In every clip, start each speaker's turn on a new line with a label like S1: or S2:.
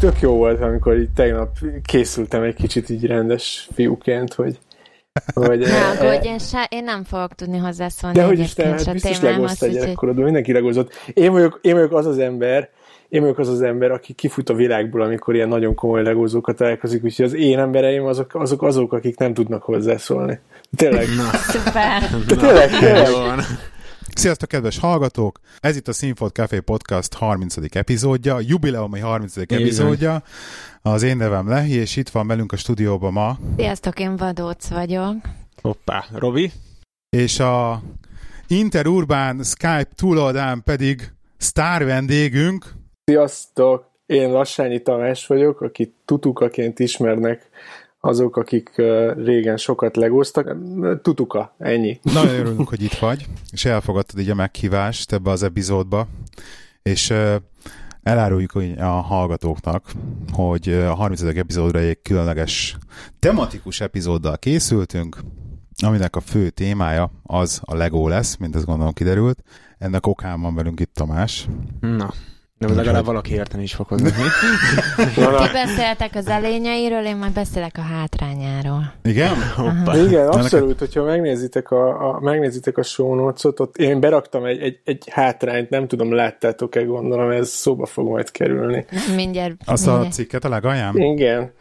S1: tök jó volt, amikor így tegnap készültem egy kicsit így rendes fiúként, hogy
S2: hogy, Na, e, hogy én, se, én nem fogok tudni hozzászólni
S1: De hogy is te, hát biztos legoztál gyerekkorodban, mindenki legozott. Én vagyok, én vagyok az az ember, én vagyok az az ember, aki kifut a világból, amikor ilyen nagyon komoly legózókat találkozik, úgyhogy az én embereim azok azok, azok akik nem tudnak hozzászólni. Tényleg.
S2: Na. Szuper.
S1: tényleg, tényleg.
S3: Sziasztok, kedves hallgatók! Ez itt a Sinfot Café Podcast 30. epizódja, jubileumi 30. Igen. epizódja. Az én nevem Lehi, és itt van velünk a stúdióban ma.
S2: Sziasztok, én Vadóc vagyok.
S4: Hoppá, Robi.
S3: És a Interurbán Skype túloldán pedig sztár vendégünk.
S1: Sziasztok, én Lassányi Tamás vagyok, akit tutukaként ismernek azok, akik régen sokat legóztak. Tutuka, ennyi.
S3: Nagyon örülünk, hogy itt vagy, és elfogadtad így a meghívást ebbe az epizódba, és eláruljuk a hallgatóknak, hogy a 30. epizódra egy különleges tematikus epizóddal készültünk, aminek a fő témája az a Lego lesz, mint ez gondolom kiderült. Ennek okán van velünk itt Tamás.
S4: Na, de legalább valaki érteni is fog hozni.
S2: Ti beszéltek az elényeiről, én majd beszélek a hátrányáról.
S3: Igen?
S1: Hoppa. Igen, abszolút, hogyha megnézitek a, a, megnézitek a show notes-ot, ott én beraktam egy, egy, egy hátrányt, nem tudom, láttátok-e, gondolom, ez szóba fog majd kerülni.
S2: Mindjárt.
S3: Azt mindjárt. a cikket a legalján?
S1: Igen.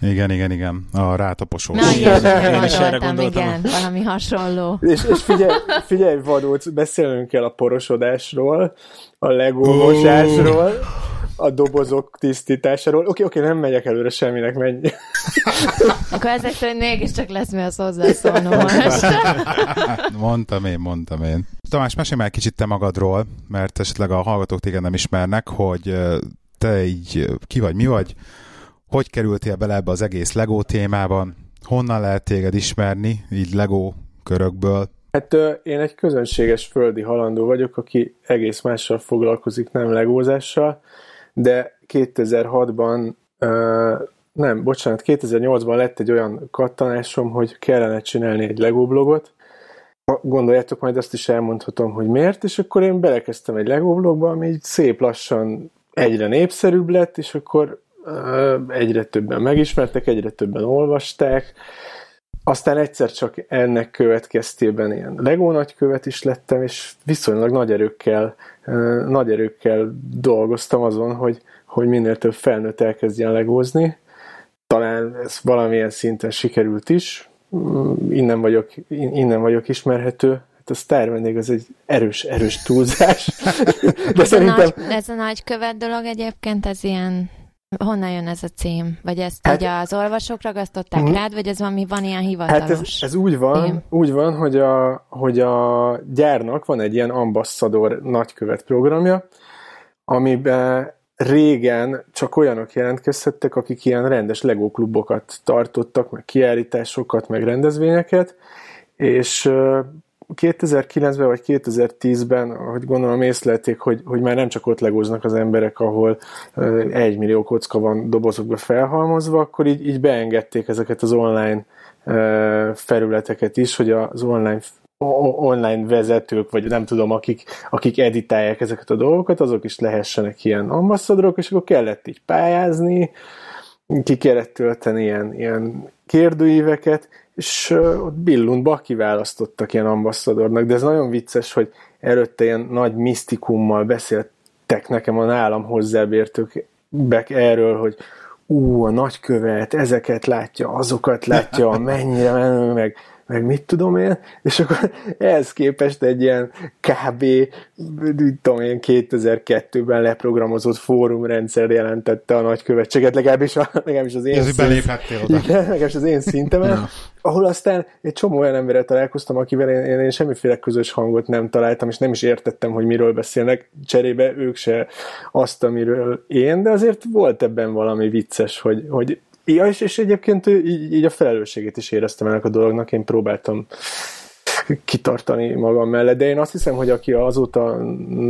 S3: Igen, igen, igen. A rátaposó.
S2: Na igen, én is erre gondoltam. Igen, valami hasonló.
S1: És, és figyelj, figyelj vadóc, beszélnünk kell a porosodásról, a legómosásról, a dobozok tisztításáról. Oké, oké, nem megyek előre semminek, menj.
S2: Akkor ezek szerint mégiscsak lesz mi az hozzászólnom most.
S3: mondtam én, mondtam én. Tamás, mesélj már kicsit te magadról, mert esetleg a hallgatók téged nem ismernek, hogy te így ki vagy, mi vagy, hogy kerültél bele ebbe az egész Lego témában? Honnan lehet téged ismerni, így Lego körökből?
S1: Hát én egy közönséges földi halandó vagyok, aki egész mással foglalkozik, nem legózással, de 2006-ban, nem, bocsánat, 2008-ban lett egy olyan kattanásom, hogy kellene csinálni egy Lego blogot, gondoljátok, majd azt is elmondhatom, hogy miért, és akkor én belekezdtem egy Lego blogba, ami így szép lassan egyre népszerűbb lett, és akkor egyre többen megismertek, egyre többen olvasták, aztán egyszer csak ennek következtében ilyen Lego nagykövet is lettem, és viszonylag nagy erőkkel, nagy erőkkel dolgoztam azon, hogy, hogy minél több felnőtt elkezdjen legózni. Talán ez valamilyen szinten sikerült is. Mm, innen vagyok, innen vagyok ismerhető. Hát a sztár vendég az egy erős, erős túlzás.
S2: De ez, szerintem... a nagy, ez a nagykövet dolog egyébként, ez ilyen Honnan jön ez a cím? Vagy ezt hát, ugye az olvasók ragasztották mm. rád, vagy ez valami van ilyen hivatalos?
S1: Hát ez, ez úgy van, cím? úgy van, hogy a, hogy a gyárnak van egy ilyen ambasszador nagykövet programja, amiben régen csak olyanok jelentkezhettek, akik ilyen rendes Lego klubokat tartottak, meg kiállításokat, meg rendezvényeket, és 2009-ben vagy 2010-ben, ahogy gondolom észlelték, hogy, hogy már nem csak ott legóznak az emberek, ahol egy millió kocka van dobozokba felhalmozva, akkor így, így beengedték ezeket az online felületeket is, hogy az online online vezetők, vagy nem tudom, akik, akik editálják ezeket a dolgokat, azok is lehessenek ilyen ambasszadorok, és akkor kellett így pályázni, ki kellett tölteni ilyen, ilyen kérdőíveket, és ott Billundba kiválasztottak ilyen ambasszadornak, de ez nagyon vicces, hogy előtte ilyen nagy misztikummal beszéltek nekem a nálam hozzábértők erről, hogy ú, a nagykövet, ezeket látja, azokat látja, mennyire menő, meg meg mit tudom én, és akkor ehhez képest egy ilyen kb. tudom én 2002-ben leprogramozott fórumrendszer jelentette a nagykövetséget, legalábbis, a, legalábbis az én
S3: Ez beléphettél oda.
S1: legalábbis az én szintemen, ahol aztán egy csomó olyan emberrel találkoztam, akivel én, én, én semmiféle közös hangot nem találtam, és nem is értettem, hogy miről beszélnek, cserébe ők se azt, amiről én, de azért volt ebben valami vicces, hogy, hogy Ja, és, és egyébként így, így a felelősségét is éreztem ennek a dolognak, én próbáltam kitartani magam mellett, de én azt hiszem, hogy aki azóta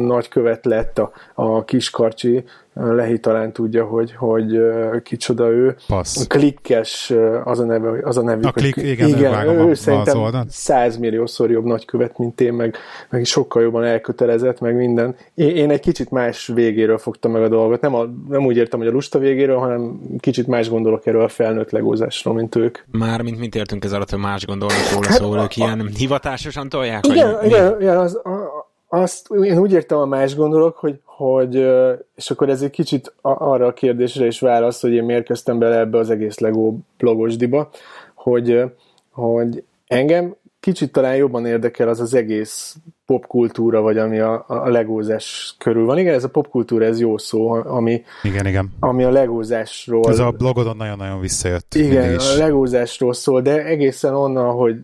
S1: nagykövet lett a, a kiskarcsi Lehi talán tudja, hogy, hogy kicsoda ő.
S3: Passz.
S1: Klikkes az a neve, az a nevük.
S3: A klik, igen,
S1: igen ő,
S3: ő
S1: szerintem százmilliószor jobb nagykövet, mint én, meg, meg sokkal jobban elkötelezett, meg minden. Én, én egy kicsit más végéről fogtam meg a dolgot. Nem, a, nem úgy értem, hogy a lusta végéről, hanem kicsit más gondolok erről a felnőtt legózásról, mint ők.
S4: Már mint mit értünk ez alatt, hogy más gondolnak róla, szóval hát, ők ilyen hivatásosan tolják?
S1: Igen, igen, igen az, a, azt én úgy értem, a más gondolok, hogy, hogy és akkor ez egy kicsit arra a kérdésre is válasz, hogy én miért kezdtem bele ebbe az egész Lego blogosdiba, hogy, hogy engem kicsit talán jobban érdekel az az egész popkultúra, vagy ami a, a legózás körül van. Igen, ez a popkultúra, ez jó szó, ami,
S3: igen, igen.
S1: ami a legózásról...
S3: Ez a blogodon nagyon-nagyon visszajött.
S1: Igen, a legózásról szól, de egészen onnan, hogy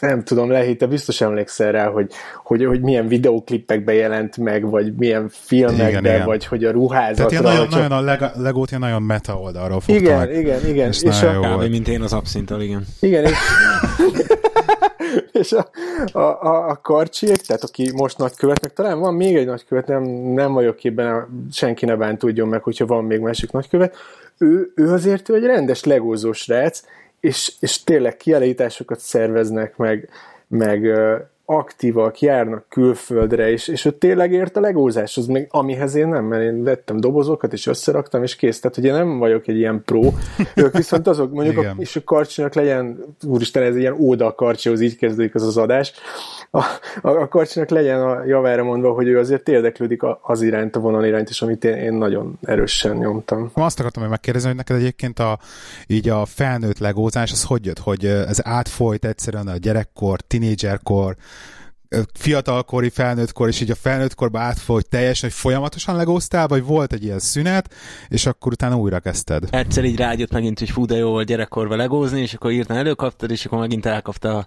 S1: nem tudom, lehitte, biztos emlékszel rá, hogy, hogy, hogy milyen videóklippekbe jelent meg, vagy milyen filmekbe, igen, igen. vagy hogy a ruházatra. Tehát
S3: nagyon, nagyon a leg, legót ilyen nagyon meta oldalról fogta
S1: Igen,
S3: meg.
S1: igen, igen.
S4: És, és a, kb. mint én az abszinttal, igen.
S1: Igen, és, és a, a, a, a karcsiék, tehát aki most nagykövetnek, talán van még egy nagykövet, nem, nem vagyok képben, senki ne bánt tudjon meg, hogyha van még másik nagykövet, ő, ő azért ő egy rendes legózós srác, és, és tényleg kiállításokat szerveznek, meg, meg aktívak, járnak külföldre, és, és ő tényleg ért a legózáshoz, még amihez én nem, mert én vettem dobozokat, és összeraktam, és kész. Tehát ugye nem vagyok egy ilyen pro. Ők viszont azok, mondjuk, a, és a karcsinak legyen, úristen, ez ilyen óda a karcsihoz, így kezdődik az az adás, a, a, a karcsinak legyen a javára mondva, hogy ő azért érdeklődik az iránt, a vonal iránt, és amit én, én nagyon erősen nyomtam.
S3: Azt akartam hogy megkérdezni, hogy neked egyébként a, így a felnőtt legózás, az hogy jött, hogy ez átfolyt egyszerűen a gyerekkor, tinédzserkor, fiatalkori, felnőttkor, és így a felnőttkorba átfolyt teljesen, hogy folyamatosan legóztál, vagy volt egy ilyen szünet, és akkor utána újra kezdted?
S4: Egyszer így rájött megint, hogy fú, de jó volt gyerekkorba legózni, és akkor írtan előkaptad, és akkor megint elkapta a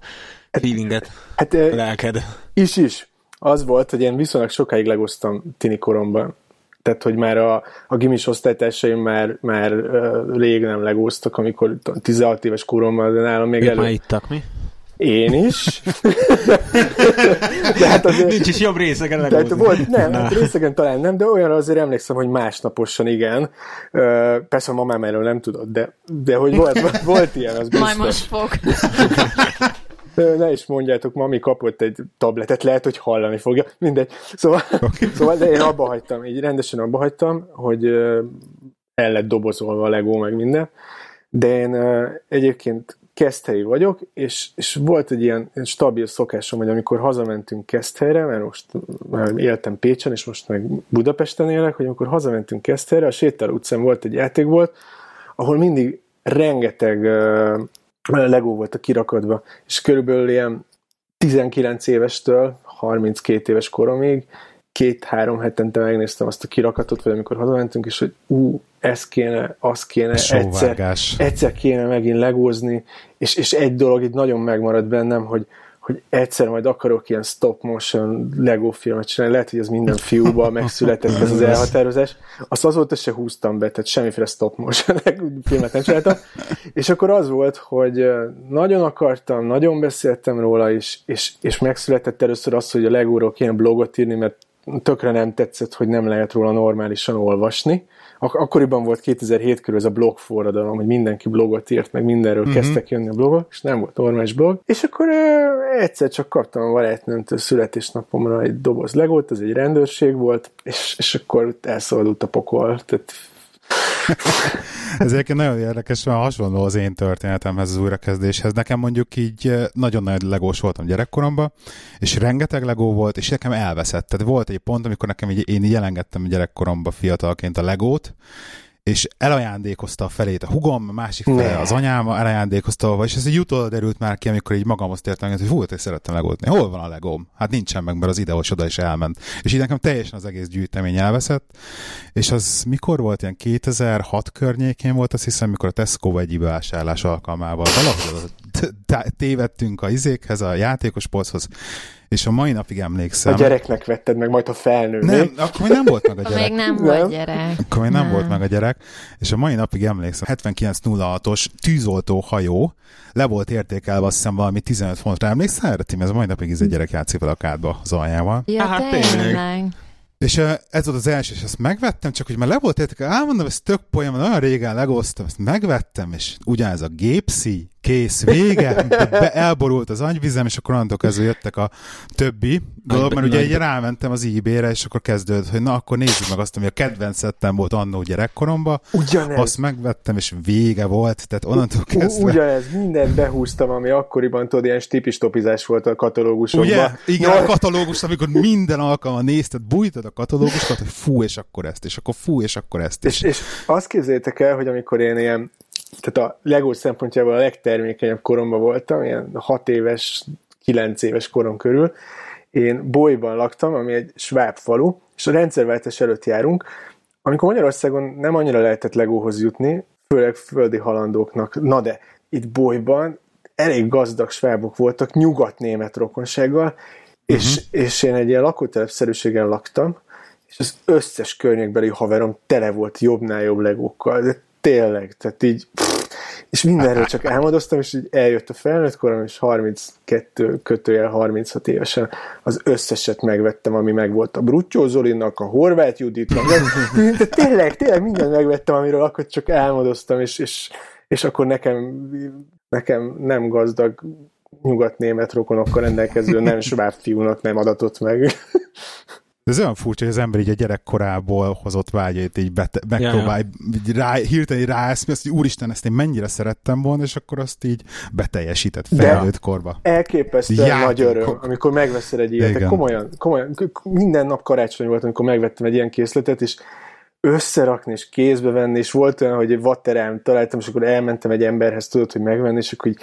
S4: feelinget, hát, a lelked.
S1: Is is. Az volt, hogy én viszonylag sokáig legoztam tini koromban. Tehát, hogy már a, a gimis osztálytársaim már, már uh, rég nem legóztak, amikor 16 éves koromban, de nálam még
S4: elő... már ittak, mi?
S1: Én is.
S4: de hát azért, Nincs is jobb részegen
S1: tehát volt, Nem, hát részegen talán nem, de olyanra azért emlékszem, hogy másnaposan igen. Persze a mamám erről nem tudott, de, de hogy volt, volt ilyen, az biztos.
S2: Majd most fog.
S1: ne is mondjátok, mami kapott egy tabletet, lehet, hogy hallani fogja, mindegy. Szóval, okay. szóval de én abba hagytam, így rendesen abba hagytam, hogy el lett dobozolva a Lego, meg minden. De én egyébként Keszthelyi vagyok, és, és volt egy ilyen stabil szokásom, hogy amikor hazamentünk Keszthelyre, mert most már éltem Pécsen, és most meg Budapesten élek, hogy amikor hazamentünk Keszthelyre, a Sétál utcán volt egy játék volt, ahol mindig rengeteg uh, Lego volt a kirakadva, és körülbelül ilyen 19 évestől 32 éves koromig két-három hetente megnéztem azt a kirakatot, vagy amikor hazamentünk, és hogy ú, ez kéne, az kéne, egyszer, egyszer kéne megint legózni, és, és egy dolog itt nagyon megmaradt bennem, hogy, hogy egyszer majd akarok ilyen stop motion Lego filmet csinálni, lehet, hogy ez minden fiúban megszületett ez az elhatározás. Azt azóta se húztam be, tehát semmiféle stop motion filmet nem csináltam. És akkor az volt, hogy nagyon akartam, nagyon beszéltem róla is, és, és megszületett először az, hogy a Legóról kéne blogot írni, mert tökre nem tetszett, hogy nem lehet róla normálisan olvasni. Ak- akkoriban volt 2007 körül ez a blog forradalom, hogy mindenki blogot írt, meg mindenről uh-huh. kezdtek jönni a blogok, és nem volt normális blog. És akkor uh, egyszer csak kaptam a barátnőmtől születésnapomra egy doboz legót, ez egy rendőrség volt, és, és akkor elszabadult a pokol. Tehát
S3: Ez egyébként nagyon érdekes, mert hasonló az én történetemhez az újrakezdéshez. Nekem mondjuk így nagyon nagy legós voltam gyerekkoromban, és rengeteg legó volt, és nekem elveszett. Tehát volt egy pont, amikor nekem így, én így gyerekkoromban fiatalként a legót, és elajándékozta a felét a hugom, a másik fele az anyám elajándékozta, és ez egy utólag derült már ki, amikor így magamhoz tértem, hogy hú, hogy szerettem legót. Hol van a legóm? Hát nincsen meg, mert az ideos oda is elment. És így nekem teljesen az egész gyűjtemény elveszett, és az mikor volt? Ilyen 2006 környékén volt, azt hiszem, mikor a Tesco egy vásárlás alkalmával valahogy tévedtünk a izékhez, a játékos polchoz, és a mai napig emlékszem.
S1: A gyereknek vetted meg, majd a felnő.
S3: Nem, akkor még nem volt meg a gyerek.
S2: még nem, nem volt gyerek.
S3: Akkor még nem, nem volt meg a gyerek, és a mai napig emlékszem, 7906-os tűzoltó hajó, le volt értékelve azt hiszem valami 15 fontra. Emlékszel erre, Tim? Ez a mai napig ez egy gyerek játszik vele a kádba az aljával.
S2: Ja, hát tényleg.
S3: És ez volt az első, és ezt megvettem, csak hogy már le volt értek, álmondom, ez tök poén, olyan régen legoztam, ezt megvettem, és ugyanez a gépszi, kész, vége, be, elborult az agyvizem, és akkor onnantól kezdve jöttek a többi dolog, mert ugye egy rámentem az eBay-re, és akkor kezdődött, hogy na, akkor nézzük meg azt, ami a kedvencetem volt annó gyerekkoromban. Ugyanez. Azt megvettem, és vége volt, tehát onnantól kezdve.
S1: Ugyanez, mindent behúztam, ami akkoriban, tudod, ilyen stipistopizás volt a katalógusokban. Ugye?
S3: Igen, a katalógus, amikor minden alkalommal nézted, bújtad a katalógusokat, hogy fú, és akkor ezt, és akkor fú, és akkor ezt.
S1: És, és azt képzeljétek el, hogy amikor én ilyen tehát a Lego szempontjából a legtermékenyebb koromban voltam, ilyen 6 éves, 9 éves korom körül. Én bolyban laktam, ami egy sváb falu, és a rendszerváltás előtt járunk. Amikor Magyarországon nem annyira lehetett Legóhoz jutni, főleg földi halandóknak, na de itt bolyban elég gazdag svábok voltak, nyugat-német rokonsággal, uh-huh. és, mhm. és én egy ilyen lakótelepszerűségen laktam, és az összes környékbeli haverom tele volt jobbnál jobb legókkal, de tényleg, tehát így, pff, és mindenről csak álmodoztam, és így eljött a felnőtt korom, és 32 kötőjel 36 évesen az összeset megvettem, ami megvolt a Brutyó Zolinak, a Horváth Juditnak, de tényleg, tényleg mindent megvettem, amiről akkor csak álmodoztam, és, és, és akkor nekem, nekem nem gazdag nyugat-német rokonokkal rendelkező nem sváb fiúnak nem adatott meg.
S3: De ez olyan furcsa, hogy az ember így a gyerekkorából hozott vágyait így bete, megpróbál ja, rá, hirtelen ráeszmi, azt, hogy úristen, ezt én mennyire szerettem volna, és akkor azt így beteljesített felnőtt korba.
S1: elképesztően Játékok. nagy öröm, amikor megveszel egy ilyet. Komolyan, komolyan, minden nap karácsony volt, amikor megvettem egy ilyen készletet, és összerakni és kézbe venni, és volt olyan, hogy egy vatterem találtam, és akkor elmentem egy emberhez, tudod, hogy megvenni, és akkor így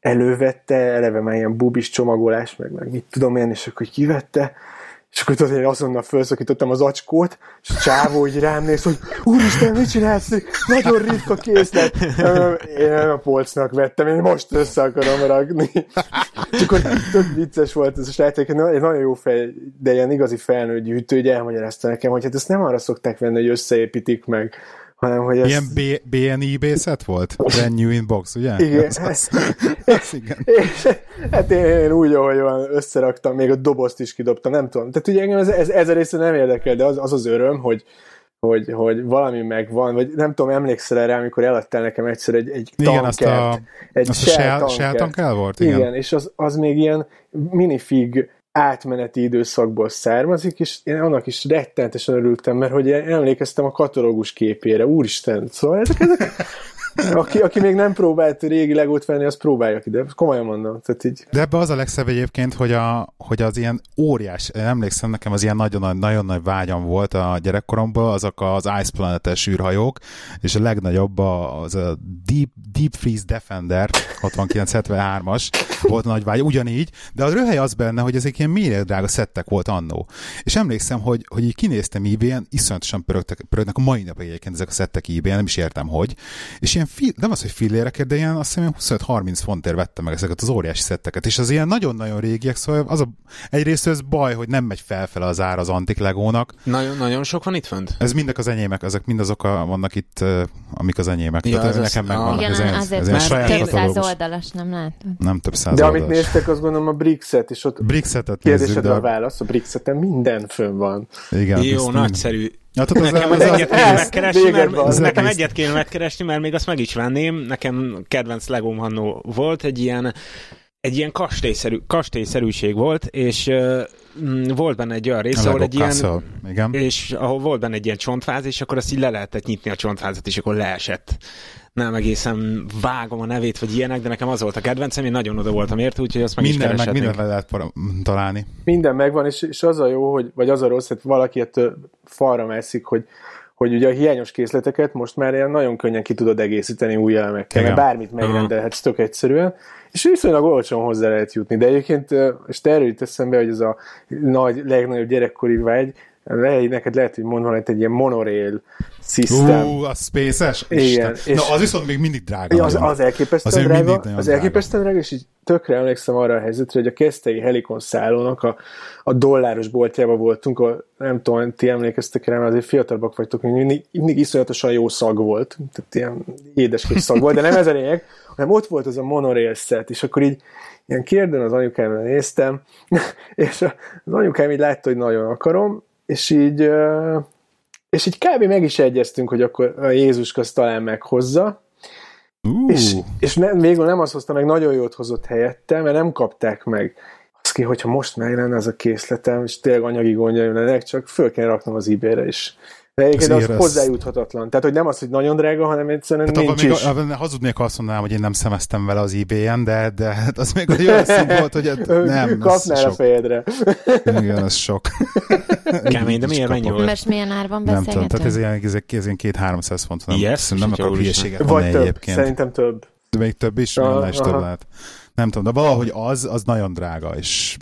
S1: elővette, eleve már ilyen bubis csomagolás, meg, meg mit tudom én, és akkor kivette, és akkor tudod, én azonnal felszakítottam az acskót, és csávó így rám néz, hogy úristen, mit csinálsz? Nagyon ritka készlet. Én a polcnak vettem, én most össze akarom rakni. És akkor tök vicces volt ez a srác, egy nagyon jó fej, de ilyen igazi felnőtt gyűjtő, hogy elmagyarázta nekem, hogy hát ezt nem arra szokták venni, hogy összeépítik meg, hanem hogy ez...
S3: Ilyen B- BNI-bészet volt? Brand new inbox, ugye?
S1: Igen. Ez, az, az, igen. És, hát én, én, úgy, ahogy van, összeraktam, még a dobozt is kidobtam, nem tudom. Tehát ugye engem ez, ez, ez a része nem érdekel, de az az, az öröm, hogy, hogy, hogy valami megvan, vagy nem tudom, emlékszel rá, amikor eladtál nekem egyszer egy, egy igen, tankert, azt a,
S3: egy azt a shell, shell volt?
S1: Igen, igen és az, az még ilyen minifig átmeneti időszakból származik, és én annak is rettenetesen örültem, mert hogy emlékeztem a katalógus képére, úristen, szóval ezek, ezek aki, aki még nem próbált régi legót venni, az próbálja ki, de komolyan mondom. Tehát így...
S3: De ebbe az a legszebb egyébként, hogy, a, hogy az ilyen óriás, emlékszem nekem az ilyen nagyon, nagyon nagy vágyam volt a gyerekkoromban, azok az Ice Planet-es űrhajók, és a legnagyobb az a Deep, Deep Freeze Defender 6973-as volt nagy vágy, ugyanígy, de a röhely az benne, hogy ezek ilyen mélyre drága szettek volt annó. És emlékszem, hogy, hogy így kinéztem ebay-en, iszonyatosan pörögtek, pörögnek a mai napig egyébként ezek a szettek ebay nem is értem, hogy. És ilyen fi, nem az, hogy filléreket, de ilyen azt hiszem 25-30 fontért vettem meg ezeket az óriási szetteket, és az ilyen nagyon-nagyon régiek, szóval az a, egyrészt ez baj, hogy nem megy felfele az ár az antik legónak.
S4: Nagyon, nagyon sok van itt fönt?
S3: Ez mindek az enyémek, ezek mind azok a, vannak itt, amik az enyémek. Ja, Tehát ez nekem megvan.
S2: Igen, ez, azért ez, ez már több száz oldalas, nem látod?
S3: Nem több száz
S1: De amit néztek, azt gondolom a Brixet, és ott
S3: Brixetet
S1: kérdésedre de... a válasz, a Brixeten minden fönn van.
S4: Igen, Jó, nagyszerű. Ja, tehát nekem az, az egyet kéne megkeresni, mert, az nekem egyet kéne megkeresni, mert még azt meg is venném. Nekem kedvenc Legom Hannó volt, egy ilyen egy ilyen kastélyszerű, kastélyszerűség volt, és uh, volt benne egy olyan rész, ahol egy Castle. ilyen, Igen. és ahol volt benne egy ilyen csontváz, és akkor azt így le lehetett nyitni a csontvázat, és akkor leesett nem egészen vágom a nevét, vagy ilyenek, de nekem az volt a kedvencem, én nagyon oda voltam érte, úgyhogy azt meg
S3: minden,
S4: is
S3: meg Minden le lehet találni.
S1: Minden megvan, és, és az a jó, hogy, vagy az a rossz, hogy valaki ettől falra mászik, hogy hogy ugye a hiányos készleteket most már ilyen nagyon könnyen ki tudod egészíteni új elemekkel, mert bármit megrendelhetsz tök egyszerűen, és viszonylag olcsón hozzá lehet jutni. De egyébként, és te erről jut eszembe, hogy ez a nagy, legnagyobb gyerekkori vágy, le, neked lehet, hogy mondani, hogy egy ilyen monorail system.
S3: Ú, a space-es? Igen. És, Na, az viszont még mindig drága.
S1: Ja, az, az elképesztően drága, az elképesztően drága, és így tökre emlékszem arra a helyzetre, hogy a Kesztei Helikon szállónak a, a dolláros boltjában voltunk, ahol nem tudom, ti emlékeztek rá, mert azért fiatalabbak vagytok, mindig, mindig iszonyatosan jó szag volt, tehát ilyen édeskés szag volt, de nem ez a lényeg, hanem ott volt az a monorail set, és akkor így ilyen kérdőn az anyukámra néztem, és az anyukám így látta, hogy nagyon akarom, és így és így kb. meg is egyeztünk, hogy akkor a Jézus azt talán meghozza, uh. és, és nem, végül nem azt hozta meg, nagyon jót hozott helyette, mert nem kapták meg. Azt ki, hogyha most meg lenne az a készletem, és tényleg anyagi gondjaim lennek, csak föl kell raknom az eBay-re is. De egyébként az, az hozzájuthatatlan. Tehát, hogy nem az, hogy nagyon drága, hanem egyszerűen hát nincs
S3: is. Még, hazudnék, azt mondanám, hogy én nem szemeztem vele az eBay-en, de, de hát az még olyan szint volt, hogy nem.
S1: Kapnál a fejedre.
S3: Igen, az sok.
S4: Kemény, de miért mennyi volt?
S2: Most milyen árban
S3: Nem tudom, tehát ez ilyen, ez, ez ilyen két 300 font. Nem, yes, nem akarok hülyeséget
S1: Vagy több, egyébként. szerintem több.
S3: De még több is, ah, is több lehet. Nem tudom, de valahogy az, az nagyon drága, és...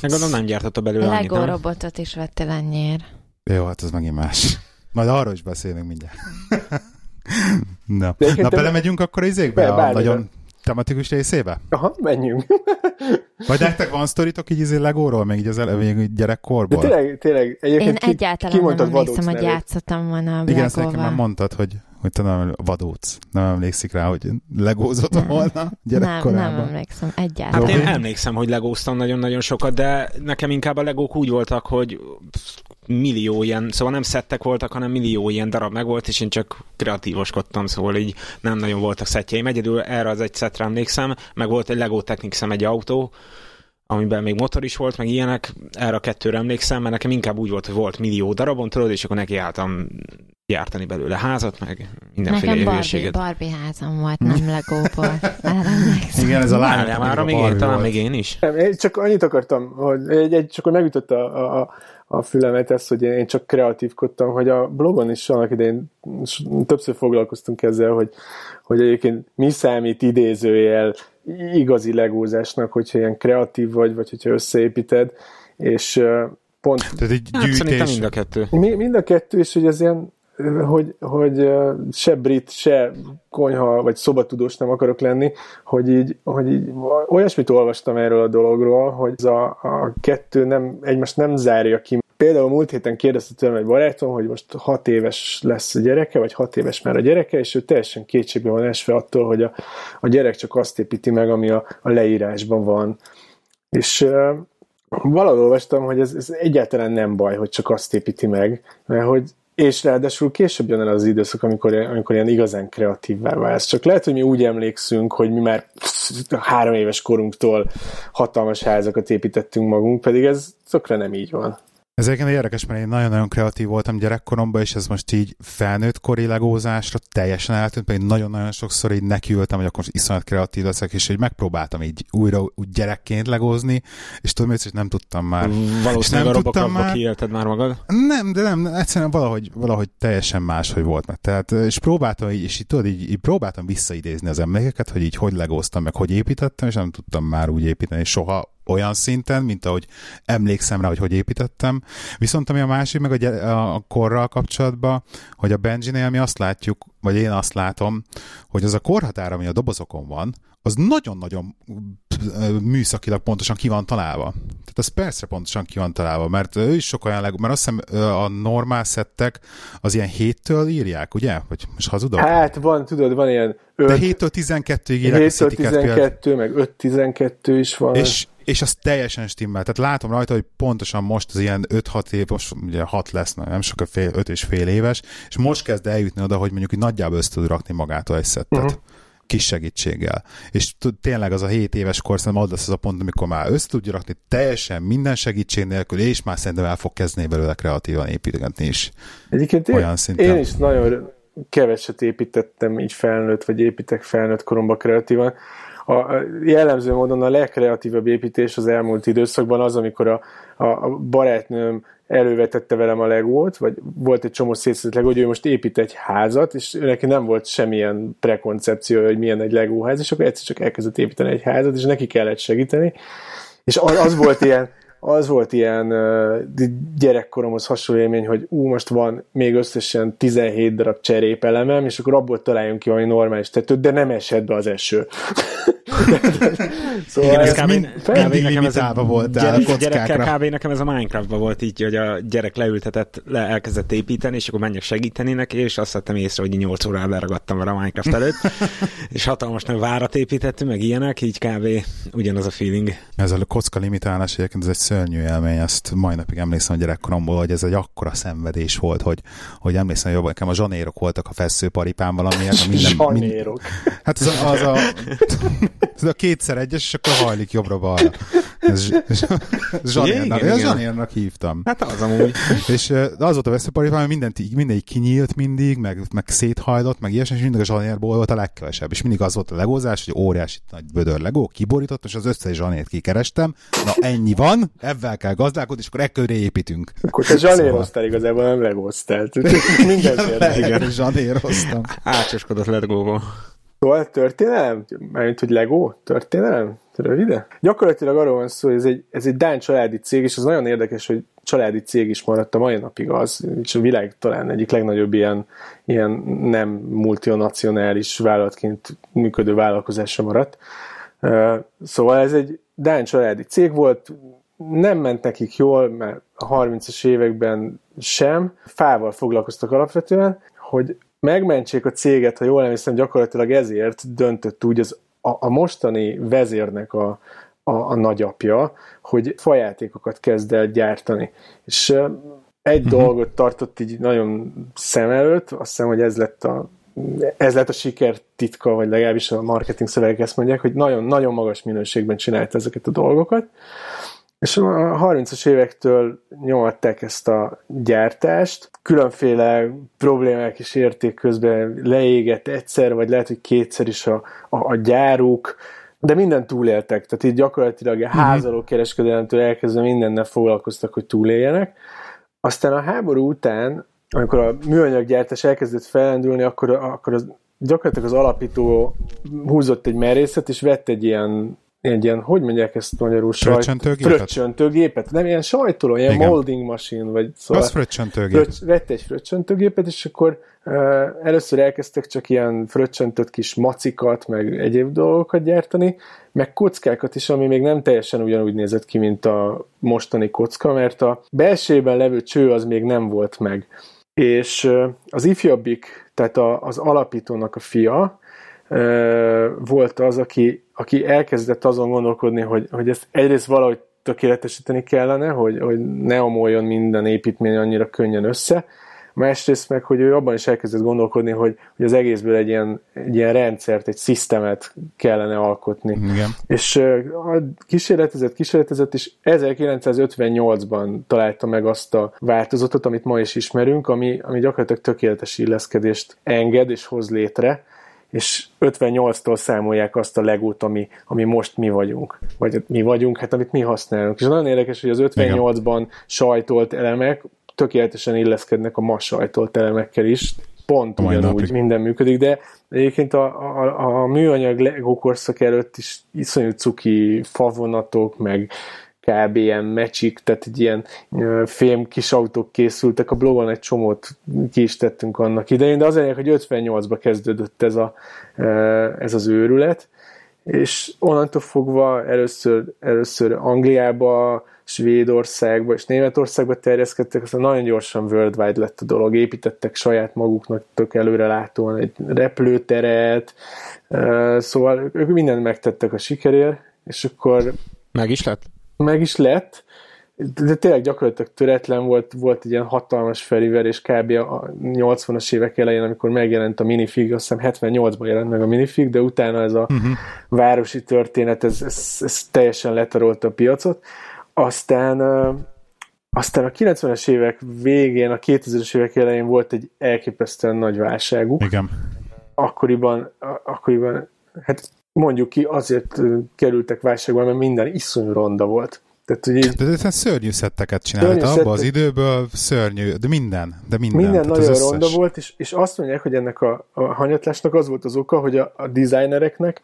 S4: Meg gondolom nem gyártotta belőle
S2: annyit, Lego robotot is vettél ennyiért.
S3: Jó, hát az megint más. Majd arról is beszélünk mindjárt. Na, Na belemegyünk akkor az izékbe? Be, a nagyon tematikus részébe?
S1: Aha, menjünk.
S3: Vagy nektek van sztoritok így izé Legóról, még így az elején gyerekkorból?
S1: De tényleg, tényleg.
S2: Egyébként Én egyáltalán ki nem emlékszem, hogy játszottam volna a
S3: Igen, ezt nekem már mondtad, hogy hogy te nem vadóc. Nem emlékszik rá, hogy legózott volna gyerekkorában.
S2: Nem, nem emlékszem, egyáltalán.
S4: Hát én emlékszem, hogy legóztam nagyon-nagyon sokat, de nekem inkább a legók úgy voltak, hogy millió ilyen, szóval nem szettek voltak, hanem millió ilyen darab meg volt, és én csak kreatívoskodtam, szóval így nem nagyon voltak szettjeim. Egyedül erre az egy szettre emlékszem, meg volt egy Lego Technicsem egy autó, amiben még motor is volt, meg ilyenek, erre a kettőre emlékszem, mert nekem inkább úgy volt, hogy volt millió darabon, tudod, és akkor nekiálltam gyártani belőle házat, meg mindenféle
S2: Nekem Barbie, Barbie házam volt, nem Legóból.
S3: Igen, ez a lány.
S4: Már még én, talán még én is.
S1: Nem, én csak annyit akartam, hogy egy, egy, csak hogy megütött a, a, a fülemet ez, hogy én csak kreatívkodtam, hogy a blogon is annak idején többször foglalkoztunk ezzel, hogy, hogy egyébként mi számít idézőjel igazi legózásnak, hogyha ilyen kreatív vagy, vagy hogyha összeépíted, és pont...
S3: Tehát egy gyűjtés... Hát,
S4: mind a kettő.
S1: Mi, mind a kettő, és hogy ez ilyen hogy, hogy se brit, se konyha vagy szobatudós nem akarok lenni, hogy így, hogy így olyasmit olvastam erről a dologról, hogy ez a, a kettő nem, egymást nem zárja ki. Például múlt héten kérdezte tőlem egy barátom, hogy most hat éves lesz a gyereke, vagy hat éves már a gyereke, és ő teljesen kétségbe van esve attól, hogy a, a gyerek csak azt építi meg, ami a, a leírásban van. És uh, valahol olvastam, hogy ez, ez egyáltalán nem baj, hogy csak azt építi meg, mert hogy és ráadásul később jön el az időszak, amikor, amikor ilyen igazán kreatívvá válsz. Csak lehet, hogy mi úgy emlékszünk, hogy mi már három éves korunktól hatalmas házakat építettünk magunk, pedig ez tökre nem így van.
S3: Ez egyébként érdekes, mert én nagyon-nagyon kreatív voltam gyerekkoromban, és ez most így felnőtt kori legózásra teljesen eltűnt, pedig nagyon-nagyon sokszor így nekiültem, hogy akkor iszonyat kreatív leszek, és így megpróbáltam így újra úgy gyerekként legózni, és tudom, hogy nem tudtam már.
S4: Valószínűleg nem a tudtam már. kiélted már magad?
S3: Nem, de nem, egyszerűen valahogy, valahogy teljesen más, hogy volt meg. Tehát, és próbáltam így, és így, tudod, így, így próbáltam visszaidézni az emlékeket, hogy így hogy legóztam, meg hogy építettem, és nem tudtam már úgy építeni soha olyan szinten, mint ahogy emlékszem rá, hogy hogy építettem. Viszont ami a másik, meg a, a korral kapcsolatban, hogy a Benji-nél mi azt látjuk, vagy én azt látom, hogy az a korhatár, ami a dobozokon van, az nagyon-nagyon műszakilag pontosan ki van találva. Tehát az persze pontosan ki van találva, mert ő is sok olyan leg, mert azt hiszem a normál szettek az ilyen héttől írják, ugye? Vagy most hazudok?
S1: Hát van, tudod, van ilyen
S3: 5, De 7-től 12-ig írják
S1: 7-től 12, meg 5-12 is van.
S3: És, és az teljesen stimmel. Tehát látom rajta, hogy pontosan most az ilyen 5-6 év, most ugye 6 lesz, nem sok fél, 5 és fél éves, és most kezd eljutni oda, hogy mondjuk hogy nagyjából össze tud rakni magától egy szettet. Uh-huh kis segítséggel. És tényleg az a 7 éves kor szerintem az lesz az a pont, amikor már össze tudja rakni teljesen minden segítség nélkül, és már szerintem el fog kezdeni belőle kreatívan építgetni is.
S1: Egyébként Olyan én, szinten. én is nagyon keveset építettem így felnőtt, vagy építek felnőtt koromban kreatívan a jellemző módon a legkreatívabb építés az elmúlt időszakban az, amikor a, a barátnőm elővetette velem a legót, vagy volt egy csomó szétszedett legó, hogy ő most épít egy házat, és neki nem volt semmilyen prekoncepció, hogy milyen egy legóház, és akkor egyszer csak elkezdett építeni egy házat, és neki kellett segíteni. És az volt ilyen, az volt ilyen gyerekkoromhoz hasonló élmény, hogy ú, most van még összesen 17 darab cserépelemem, és akkor abból találjunk ki valami normális tetőt, de nem esett be az eső.
S3: szóval Igen, ez kb. Mind, kb. nekem ez a volt gyerek,
S4: gyerekkel kb. nekem ez a Minecraftban volt így, hogy a gyerek leültetett, le elkezdett építeni, és akkor menjek segíteni neki, és azt vettem észre, hogy 8 órát leragadtam vele a Minecraft előtt, és hatalmas várat építettünk, meg ilyenek, így kb. ugyanaz a feeling.
S3: Ez a kocka limitálás egyébként ez egy szörnyű élmény, ezt mai napig emlékszem a gyerekkoromból, hogy ez egy akkora szenvedés volt, hogy, hogy emlékszem, hogy nekem a zsanérok voltak a feszőparipám valamiért. A
S1: minden, zsanérok.
S3: Mind, hát az a, az a, az a kétszer egyes, és akkor hajlik jobbra-balra. Ez, zsanérnak, igen, zsanérnak hívtam.
S4: Hát az amúgy.
S3: És az volt a veszőparipám, hogy mindent, mindegy kinyílt mindig, meg, meg széthajlott, meg ilyesmi, és mindig a zsanérból volt a legkevesebb. És mindig az volt a legózás, hogy óriási nagy bödör legó, kiborított, és az összes zsanért kikerestem. Na ennyi van, ebben kell gazdálkodni, és akkor ekköré építünk.
S1: Akkor te zsanéroztál szóval. igazából, nem legóztál. Mindenféle.
S3: Igen, zsanéroztam.
S4: Ácsoskodott legóval.
S1: Szóval történelem? Mármint, hogy Lego? Történelem? Rövide? Gyakorlatilag arról van szó, hogy ez egy, ez egy Dán családi cég, és az nagyon érdekes, hogy családi cég is maradt a mai napig az, és a világ talán egyik legnagyobb ilyen, ilyen nem multinacionális vállalatként működő vállalkozásra maradt. Szóval ez egy Dán családi cég volt, nem ment nekik jól, mert a 30-as években sem. Fával foglalkoztak alapvetően, hogy megmentsék a céget, ha jól nem hiszem, gyakorlatilag ezért döntött úgy az, a, a mostani vezérnek a, a, a nagyapja, hogy fajátékokat kezd el gyártani. És egy uh-huh. dolgot tartott így nagyon szem előtt, azt hiszem, hogy ez lett a ez lett a siker titka, vagy legalábbis a marketing szövegek ezt mondják, hogy nagyon-nagyon magas minőségben csinált ezeket a dolgokat, és a 30-as évektől nyomatták ezt a gyártást, különféle problémák is érték közben, leégett egyszer, vagy lehet, hogy kétszer is a, a, a gyáruk, de minden túléltek, tehát így gyakorlatilag a házaló kereskedelemtől elkezdve mindennel foglalkoztak, hogy túléljenek. Aztán a háború után, amikor a műanyaggyártás elkezdett felendülni, akkor, akkor az, gyakorlatilag az alapító húzott egy merészet, és vett egy ilyen egy ilyen, hogy mondják ezt magyarul?
S3: Fröccsöntőgépet?
S1: Fröccsöntőgépet. Nem ilyen sajtoló, ilyen Igen. molding machine, vagy
S3: szóval. Az fröccsöntőgép. Fröccs,
S1: vett egy fröccsöntőgépet, és akkor uh, először elkezdtek csak ilyen fröccsöntött kis macikat, meg egyéb dolgokat gyártani, meg kockákat is, ami még nem teljesen ugyanúgy nézett ki, mint a mostani kocka, mert a belsőben levő cső az még nem volt meg. És uh, az ifjabbik, tehát a, az alapítónak a fia, volt az, aki, aki elkezdett azon gondolkodni, hogy, hogy ezt egyrészt valahogy tökéletesíteni kellene, hogy, hogy ne omoljon minden építmény annyira könnyen össze, másrészt meg, hogy ő abban is elkezdett gondolkodni, hogy, hogy az egészből egy ilyen, egy ilyen rendszert, egy szisztemet kellene alkotni.
S3: Igen.
S1: És kísérletezett, kísérletezett, és 1958-ban találta meg azt a változatot, amit ma is ismerünk, ami, ami gyakorlatilag tökéletes illeszkedést enged és hoz létre, és 58-tól számolják azt a legót, ami, ami most mi vagyunk. Vagy mi vagyunk, hát amit mi használunk. És nagyon érdekes, hogy az 58-ban sajtolt elemek tökéletesen illeszkednek a ma sajtolt elemekkel is, pont ugyanúgy minden működik, de egyébként a, a, a műanyag Lego korszak előtt is iszonyú cuki favonatok, meg kb. ilyen mecsik, tehát egy ilyen fém kis autók készültek, a blogon egy csomót ki is tettünk annak idején, de az hogy 58-ba kezdődött ez, a, ez az őrület, és onnantól fogva először, először Angliába, Svédországba és Németországba terjeszkedtek, aztán nagyon gyorsan worldwide lett a dolog, építettek saját maguknak tök előre látóan egy repülőteret, szóval ők mindent megtettek a sikerért, és akkor...
S4: Meg is lett?
S1: Meg is lett, de tényleg gyakorlatilag töretlen volt, volt egy ilyen hatalmas feliverés kb. a 80-as évek elején, amikor megjelent a minifig, azt hiszem 78-ban jelent meg a minifig, de utána ez a uh-huh. városi történet, ez, ez, ez teljesen letarolta a piacot. Aztán aztán a 90-es évek végén, a 2000-es évek elején volt egy elképesztően nagy válságuk.
S3: Igen.
S1: Akkoriban, akkoriban hát mondjuk ki, azért kerültek válságba, mert minden iszonyú ronda volt.
S3: Tehát, hogy így... De ez szörnyű szetteket csinált abban az időből, szörnyű, de minden, de minden.
S1: Minden nagyon összes... ronda volt, és, és azt mondják, hogy ennek a, a hanyatlásnak az volt az oka, hogy a, a designereknek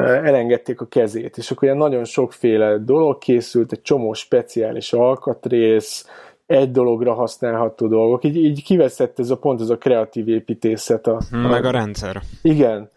S1: elengedték a kezét, és akkor ilyen nagyon sokféle dolog készült, egy csomó speciális alkatrész, egy dologra használható dolgok. Így, így kiveszett ez a pont, ez a kreatív építészet. A,
S4: a, meg a rendszer.
S1: Igen.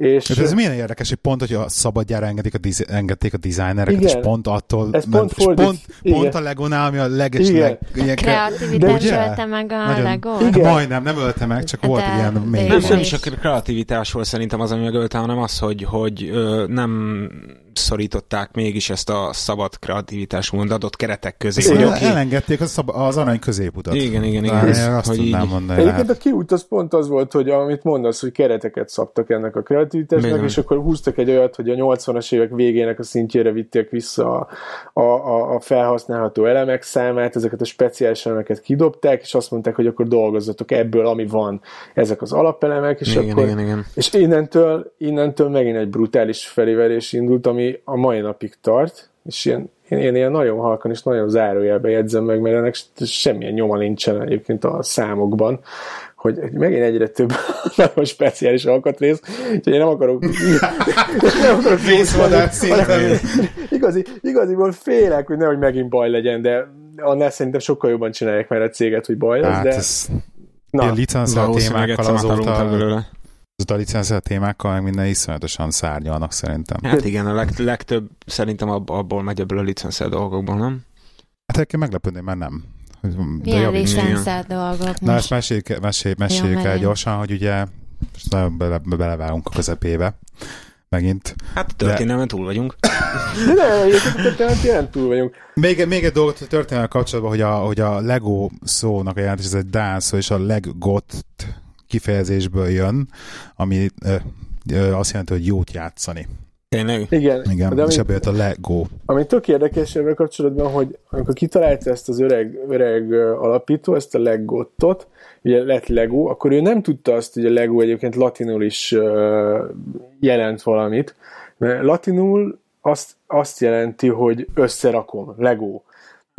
S3: És hát ez milyen érdekes, hogy pont, hogy a szabadjára engedik a diz- engedték a designereket, igen, és pont attól,
S1: ez pont,
S3: és pont, pont a Legonál, ami a leges igen. leg...
S2: Ilyen, kreativitás ugye? ölte meg a Nagyon, Lego?
S3: Igen. Majdnem, nem ölte meg, csak de volt ilyen
S4: még. Nem, nem is a kreativitás volt szerintem az, ami megölte, hanem az, hogy, hogy ö, nem szorították mégis ezt a szabad kreativitás adott keretek közé.
S3: Szóval okay. elengedték az, az arany középutat.
S4: Igen, igen, igen. Én
S3: azt hogy tudnám így... mondani.
S1: Egyébként a kiút az pont az volt, hogy amit mondasz, hogy kereteket szabtak ennek a kreativitásnak, igen. és akkor húztak egy olyat, hogy a 80-as évek végének a szintjére vitték vissza a, a, a felhasználható elemek számát, ezeket a speciális elemeket kidobták, és azt mondták, hogy akkor dolgozzatok ebből, ami van, ezek az alapelemek, és
S4: igen,
S1: akkor,
S4: igen, igen.
S1: és innentől, innentől megint egy brutális feléverés indult, ami a mai napig tart, és ilyen, én, én ilyen nagyon halkan és nagyon zárójelbe jegyzem meg, mert ennek semmilyen nyoma nincsen egyébként a számokban, hogy megint egyre több nagyon speciális alkatrész, úgyhogy én nem akarok
S3: nem akarok
S1: igazi, igaziból félek, hogy nehogy megint baj legyen, de annál szerintem sokkal jobban csinálják már a céget, hogy baj lesz, hát de... Ez...
S3: Na, ilyen licencel témákkal azóta a licencel témákkal meg minden iszonyatosan szárnyalnak szerintem.
S4: Hát igen, a leg, legtöbb szerintem abból megy ebből a licencel dolgokból, nem?
S3: Hát egyébként meglepődném, mert nem.
S2: Milyen licenszelt dolgok
S3: Na, ezt meséljük, meséljük, meséljük el gyorsan, hogy ugye most nagyon bele, belevágunk a közepébe megint.
S4: Hát történelmen túl vagyunk.
S1: De ne, történelmen túl vagyunk.
S3: Még, még egy dolgot a történelmen kapcsolatban, hogy a, hogy a Lego szónak a jelentés, ez egy dán szó, és a legot kifejezésből jön, ami ö, ö, azt jelenti, hogy jót játszani.
S4: Tényleg?
S1: Igen.
S3: Igen, de és ebből jött a Lego.
S1: Ami tök érdekes ebben kapcsolatban, hogy amikor kitalálta ezt az öreg, öreg alapító, ezt a Legottot, ugye lett Lego, akkor ő nem tudta azt, hogy a Lego egyébként latinul is jelent valamit, mert latinul azt, azt jelenti, hogy összerakom, Lego.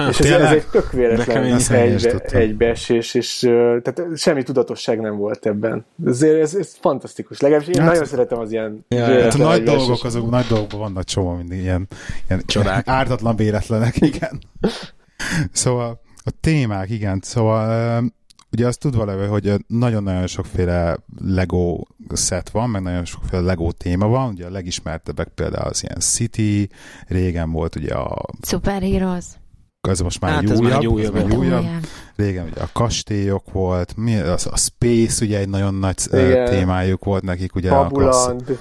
S1: Hát, és ez, ez egy tök véletlen egybe, egybeesés, és tehát semmi tudatosság nem volt ebben. Ezért ez, ez fantasztikus. Legalábbis én hát, nagyon szeretem az ilyen
S3: ja, hát a nagy dolgok, azok nagy dolgokban vannak csomó mindig ilyen, ilyen Csodák. ártatlan véletlenek, igen. szóval a témák, igen, szóval ugye azt tudva levő, hogy nagyon-nagyon sokféle Lego set van, meg nagyon sokféle Lego téma van, ugye a legismertebbek például az ilyen City, régen volt ugye a
S2: Superheroes
S3: ez most már hát egy újabb, egy újabb, egy újabb. Régen ugye a kastélyok volt, mi, az, a Space ugye egy nagyon nagy igen. témájuk volt nekik, ugye
S1: Fabuland. a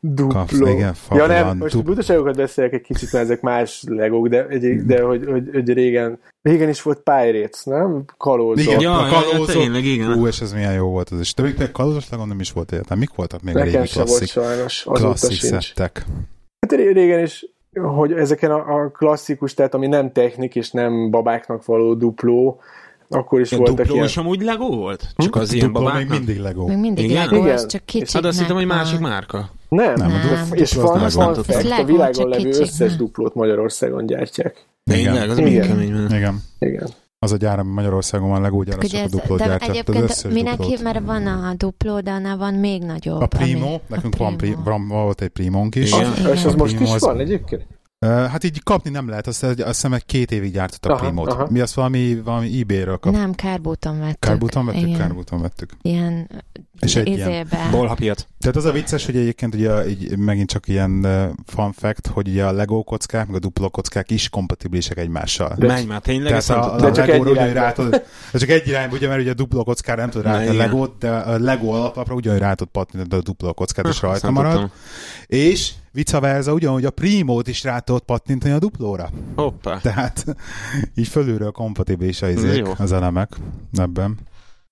S1: Duplo. Kapsz,
S3: igen, ja
S1: nem, most dup... butaságokat beszélek egy kicsit, mert ezek más legók, de, egy, de hogy, hogy, hogy, régen, régen is volt Pirates, nem? Kalózok.
S3: Igen, ja, a kalózok. Ja, tényleg, igen. Ú, és ez milyen jó volt az is. De még kalózos legom nem is volt értem. Mik voltak még
S1: Nekem
S3: a régi klasszik,
S1: volt sajnos,
S3: klasszik szettek?
S1: Hát régen is hogy ezeken a, a klasszikus, tehát ami nem technik és nem babáknak való dupló, akkor is
S4: ja,
S1: voltak
S4: dupló ilyen... is amúgy Lego volt? Csak hm? az ilyen babáknak?
S3: még mindig Lego.
S2: Még mindig Igen? Lego, Igen. csak kicsit.
S4: Hát azt hittem, hogy másik márka.
S1: Nem, nem. nem. és van, van fact, a világon levő összes duplót Magyarországon gyártják.
S4: Tényleg, az
S3: Igen.
S4: kemény.
S3: Igen.
S1: Igen.
S3: Az a gyár, ami Magyarországon van, Lego gyár, csak a duplót gyártja.
S2: Egyébként mindenki, mert van a dupló, de annál van még nagyobb.
S3: A Primo, ami, nekünk a van, primo. van, volt egy Primónk is.
S1: Igen. És az most is van egyébként?
S3: Hát így kapni nem lehet, azt, azt hiszem egy két évig gyártottak aha, Primót. Aha. Mi azt valami, valami eBay-ről kap...
S2: Nem, Kárbúton vettük.
S3: Kárbúton vettük? Kárbúton vettük.
S2: Ilyen
S3: és egy ilyen
S4: bolhapiat.
S3: Tehát az a vicces, hogy egyébként ugye így megint csak ilyen fun fact, hogy ugye a Lego kockák, meg a duplo kockák is kompatibilisek egymással.
S4: De, Menj már, tényleg
S3: Tehát a, a, a Lego ugyanúgy rá tud, de csak egy irányba, ugye, mert ugye a duplo kockára nem tud rá a Legót, de a Lego alaplapra ugyanúgy rá tud patni, de a duplo kockát is rajta marad. És vice versa, ugyanúgy a Primót is rá tudod pattintani a duplóra.
S4: Hoppá.
S3: Tehát így fölülről kompatibilis az elemek ebben.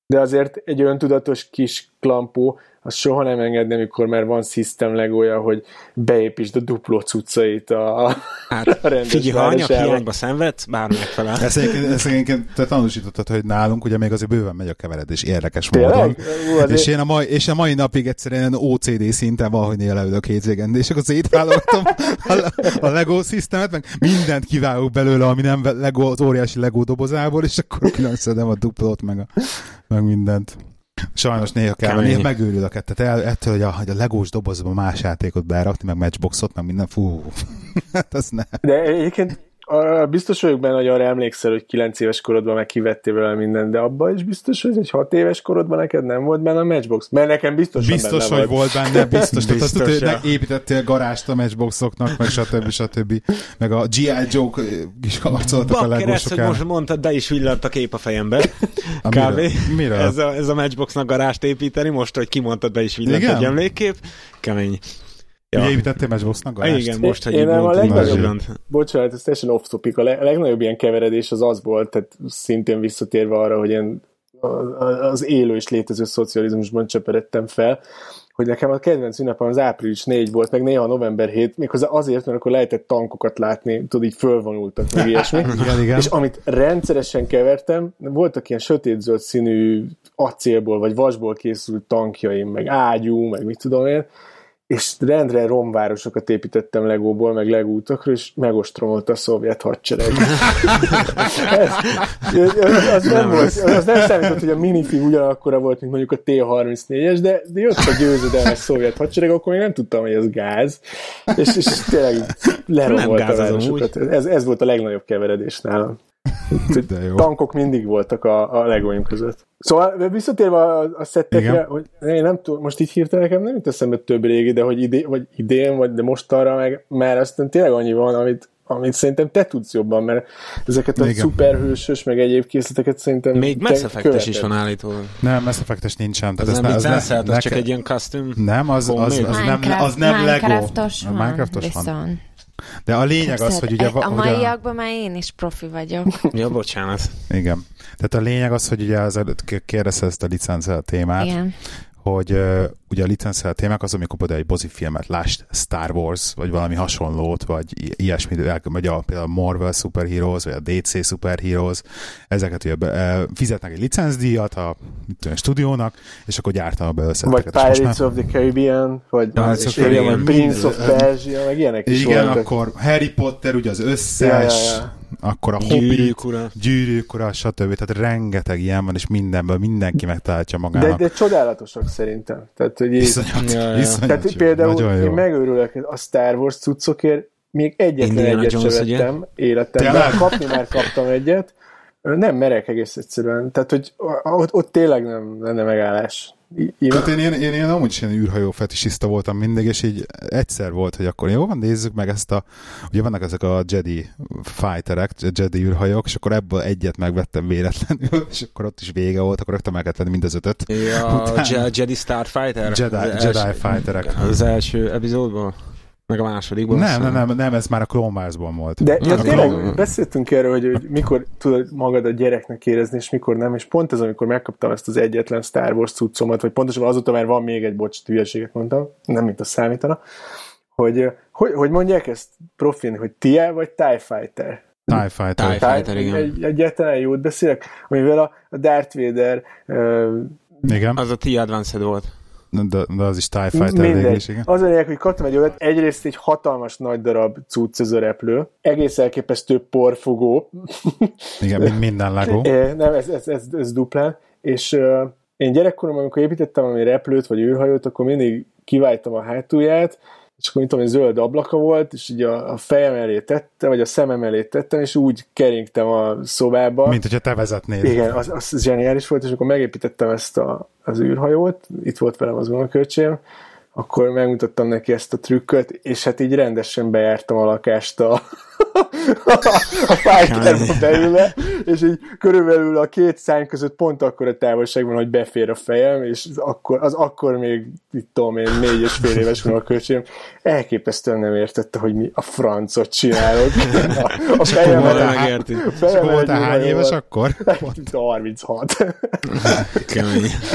S1: De azért egy öntudatos kis klampó azt soha nem engedni, amikor már van system legója, hogy beépítsd a dupló cuccait a,
S4: hát, a rendes Figyelj, ha anyag hiányba szenvedsz, bármi megfelel.
S3: Ezt egyébként, ezt egyébként te tanúsítottad, hogy nálunk ugye még azért bőven megy a keveredés érdekes Tényleg? módon. Ú, és, én a mai, és a mai napig egyszerűen OCD szinten valahogy leülök hétvégén, és akkor szétválogatom a, a Lego szisztemet, meg mindent kiválok belőle, ami nem Lego, az óriási Lego dobozából, és akkor külön a duplót, meg, a, meg mindent. Sajnos néha kell, néha megőrülök tehát el, ettől, hogy a, hogy a legós dobozba más játékot berakni, meg matchboxot, meg minden, fú, hát az nem.
S1: De egyébként biztos vagyok benne, hogy arra emlékszel, hogy 9 éves korodban meg kivettél vele minden, de abban is biztos, hogy egy 6 éves korodban neked nem volt benne a Matchbox. Mert nekem biztos,
S3: biztos
S1: benne
S3: hogy volt benne, biztos. biztos tehát azt tudod, hogy építettél garást a Matchboxoknak, meg stb. stb. Meg a G.I. Joke is harcoltak a legósok
S4: hogy most mondtad, de is villant a kép a fejembe. A Kb. Miről? Ez a, ez a Matchboxnak garást építeni, most, hogy kimondtad, be is villant egy emlékkép. Kemény.
S3: Ja. Ugye építettél Matchbox
S4: Igen, most, hogy
S1: én a legnagyobb, bocsánat, ez teljesen off topic, a, le, a legnagyobb ilyen keveredés az az volt, tehát szintén visszatérve arra, hogy én az élő és létező szocializmusban csöperedtem fel, hogy nekem a kedvenc ünnepem az április 4 volt, meg néha november 7, méghozzá azért, mert akkor lehetett tankokat látni, tudod, így fölvonultak, meg ilyesmi. igen, igen. És amit rendszeresen kevertem, voltak ilyen sötétzöld színű acélból vagy vasból készült tankjaim, meg ágyú, meg mit tudom én, és rendre romvárosokat építettem legóból, meg legútokról, és megostromolta a szovjet hadsereg. ez, az, nem volt, az nem számított, hogy a minifig ugyanakkora volt, mint mondjuk a T-34-es, de, de jött a győzedelmes szovjet hadsereg, akkor még nem tudtam, hogy ez gáz, és, és tényleg leromolt a városokat. Ez, ez volt a legnagyobb keveredés nálam. De jó. Tankok mindig voltak a, a legóim között. Szóval visszatérve a, a szettekre, Igen. hogy én nem tudom, most így hirtelen nekem nem jut eszembe több régi, de hogy idé, vagy idén, vagy de mostanra meg, mert aztán tényleg annyi van, amit, amit szerintem te tudsz jobban, mert ezeket a Igen. szuperhősös, meg egyéb készleteket szerintem
S4: Még Mass effect is van állítólag.
S3: Nem, Mass effect nincsen.
S4: Tehát az, az, nem az, az, az csak egy ilyen custom.
S3: Nem, az, az, az, az, nem, az nem Lego.
S2: Minecraftos van, Minecraftos van.
S3: De a lényeg az, hogy ugye...
S2: A maiakban már én is profi vagyok.
S4: ja, bocsánat.
S3: Igen. Tehát a lényeg az, hogy ugye az előtt kérdezte ezt a licencel témát, Igen hogy ugye a licenszelt témák az, amikor például egy bozi filmet, lásd Star Wars, vagy valami hasonlót, vagy ilyesmi, vagy a, például a Marvel Superheroes, vagy a DC Superheroes, ezeket ugye uh, fizetnek egy licencdíjat a, a stúdiónak, és akkor gyártanak be
S1: összeteket. Vagy Pirates of the Caribbean, vagy, Pirates of Caribbean, Prince of Persia, meg ilyenek is
S3: Igen, voltak. akkor Harry Potter, ugye az összes, ja, ja, ja akkor a Hobbit, gyűrűk ura, stb. Tehát rengeteg ilyen van, és mindenből mindenki megtalálja magának.
S1: De, de csodálatosak szerintem. Tehát, hogy így,
S3: iszonyat, ja, ja.
S1: iszonyat Tehát például én megőrülök a Star Wars cuccokért, még egyetlen Indiana egyet Jones, sem vettem életemben. Kapni már kaptam egyet. Nem merek egész egyszerűen. Tehát, hogy ott, ott tényleg nem lenne megállás.
S3: Én, Tehát én, én, én, én amúgy is ilyen űrhajó fetisista voltam mindig, és így egyszer volt, hogy akkor jó van, nézzük meg ezt a, ugye vannak ezek a Jedi fighterek, Jedi űrhajók, és akkor ebből egyet megvettem véletlenül, és akkor ott is vége volt, akkor rögtön meg kellett venni mind az ötöt.
S4: Ja, Utána, Jedi Starfighter?
S3: Jedi, Jedi első, Fighterek.
S4: Az első epizódból? Meg a másodikban?
S3: Nem, nem, nem, nem, ez már a Clone Wars-ban volt.
S1: De ja, tényleg Clone... beszéltünk erről, hogy, hogy mikor tudod magad a gyereknek érezni, és mikor nem, és pont ez, amikor megkaptam ezt az egyetlen Star Wars cuccomat, vagy pontosan azóta már van még egy, bocs, hülyeséget mondtam, nem mint a számítana, hogy, hogy, hogy mondják ezt profin, hogy TIE vagy TIE Fighter?
S3: TIE Fighter.
S4: TIE Fighter, igen. Egy,
S1: egyetlen jót beszélek, amivel a, a Darth Vader uh,
S3: igen.
S4: Az a TIE Advanced volt.
S3: De, de az is TIE Fighter is, igen.
S1: Az a lényeg, hogy kaptam egy olyat, egyrészt egy hatalmas nagy darab cucc ez a repülő, egész elképesztő porfogó.
S3: Igen, mint minden Lego.
S1: Nem, ez, ez, ez, ez duplán. És uh, én gyerekkoromban, amikor építettem ami repülőt vagy űrhajót, akkor mindig kiváltam a hátulját, és akkor mint tudom, zöld ablaka volt, és így a, a fejem elé tettem, vagy a szemem elé tettem, és úgy keringtem a szobába.
S3: Mint hogyha te vezetnéd.
S1: Igen, az, az zseniális volt, és akkor megépítettem ezt a, az űrhajót, itt volt velem az unokölcsém, akkor megmutattam neki ezt a trükköt, és hát így rendesen bejártam a lakást a, a fighterba beülve, és így körülbelül a két szány között pont akkor a távolságban, hogy befér a fejem, és az akkor, az akkor még, itt tudom én, négy és fél éves a kölcsém, elképesztően nem értette, hogy mi a francot csinálok.
S3: A, a fejem megérti. És volt hány éves akkor?
S1: 36.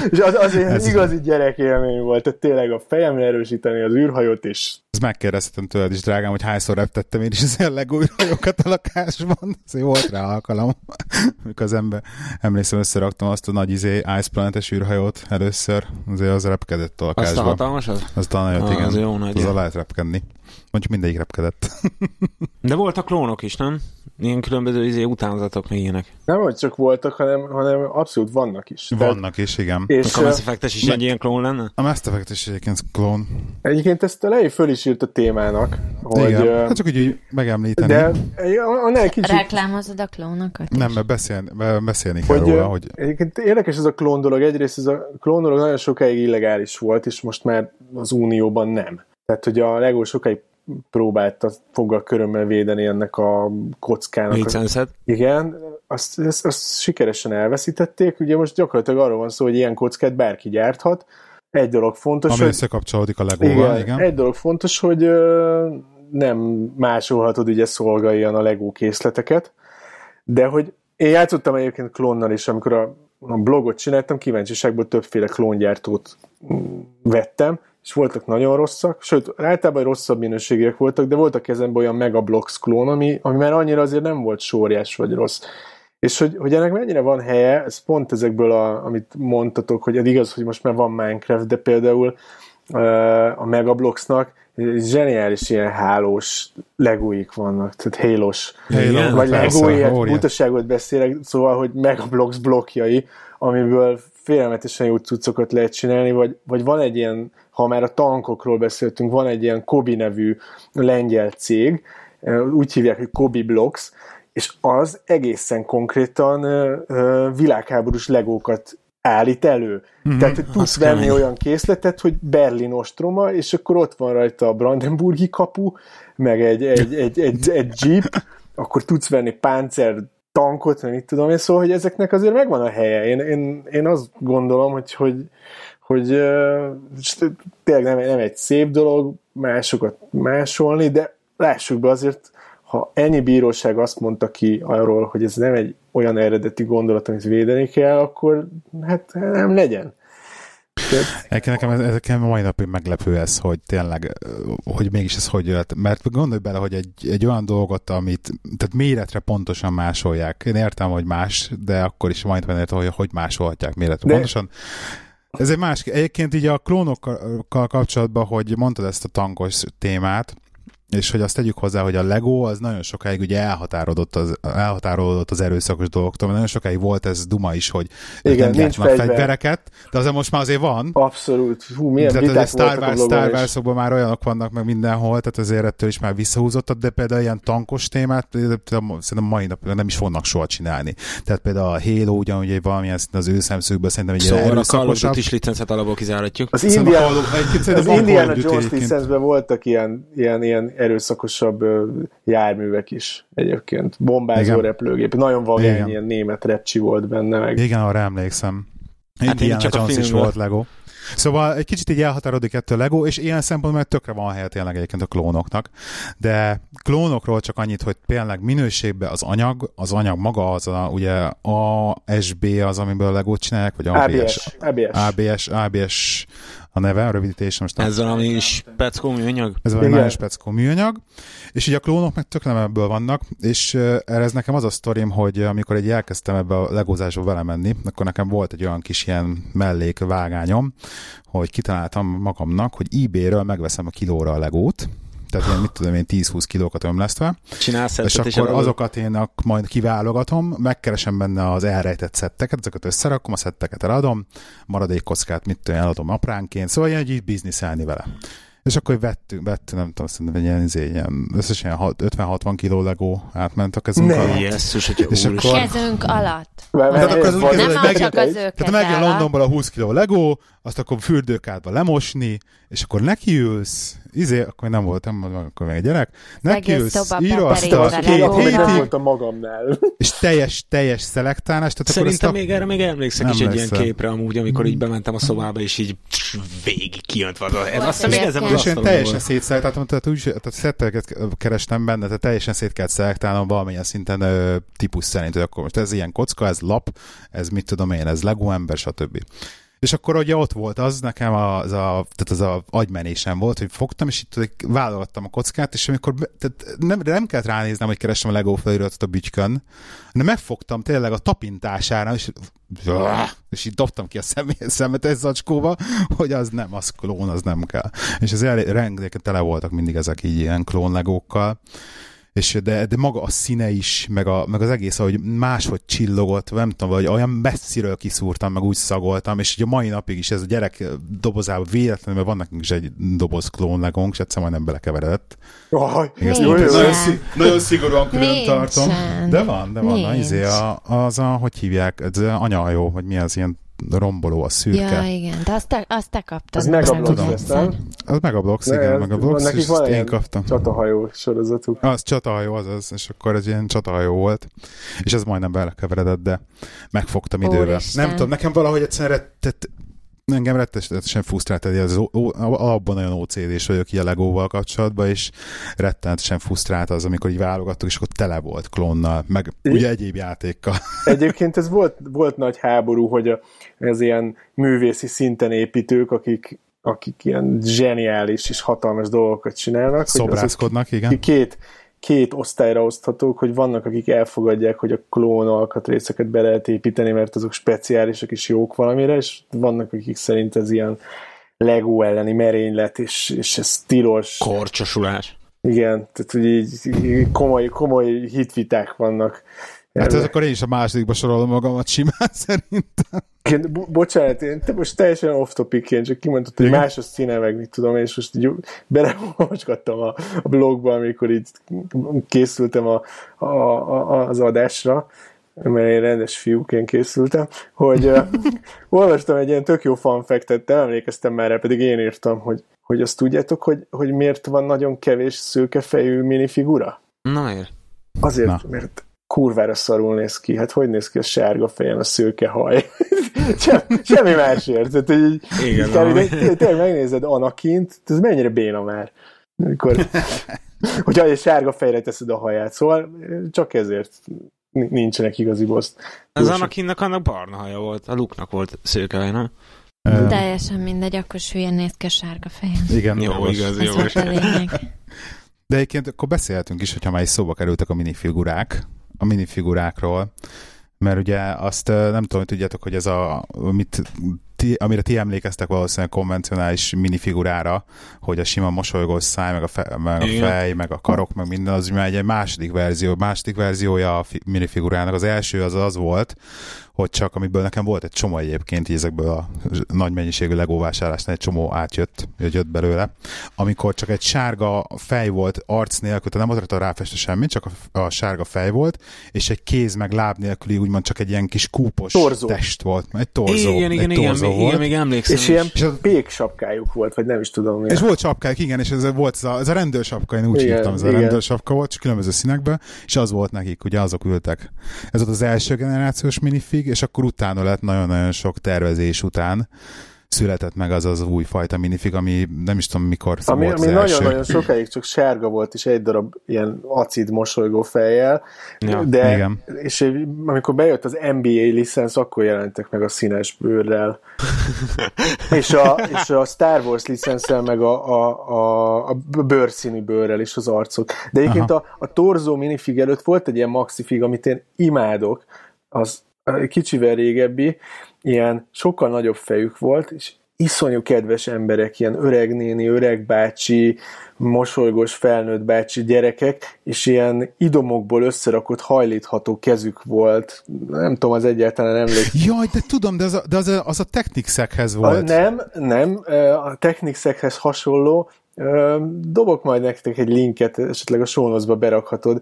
S1: és az, azért Ez igazi gyerekélmény volt, tehát tényleg a fejemre erősíteni az űrhajót, és
S3: ezt megkérdeztem tőled is, drágám, hogy hányszor reptettem én is az ilyen legúj hajókat a lakásban. Ez volt rá alkalom, amikor az ember, emlékszem, összeraktam azt a nagy izé Ice Planet-es űrhajót először, azért az repkedett a lakásban. Azt a
S4: hatalmasat?
S3: Az talán jött, ah, igen. Az jó nagy. Az lehet repkedni. Mondjuk mindegyik repkedett.
S4: De voltak klónok is, nem? Ilyen különböző izé, utánzatok, még ilyenek.
S1: Nem, hogy csak voltak, hanem, hanem abszolút vannak is.
S3: Vannak is, igen.
S4: És a Mass effect is egy ilyen klón lenne?
S3: A Mass Effect is egyébként klón.
S1: Egyébként ezt a lej föl is írt a témának. Hogy,
S3: igen, uh, hát csak úgy megemlíteni.
S1: De annál kicsit...
S2: Reklámozod a klónokat
S3: Nem, mert beszélni, beszélni kell hogy, róla, hogy...
S1: Egyébként érdekes ez a klón dolog. Egyrészt ez a klón dolog nagyon sokáig illegális volt, és most már az Unióban nem. Tehát, hogy a Lego sokáig próbálta foggal körömmel védeni ennek a kockának.
S4: Licenszet?
S1: Igen, azt, azt, azt sikeresen elveszítették. Ugye most gyakorlatilag arról van szó, hogy ilyen kockát bárki gyárthat, egy dolog fontos,
S3: Ami hogy... összekapcsolódik a legóval, igen,
S1: igen. Egy dolog fontos, hogy ö, nem másolhatod ugye szolgáljan a legó készleteket, de hogy én játszottam egyébként klónnal is, amikor a, a blogot csináltam, kíváncsiságból többféle klóngyártót mm, vettem, és voltak nagyon rosszak, sőt, általában rosszabb minőségűek voltak, de voltak kezemben olyan Megablox klón, ami, ami már annyira azért nem volt sóriás vagy rossz. És hogy, hogy ennek mennyire van helye, ez pont ezekből, a, amit mondtatok, hogy igaz, hogy most már van Minecraft, de például a Megabloxnak zseniális ilyen hálós legóik vannak, tehát hálós,
S3: Halo,
S1: vagy legóiért butaságot beszélek, szóval, hogy Megablox blokkjai, amiből félelmetesen jó cuccokat lehet csinálni, vagy, vagy van egy ilyen, ha már a tankokról beszéltünk, van egy ilyen Kobi nevű lengyel cég, úgy hívják, hogy Kobi Blocks, és az egészen konkrétan világháborús legókat állít elő. Mm-hmm, Tehát, hogy tudsz venni kemény. olyan készletet, hogy Berlin ostroma, és akkor ott van rajta a Brandenburgi kapu, meg egy, egy, egy, egy, egy jeep, akkor tudsz venni páncer tankot, meg mit tudom én, szóval, hogy ezeknek azért megvan a helye. Én, én, én azt gondolom, hogy, hogy, hogy tényleg nem, nem egy szép dolog másokat másolni, de lássuk be azért, ha ennyi bíróság azt mondta ki arról, hogy ez nem egy olyan eredeti gondolat, amit védeni kell, akkor hát nem legyen.
S3: Tehát... Nekem, nekem mai napig meglepő ez, hogy tényleg, hogy mégis ez hogy jött. Mert gondolj bele, hogy egy, egy olyan dolgot, amit, tehát méretre pontosan másolják. Én értem, hogy más, de akkor is majd értem, hogy hogy másolhatják méretre de... pontosan. Ez egy másik. Egyébként így a klónokkal kapcsolatban, hogy mondtad ezt a tankos témát, és hogy azt tegyük hozzá, hogy a Lego az nagyon sokáig ugye elhatárolódott az, elhatárolódott az erőszakos dolgoktól, mert nagyon sokáig volt ez duma is, hogy
S1: Igen, nem nincs fegyver.
S3: fegyvereket, de azért most már azért van.
S1: Abszolút. Hú, milyen tehát viták
S3: Star Wars, Star wars már olyanok vannak meg mindenhol, tehát azért ettől is már visszahúzottak, de például ilyen tankos témát szerintem mai nap nem is fognak soha csinálni. Tehát például a Halo ugyanúgy egy valamilyen az ő szemszögből szerintem egy
S4: szóval a Call of is licencet alapból kizáratjuk.
S1: Az, Indiana, az Indiana Jones licencben voltak ilyen, ilyen, ilyen erőszakosabb járművek is egyébként. Bombázó Igen. repülőgép. Nagyon vagány ilyen német repcsi volt benne meg.
S3: Igen, arra emlékszem. Hát én csak Jones a is volt Lego. Szóval egy kicsit így elhatárodik ettől Lego, és ilyen szempontból tökre van helye tényleg egyébként a klónoknak. De klónokról csak annyit, hogy tényleg minőségben az anyag, az anyag maga az a, ugye ASB az, amiből a Legót csinálják, vagy ABS?
S1: ABS.
S3: ABS, ABS a neve, a rövidítés most
S4: Ez valami speckó műanyag?
S3: Ez valami nagyon speckó műanyag, és így a klónok meg tök nem ebből vannak, és erre ez nekem az a sztorim, hogy amikor egy elkezdtem ebbe a legózásba vele menni, akkor nekem volt egy olyan kis ilyen mellékvágányom, hogy kitaláltam magamnak, hogy eBay-ről megveszem a kilóra a legót, tehát ilyen, mit tudom én, 10-20 kilókat ömlesztve.
S4: Csinálsz
S3: És akkor azokat én majd kiválogatom, megkeresem benne az elrejtett szetteket, ezeket összerakom, a szetteket eladom, maradék kockát, mit tudom, eladom apránként, szóval ilyen így bizniszelni vele. És akkor vettünk, vettünk, nem tudom, szerintem egy ilyen, izé, ilyen összesen 50-60 kiló legó átment a kezünk
S4: alatt. Jesszus, hogy
S2: és akkor... Kezünk alatt.
S3: Tehát akkor az
S2: úgy nem hogy csak az őket
S3: Tehát megjön Londonból a 20 kiló legó, azt akkor fürdőkádba lemosni, és akkor nekiülsz, izé, akkor nem voltam, akkor még egy gyerek, nekiülsz, írasztal,
S1: két hétig, a magamnál.
S3: és teljes, teljes szelektálás.
S4: Tehát Szerintem akkor még erre még emlékszek is egy ilyen képre amúgy, amikor így bementem a szobába, és így végig kijöntve az. Ez azt hiszem, ezen
S3: az én teljesen szétszelektáltam, tehát úgy, tehát szetteket kerestem benne, tehát teljesen szét kellett szelektálnom valamilyen szinten típus szerint, hogy akkor most ez ilyen kocka, ez lap, ez mit tudom én, ez Lego ember, stb. És akkor ugye ott volt az, nekem az a, tehát az a agymenésem volt, hogy fogtam, és itt válogattam a kockát, és amikor tehát nem, nem kellett ránéznem, hogy keresem a Lego feliratot a bütykön, de megfogtam tényleg a tapintására, és, és így dobtam ki a szemet egy zacskóba, hogy az nem, az klón, az nem kell. És az rengeteg tele voltak mindig ezek így ilyen klón legókkal és de, de maga a színe is, meg, a, meg az egész, ahogy máshogy csillogott, nem tudom, vagy olyan messziről kiszúrtam, meg úgy szagoltam, és ugye a mai napig is ez a gyerek dobozában véletlenül, mert vannak is egy doboz klónlegónk, és egyszer majdnem belekeveredett.
S1: Oh,
S3: nagyon, szig, nagyon szigorúan külön tartom. De van, de van. Az, izé a, az a, hogy hívják, ez anyajó, vagy mi az ilyen romboló, a szürke.
S2: Ja, igen, de azt te, azt te kaptad.
S1: Az Megablox nem?
S3: Az Megablox, igen, Megablox,
S1: nekik van én kaptam. csatahajó sorozatuk.
S3: Az csatahajó, az az, és akkor ez ilyen csatahajó volt, és ez majdnem belekeveredett, de megfogtam idővel. Úristen. Nem tudom, nekem valahogy egyszerre, tehát engem rettenetesen frusztrált, hogy az alapban nagyon OCD-s vagyok így a Legóval kapcsolatban, és rettenetesen frusztrált az, amikor így válogattuk, és akkor tele volt klónnal, meg é. ugye egyéb játékkal.
S1: Egyébként ez volt, volt nagy háború, hogy a, ez ilyen művészi szinten építők, akik akik ilyen zseniális és hatalmas dolgokat csinálnak.
S3: Szobrászkodnak,
S1: hogy
S3: igen.
S1: Két, két osztályra oszthatók, hogy vannak, akik elfogadják, hogy a klón alkatrészeket be lehet építeni, mert azok speciálisak és jók valamire, és vannak, akik szerint ez ilyen Lego elleni merénylet, és, és ez tilos.
S4: Korcsosulás.
S1: Igen, tehát hogy így, így komoly, komoly hitviták vannak.
S3: Hát ez akkor én is a másodikba sorolom magamat simán szerintem.
S1: Én, bo- bocsánat, én te most teljesen off-topic, én csak kimondtad, hogy más a színe, meg mit tudom, és most így beleolvasgattam a, a blogba, amikor így készültem a, a, a, az adásra, mert én rendes fiúként készültem, hogy uh, olvastam egy ilyen tök jó fanfektet, de emlékeztem már rá, pedig én írtam, hogy, hogy azt tudjátok, hogy, hogy miért van nagyon kevés szőkefejű minifigura?
S4: Na miért?
S1: Azért, Na. mert kurvára szarul néz ki. Hát hogy néz ki a sárga fejen a szőke haj? Sem, semmi másért. Tehát, így, Igen, így, tényleg megnézed Anakint, ez mennyire béna már. Amikor, hogyha egy sárga fejre teszed a haját. Szóval csak ezért nincsenek igazi boszt.
S4: Az Anakinnak annak barna haja volt, a Luknak volt szőke haj, nem?
S2: Uh, Teljesen mindegy, akkor hülyen néz ki a sárga fejem.
S3: Igen,
S4: jó, igaz, jó.
S3: De egyébként akkor beszélhetünk is, hogyha már is szóba kerültek a minifigurák, a minifigurákról, mert ugye azt nem tudom, hogy tudjátok, hogy ez a, amit ti, amire ti emlékeztek valószínűleg konvencionális minifigurára, hogy a sima mosolygós száj, meg a, fe, meg a fej, meg a karok, meg minden, az már egy második verzió, második verziója a minifigurának. Az első az az volt, hogy csak amiből nekem volt egy csomó egyébként, így ezekből a nagy mennyiségű Lego vásárlásnál egy csomó átjött, hogy jött belőle, amikor csak egy sárga fej volt arc nélkül, tehát nem volt rajta ráfeste semmi, csak a, a sárga fej volt, és egy kéz meg láb nélküli úgymond csak egy ilyen kis kúpos torzó. test volt, egy torzó.
S4: Igen, igen,
S3: egy
S4: torzó igen, volt. igen, még emlékszem.
S1: És ilyen és pék sapkájuk volt, vagy nem is tudom. Milyen.
S3: És volt sapkájuk, igen, és ez volt ez a, ez a rendőrsapka, én úgy igen, hívtam, ez a rendőrsapka volt, csak különböző színekben, és az volt nekik, ugye azok ültek. Ez volt az első generációs minifig, és akkor utána lett nagyon-nagyon sok tervezés után született meg az az új fajta minifig, ami nem is tudom mikor
S1: ami, volt Ami nagyon-nagyon sokáig csak sárga volt, és egy darab ilyen acid mosolygó fejjel, ja, de igen. és amikor bejött az NBA licensz, akkor jelentek meg a színes bőrrel. és, a, és a Star Wars licenszel meg a, a, a, a bőrszínű bőrrel is az arcok. De egyébként a, a Torzó minifig előtt volt egy ilyen maxifig, amit én imádok, az kicsivel régebbi, ilyen sokkal nagyobb fejük volt, és iszonyú kedves emberek, ilyen öreg néni, öreg bácsi, mosolygós felnőtt bácsi gyerekek, és ilyen idomokból összerakott hajlítható kezük volt. Nem tudom, az egyáltalán emlékszik.
S3: Jaj, de tudom, de az a, de az a, az a Technicsekhez volt.
S1: A, nem, nem, a Technicsekhez hasonló, Dobok majd nektek egy linket, esetleg a sónozba berakhatod.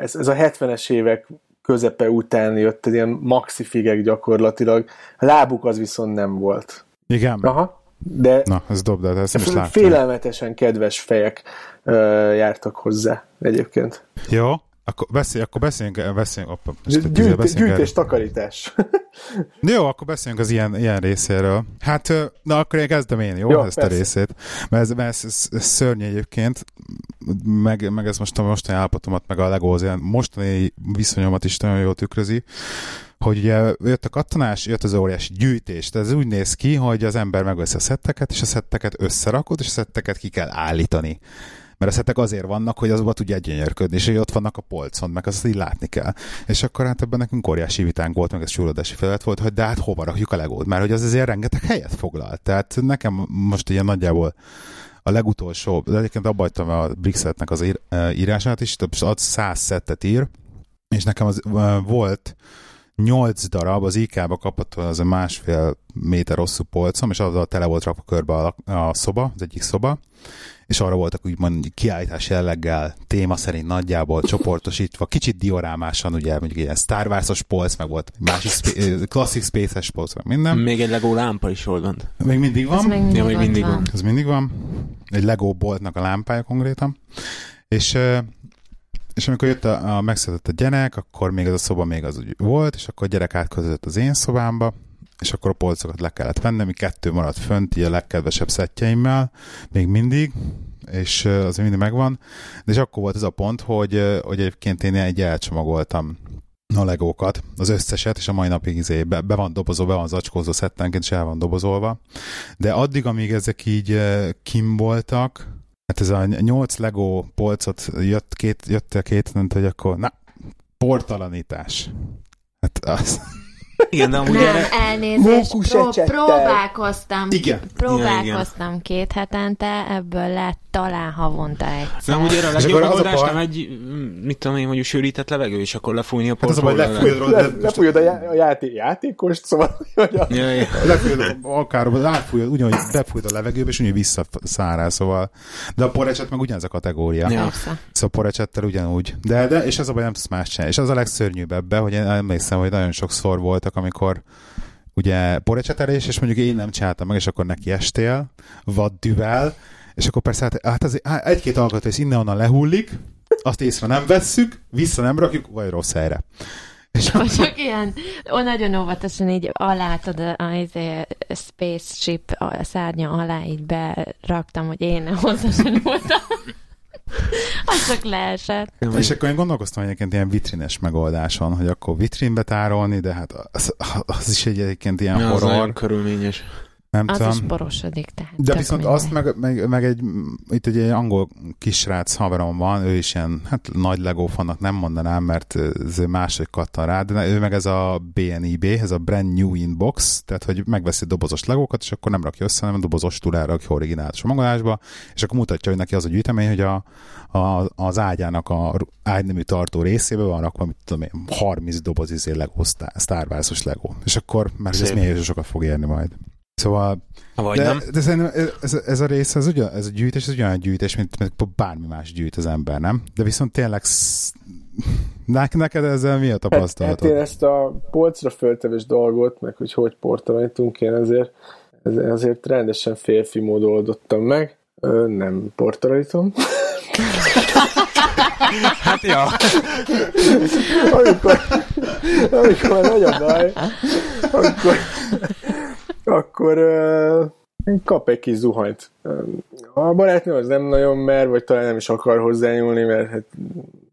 S1: Ez, ez a 70-es évek közepe után jött egy ilyen maxifigek gyakorlatilag. A lábuk az viszont nem volt.
S3: Igen.
S1: Aha. De
S3: Na, ez dob, de ezt is láttam.
S1: Félelmetesen kedves fejek uh, jártak hozzá egyébként.
S3: Jó, akkor, beszélj, akkor beszéljünk, beszéljünk, oppa,
S1: Gyűjt, beszéljünk gyűjtés, takarítás.
S3: jó, akkor beszéljünk az ilyen, ilyen részéről. Hát, na akkor én kezdem én, jó? jó ezt persze. a részét. Mert ez, mert ez, ez, ez szörnyű egyébként, meg, meg ez most a mostani állapotomat, meg a legó ilyen mostani viszonyomat is nagyon jól tükrözi, hogy ugye jött a kattanás, jött az óriási gyűjtés. Tehát ez úgy néz ki, hogy az ember megveszi a szetteket, és a szetteket összerakod, és a szetteket ki kell állítani mert a szettek azért vannak, hogy azokba tudja gyönyörködni, és hogy ott vannak a polcon, meg azt így látni kell. És akkor hát ebben nekünk óriási vitánk volt, meg ez súlyodási felett volt, hogy de hát hova rakjuk a legót, mert hogy az azért rengeteg helyet foglal. Tehát nekem most ilyen nagyjából a legutolsó, de egyébként abba hagytam a Brixetnek az ír, írását is, több az 100 szettet ír, és nekem az volt nyolc darab, az IK-ba kapott az a másfél méter hosszú polcom, és azzal tele volt rakva körbe a, a szoba, az egyik szoba, és arra voltak úgymond kiállítás jelleggel, téma szerint nagyjából csoportosítva, kicsit diorámásan, ugye mondjuk ilyen Star Wars-os polc, meg volt másik sp- klasszik Space-es polc, meg minden.
S4: Még egy Lego lámpa is volt bent.
S3: Még mindig van. Ez
S2: még mindig, ja, még mindig van. van.
S3: Ez mindig van. Egy Lego boltnak a lámpája konkrétan. És és amikor jött a, a megszületett a gyerek, akkor még ez a szoba még az úgy volt, és akkor a gyerek átközött az én szobámba, és akkor a polcokat le kellett venni, mi kettő maradt fönt, így a legkedvesebb szettjeimmel, még mindig, és az mindig megvan. De és akkor volt ez a pont, hogy, hogy egyébként én egy elcsomagoltam a legókat, az összeset, és a mai napig izé be, be van dobozolva, be van zacskózó szettenként, és el van dobozolva. De addig, amíg ezek így kim voltak, hát ez a nyolc Lego polcot jött, két, jött a két, nem hogy akkor, na, portalanítás. Hát az,
S2: igen, de amúgy nem, erre... elnézést, pró- próbálkoztam, igen. próbálkoztam igen, két hetente, ebből lett talán havonta egyszer.
S4: Nem, ugye a legjobb megoldás nem egy, mit tudom én, mondjuk sűrített levegő, és akkor lefújni a portról. Hát
S1: lefújod, le, lefújod a, já- a játék, játékost, szóval... Hogy a... ja,
S3: ja. Lefújod, akár átfújod, ugyanúgy befújod a levegőbe, és ugyanúgy visszaszárál, szóval. De a porecset meg ugyanaz a kategória. Ja. Szóval a porecsettel ugyanúgy. De, de, és ez a baj, nem tudsz más csinálni. És az a legszörnyűbb ebbe, hogy én emlékszem, hogy nagyon sokszor voltak, amikor ugye porecsetelés, és mondjuk én nem csináltam meg, és akkor neki estél, vaddűvel, és akkor persze hát, hát az, egy-két alkatrész innen-onnan lehullik, azt észre nem vesszük, vissza nem rakjuk, vagy rossz helyre.
S2: És csak ilyen, ó, nagyon óvatosan így alátad a, a, a izé, spaceship a szárnya alá így beraktam, hogy én hozzá voltam. Az csak leesett.
S3: És akkor én gondolkoztam egyébként ilyen vitrines megoldáson, hogy akkor vitrínbe tárolni, de hát az, az is egy egyébként ilyen ja, horror.
S4: Az körülményes.
S2: Nem az tudom. is borosodik, tehát.
S3: De viszont minden. azt meg, meg, meg, egy, itt egy angol kisrác haverom van, ő is ilyen, hát nagy Lego fannak nem mondanám, mert ez máshogy kattan rá, de ő meg ez a BNIB, ez a Brand New Inbox, tehát hogy megveszi dobozos legókat, és akkor nem rakja össze, hanem dobozos túlára rakja originális magolásba, és akkor mutatja, hogy neki az a gyűjtemény, hogy a, a, az ágyának a ágynemű tartó részébe van rakva, mit tudom én, 30 doboz izé Lego, Star Wars-os Lego. És akkor már ez milyen sokat fog érni majd. Szóval...
S4: Vagy de, nem.
S3: De szerintem ez, ez, a rész, ez, ugyan, ez a gyűjtés, ez ugyanolyan gyűjtés, mint, mint bármi más gyűjt az ember, nem? De viszont tényleg neked ezzel mi a tapasztalatod?
S1: Hát, hát én ezt a polcra föltevés dolgot, meg hogy hogy portalanítunk, én ezért, ezért rendesen férfi módon oldottam meg. Ö, nem portalanítom.
S4: hát ja.
S1: amikor, amikor nagy a baj, akkor akkor uh, kap egy kis zuhanyt. A barátnő az nem nagyon mer, vagy talán nem is akar hozzányúlni, mert hát...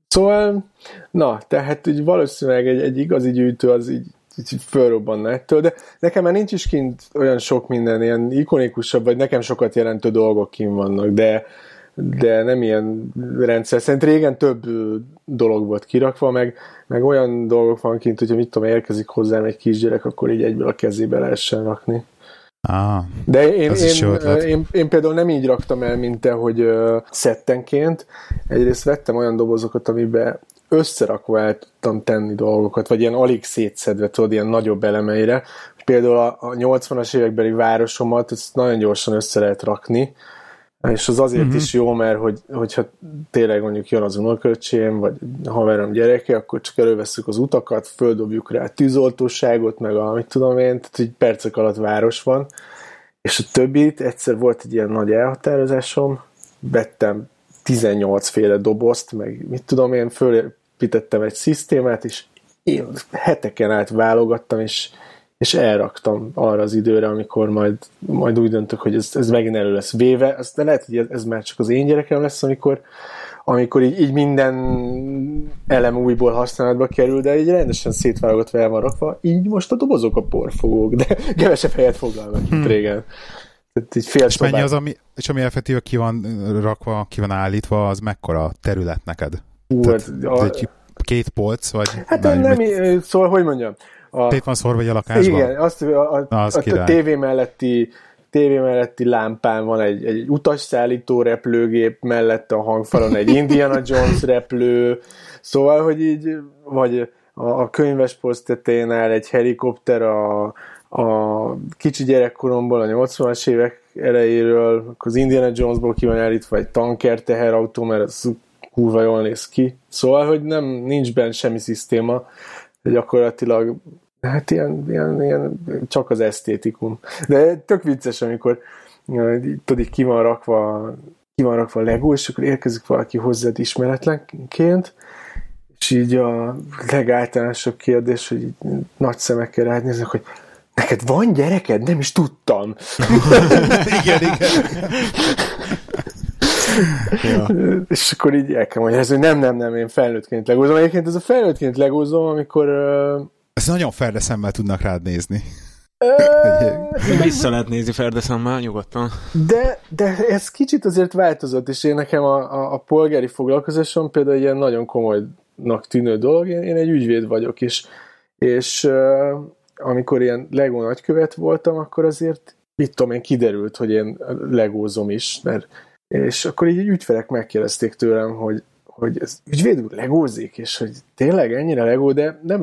S1: Szóval, na, tehát úgy valószínűleg egy, egy igazi gyűjtő az így, így fölrobbanna ettől, de nekem már nincs is kint olyan sok minden, ilyen ikonikusabb, vagy nekem sokat jelentő dolgok kint vannak, de, de nem ilyen rendszer szerint. Régen több dolog volt kirakva, meg, meg olyan dolgok van kint, hogyha mit tudom, érkezik hozzám egy kisgyerek, akkor így egyből a kezébe lehessen rakni.
S3: Ah,
S1: De én, én, én, én például nem így raktam el, mint te, hogy uh, szettenként. Egyrészt vettem olyan dobozokat, amiben összerakva el tudtam tenni dolgokat, vagy ilyen alig szétszedve, tudod, ilyen nagyobb elemeire. Például a, a 80-as évekbeli városomat, ezt nagyon gyorsan össze lehet rakni, és az azért uh-huh. is jó, mert hogy, hogyha tényleg mondjuk jön az unoköcsém, vagy haverom gyereke, akkor csak előveszük az utakat, földobjuk rá a tűzoltóságot, meg a, mit tudom én, tehát egy percek alatt város van. És a többit, egyszer volt egy ilyen nagy elhatározásom, vettem 18 féle dobozt, meg mit tudom én, fölépítettem egy szisztémát, és én heteken át válogattam, és és elraktam arra az időre, amikor majd, majd úgy döntök, hogy ez, ez megint elő lesz véve. Aztán lehet, hogy ez, már csak az én gyerekem lesz, amikor, amikor így, így minden elem újból használatba kerül, de így rendesen szétválogatva el van rakva. Így most a dobozok a porfogók, de kevesebb helyet foglalnak, mint hmm. régen.
S3: Tehát így fél és mennyi az, ami, és ami effektíve ki van rakva, ki van állítva, az mekkora terület neked? Hú, Tehát, a, egy két polc, vagy...
S1: Hát nem, nem, szóval, hogy mondjam,
S3: a, Tét van szorva egy a lakásban?
S1: Igen, azt, a, a, Na, az a, a tévé melletti tévé melletti lámpán van egy, egy utasszállító repülőgép, mellette a hangfalon egy Indiana Jones repülő, szóval, hogy így, vagy a, a könyves tetején áll egy helikopter a, a kicsi gyerekkoromból, a 80-as évek elejéről, az Indiana Jonesból ki van állítva egy tanker teherautó, mert az kurva jól néz ki. Szóval, hogy nem, nincs benne semmi szisztéma, de gyakorlatilag Hát ilyen, ilyen, ilyen csak az esztétikum. De tök vicces, amikor tudod, ki van rakva ki van rakva a Lego, és akkor érkezik valaki hozzád ismeretlenként, és így a legáltalánosabb kérdés, hogy így nagy szemekkel rád néznek, hogy neked van gyereked? Nem is tudtam.
S3: igen, igen.
S1: ja. És akkor így el kell mondani, hogy nem, nem, nem, én felnőttként legózom. Egyébként ez a felnőttként legózom, amikor...
S3: Ezt nagyon ferde szemmel tudnak rád nézni.
S4: Vissza lehet nézni Ferde szemmel, nyugodtan.
S1: De, de ez kicsit azért változott, és én nekem a, a, a polgári foglalkozásom például ilyen nagyon komolynak tűnő dolog, én, én egy ügyvéd vagyok, és, és uh, amikor ilyen Lego nagykövet voltam, akkor azért, mit tudom én, kiderült, hogy én legózom is, mert és akkor így ügyfelek megkérdezték tőlem, hogy, hogy ez ügyvéd úr legózik, és hogy tényleg ennyire legó, de nem,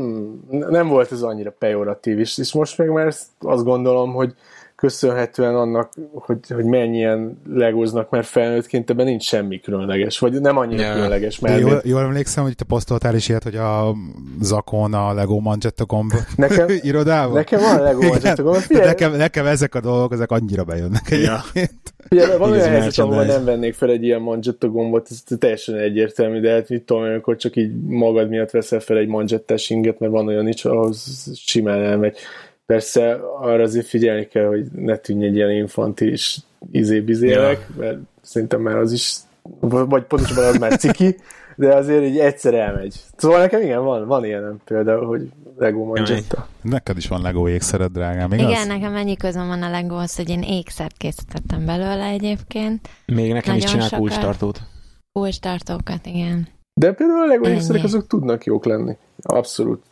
S1: nem volt ez annyira pejoratív is, és most meg már azt gondolom, hogy köszönhetően annak, hogy, hogy mennyien legóznak, mert felnőttként ebben nincs semmi különleges, vagy nem annyira yeah. különleges.
S3: Mert jól, jól emlékszem, hogy te posztoltál is ilyet, hogy a Zakon a Lego Manchetta gomb
S1: nekem,
S3: irodában.
S1: Nekem van Lego Manchetta gomb.
S3: Nekem, nekem ezek a dolgok, ezek annyira bejönnek egyébként.
S1: Ja. van olyan helyzet, ahol nem vennék fel egy ilyen Manchetta gombot, ez teljesen egyértelmű, de hát mit tudom, amikor csak így magad miatt veszel fel egy manchettás inget, mert van olyan is, ahhoz simán elmegy. Persze arra azért figyelni kell, hogy ne tűnj egy ilyen infantilis izébizélek, ja. mert szerintem már az is, vagy pontosabban az már ciki, de azért így egyszer elmegy. Szóval nekem igen, van, van ilyenem például, hogy Lego Manchetta.
S3: Neked is van Lego ékszered, drágám,
S2: igaz? Igen, nekem mennyi közöm van a Legóhoz, hogy én ékszert készítettem belőle egyébként.
S4: Még nekem Nagyon is csinál kulcstartót.
S2: Kulcstartókat, igen.
S1: De például a Lego ékszerek azok tudnak jók lenni. Abszolút.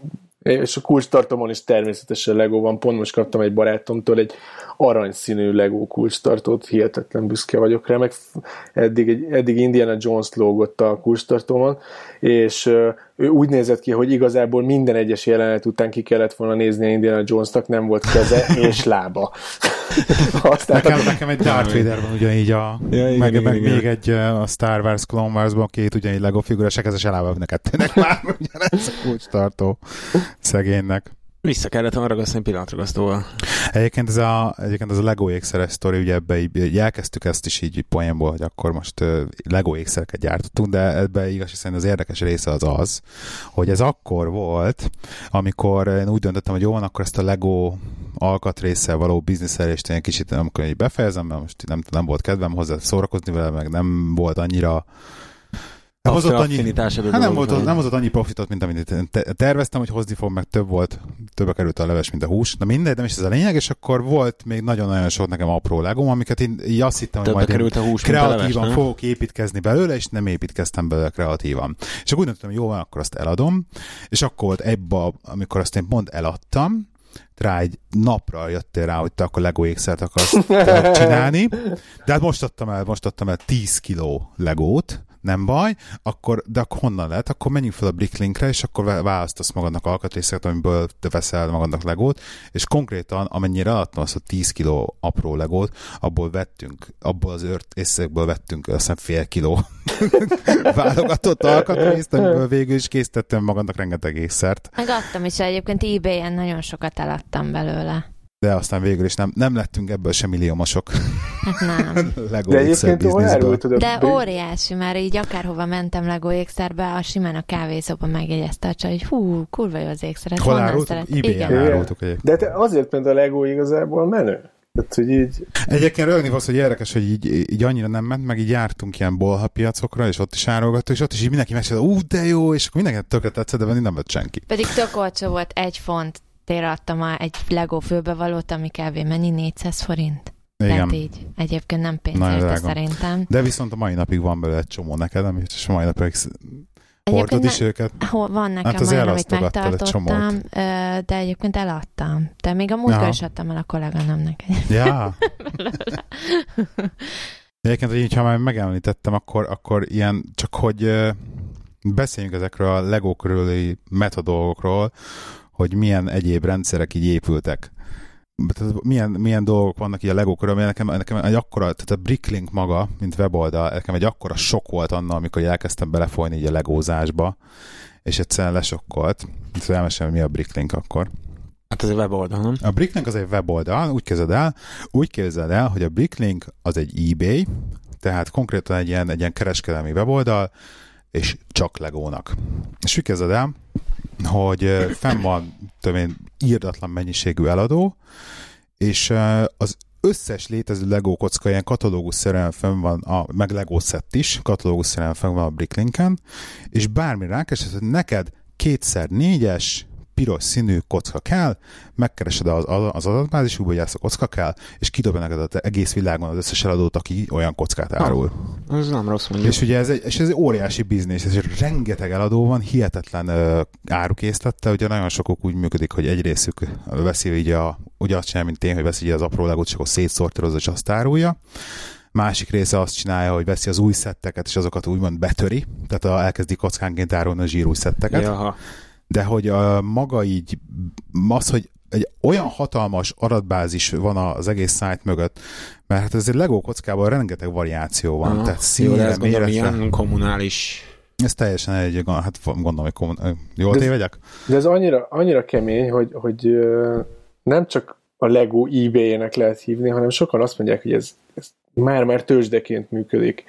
S1: És a kulcstartomon is természetesen Lego van. Pont most kaptam egy barátomtól egy aranyszínű Lego kulcstartót, hihetetlen büszke vagyok rá, meg eddig, eddig Indiana Jones lógott a kulcstartómon, és ő úgy nézett ki, hogy igazából minden egyes jelenet után ki kellett volna nézni a Indiana Jonesnak, nem volt keze és lába.
S3: Nekem, nekem egy Darth Vader van ugyanígy, a, ja, igen, meg, igen, meg igen. még egy a Star Wars Clone Wars-ban két ugyanígy Lego figura, se kezes elába neked már ugyanez a kulcstartó szegénynek.
S4: Vissza kellett volna ragasztani pillanatragasztóval.
S3: Egyébként ez a, egyébként ez a Lego ékszeres sztori, ugye ebbe így, elkezdtük ezt is így poénból, hogy akkor most uh, Lego ékszereket gyártottunk, de ebbe igaz, hiszen az érdekes része az az, hogy ez akkor volt, amikor én úgy döntöttem, hogy jó van, akkor ezt a Lego alkatrészsel való bizniszelést én kicsit, amikor így befejezem, mert most nem, nem volt kedvem hozzá szórakozni vele, meg nem volt annyira
S4: nem hozott, annyi, hát
S3: nem, volt, nem hozott annyi profitot, mint amit terveztem, hogy hozni fog, meg több volt, többe került a leves, mint a hús. Na mindegy, nem is ez a lényeg, és akkor volt még nagyon-nagyon sok nekem apró legom, amiket én így azt hittem, hogy majd
S4: került a hús,
S3: kreatívan
S4: a leves,
S3: fogok építkezni belőle, és nem építkeztem belőle kreatívan. És akkor úgy döntöttem, hogy jó akkor azt eladom, és akkor volt ebbe, amikor azt én pont eladtam, rá egy napra jöttél rá, hogy te akkor Lego ékszert akarsz csinálni. De hát most adtam el, most adtam el 10 kiló legót, nem baj, akkor, de akkor honnan lehet? Akkor menjünk fel a Bricklinkre, és akkor választasz magadnak alkatrészeket, amiből te veszel magadnak legót, és konkrétan, amennyire adtam azt a 10 kiló apró legót, abból vettünk, abból az ört észekből vettünk azt fél kiló válogatott alkatrészt, amiből végül is készítettem magadnak rengeteg észert.
S2: Megadtam is egyébként eBay-en nagyon sokat eladtam belőle
S3: de aztán végül is nem, nem lettünk ebből sem milliómosok.
S2: Hát nem.
S1: Lego de egyébként
S2: De óriási, már így akárhova mentem Lego ékszerbe, a simán a kávészóba megjegyezte a csaj, hogy hú, kurva jó az ékszeret.
S3: Hol árultuk? Igen. árultuk
S1: De te azért ment a Lego igazából menő. Tehát, hogy így...
S3: Egyébként rögni az, hogy érdekes, hogy így, így annyira nem ment, meg így jártunk ilyen bolhapiacokra, és ott is árulgattuk, és ott is így mindenki mesélte, ú, de jó, és akkor mindenki tökre tetszett, de nem vett senki.
S2: Pedig tök olcsó volt, egy font forintért adtam egy Lego főbevalót, ami kb. mennyi? 400 forint? Igen. Tehát így. Egyébként nem pénzért, szerintem.
S3: De viszont a mai napig van belőle egy csomó neked, amit és a mai napig hordod is őket.
S2: Hol, van nekem hát olyan, amit megtartottam, de egyébként eladtam. De még a múltkor ja. is adtam el a kolléganőmnek.
S3: Ja. Egyébként, hogy így, ha már megemlítettem, akkor, akkor ilyen, csak hogy beszéljünk ezekről a Lego körüli metadolgokról, hogy milyen egyéb rendszerek így épültek. Milyen, milyen dolgok vannak így a Lego körül, nekem, nekem egy akkora, tehát a Bricklink maga, mint weboldal, nekem egy akkora sok volt annak, amikor elkezdtem belefolyni így a legózásba, és egyszerűen lesokkolt. Szóval elmesem, mi a Bricklink akkor.
S4: Hát ez egy weboldal, nem?
S3: A Bricklink az egy weboldal, úgy kezded el, úgy képzeld el, hogy a Bricklink az egy eBay, tehát konkrétan egy ilyen, egy ilyen kereskedelmi weboldal, és csak Legónak. És úgy kezded el, hogy fenn van többé írdatlan mennyiségű eladó, és az összes létező Lego kocka ilyen katalógus-szerűen fenn van, a, meg Lego set is, katalógus-szerűen fenn van a Bricklinken, és bármi rákeresed, hogy neked kétszer négyes, piros színű kocka kell, megkeresed az, az adatbázisukba, hogy ezt a kocka kell, és kidobja neked az egész világon az összes eladót, aki olyan kockát árul.
S4: Ah, ez nem rossz mondjuk.
S3: És ugye ez egy, és ez egy óriási biznisz, és rengeteg eladó van, hihetetlen uh, árukészlete, ugye nagyon sokok úgy működik, hogy egy részük veszi így a, ugye azt csinál, mint én, hogy veszi az apró legót, és akkor szétszortírozza, és azt árulja másik része azt csinálja, hogy veszi az új szetteket, és azokat úgymond betöri, tehát a, elkezdi kockánként árulni a zsírúj szetteket. Jaha de hogy a maga így, az, hogy egy olyan hatalmas adatbázis van az egész szájt mögött, mert hát ez egy Lego kockában rengeteg variáció van, Aha, tehát színre,
S4: jó, méretre. ilyen kommunális
S3: ez teljesen egy, hát gondolom, hogy kommun... jól de tévegyek?
S1: De ez annyira, annyira kemény, hogy, hogy nem csak a Lego eBay-nek lehet hívni, hanem sokan azt mondják, hogy ez, ez már-már tőzsdeként működik.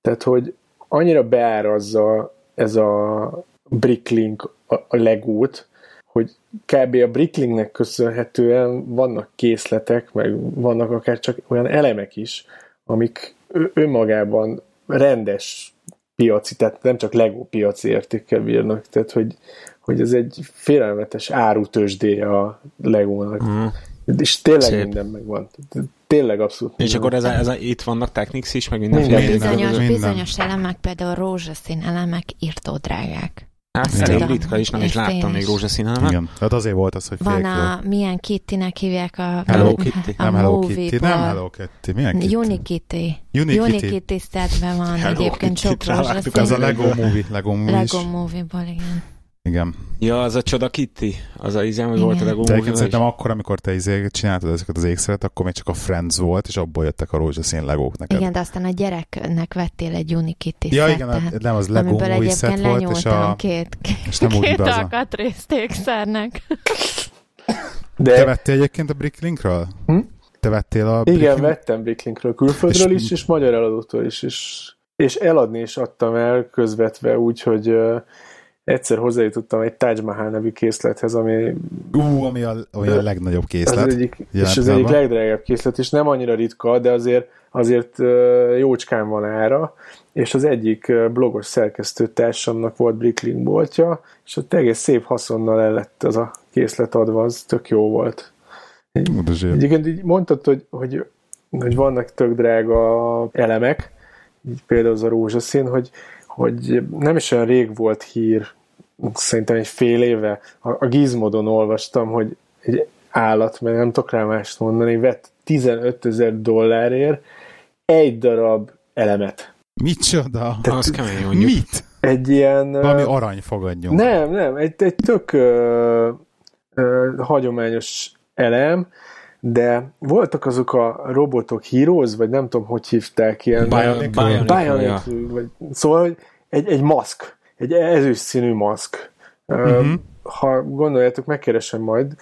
S1: Tehát, hogy annyira beárazza ez a Bricklink a, a legót, hogy kb. a Bricklinknek köszönhetően vannak készletek, meg vannak akár csak olyan elemek is, amik önmagában rendes piaci, tehát nem csak Lego piaci értékkel bírnak, tehát hogy, hogy ez egy félelmetes árutősdé a Legónak. Mm. És tényleg Szép. minden megvan. Tényleg abszolút.
S4: És akkor ez a, ez a, itt vannak Technics is, meg minden.
S2: Minden. Bizonyos, bizonyos elemek, például rózsaszín elemek írtó drágák.
S4: Hát elég ritka is, nem is láttam még rózsaszín.
S3: Igen, tehát azért volt az, hogy
S2: Van a, milyen Kitty-nek hívják a...
S3: Hello Kitty? A nem Hello Kitty, nem Hello Kitty, milyen Kitty?
S2: Unikitty. Unikitty szedben van Hello egyébként sok rózsaszín.
S3: Ez a Lego Movie, Lego Movie
S2: Lego Movie-ból, igen.
S3: Igen.
S4: Ja, az a csoda Kitty, az a izem, hogy volt a Lego
S3: Movie. Szerintem akkor, amikor te izé csináltad ezeket az ékszeret, akkor még csak a Friends volt, és abból jöttek a rózsaszín legók neked.
S2: Igen, de aztán a gyereknek vettél egy Unikitty
S3: Ja, igen, tehát, nem, az Lego Movie set volt, és a...
S2: két, és nem két alkatrészt ékszernek.
S3: De... Te vettél egyébként a Bricklinkről? Hm? Te vettél a
S1: Bricklink... Igen, vettem Bricklinkről, külföldről és... is, és magyar eladótól is, és, és eladni is adtam el közvetve úgy, hogy egyszer hozzájutottam egy Taj Mahal nevű készlethez, ami...
S3: Ú, ami a, ami a legnagyobb készlet.
S1: Az egyik, és az egyik legdrágább készlet, és nem annyira ritka, de azért, azért jócskán van ára, és az egyik blogos szerkesztő társamnak volt Bricklink boltja, és ott egész szép haszonnal el lett az a készlet adva, az tök jó volt. Egyébként így mondtad, hogy, hogy, hogy vannak tök drága elemek, így például az a rózsaszín, hogy, hogy nem is olyan rég volt hír, szerintem egy fél éve, a, a Gizmodon olvastam, hogy egy állat, mert nem tudok rá mást mondani, vett 15 ezer dollárért egy darab elemet.
S3: Micsoda?
S4: Tehát, az kemény mondjuk.
S3: Mit?
S1: Egy ilyen...
S3: Valami arany fogadjunk.
S1: Nem, nem, egy, egy tök ö, ö, hagyományos elem, de voltak azok a robotok Heroes, vagy nem tudom, hogy hívták ilyen.
S4: Bionic, Bionic,
S1: Bionic ja. vagy, szóval egy, egy maszk, egy ezüst színű maszk. Uh-huh. Ha gondoljátok, megkeresem majd,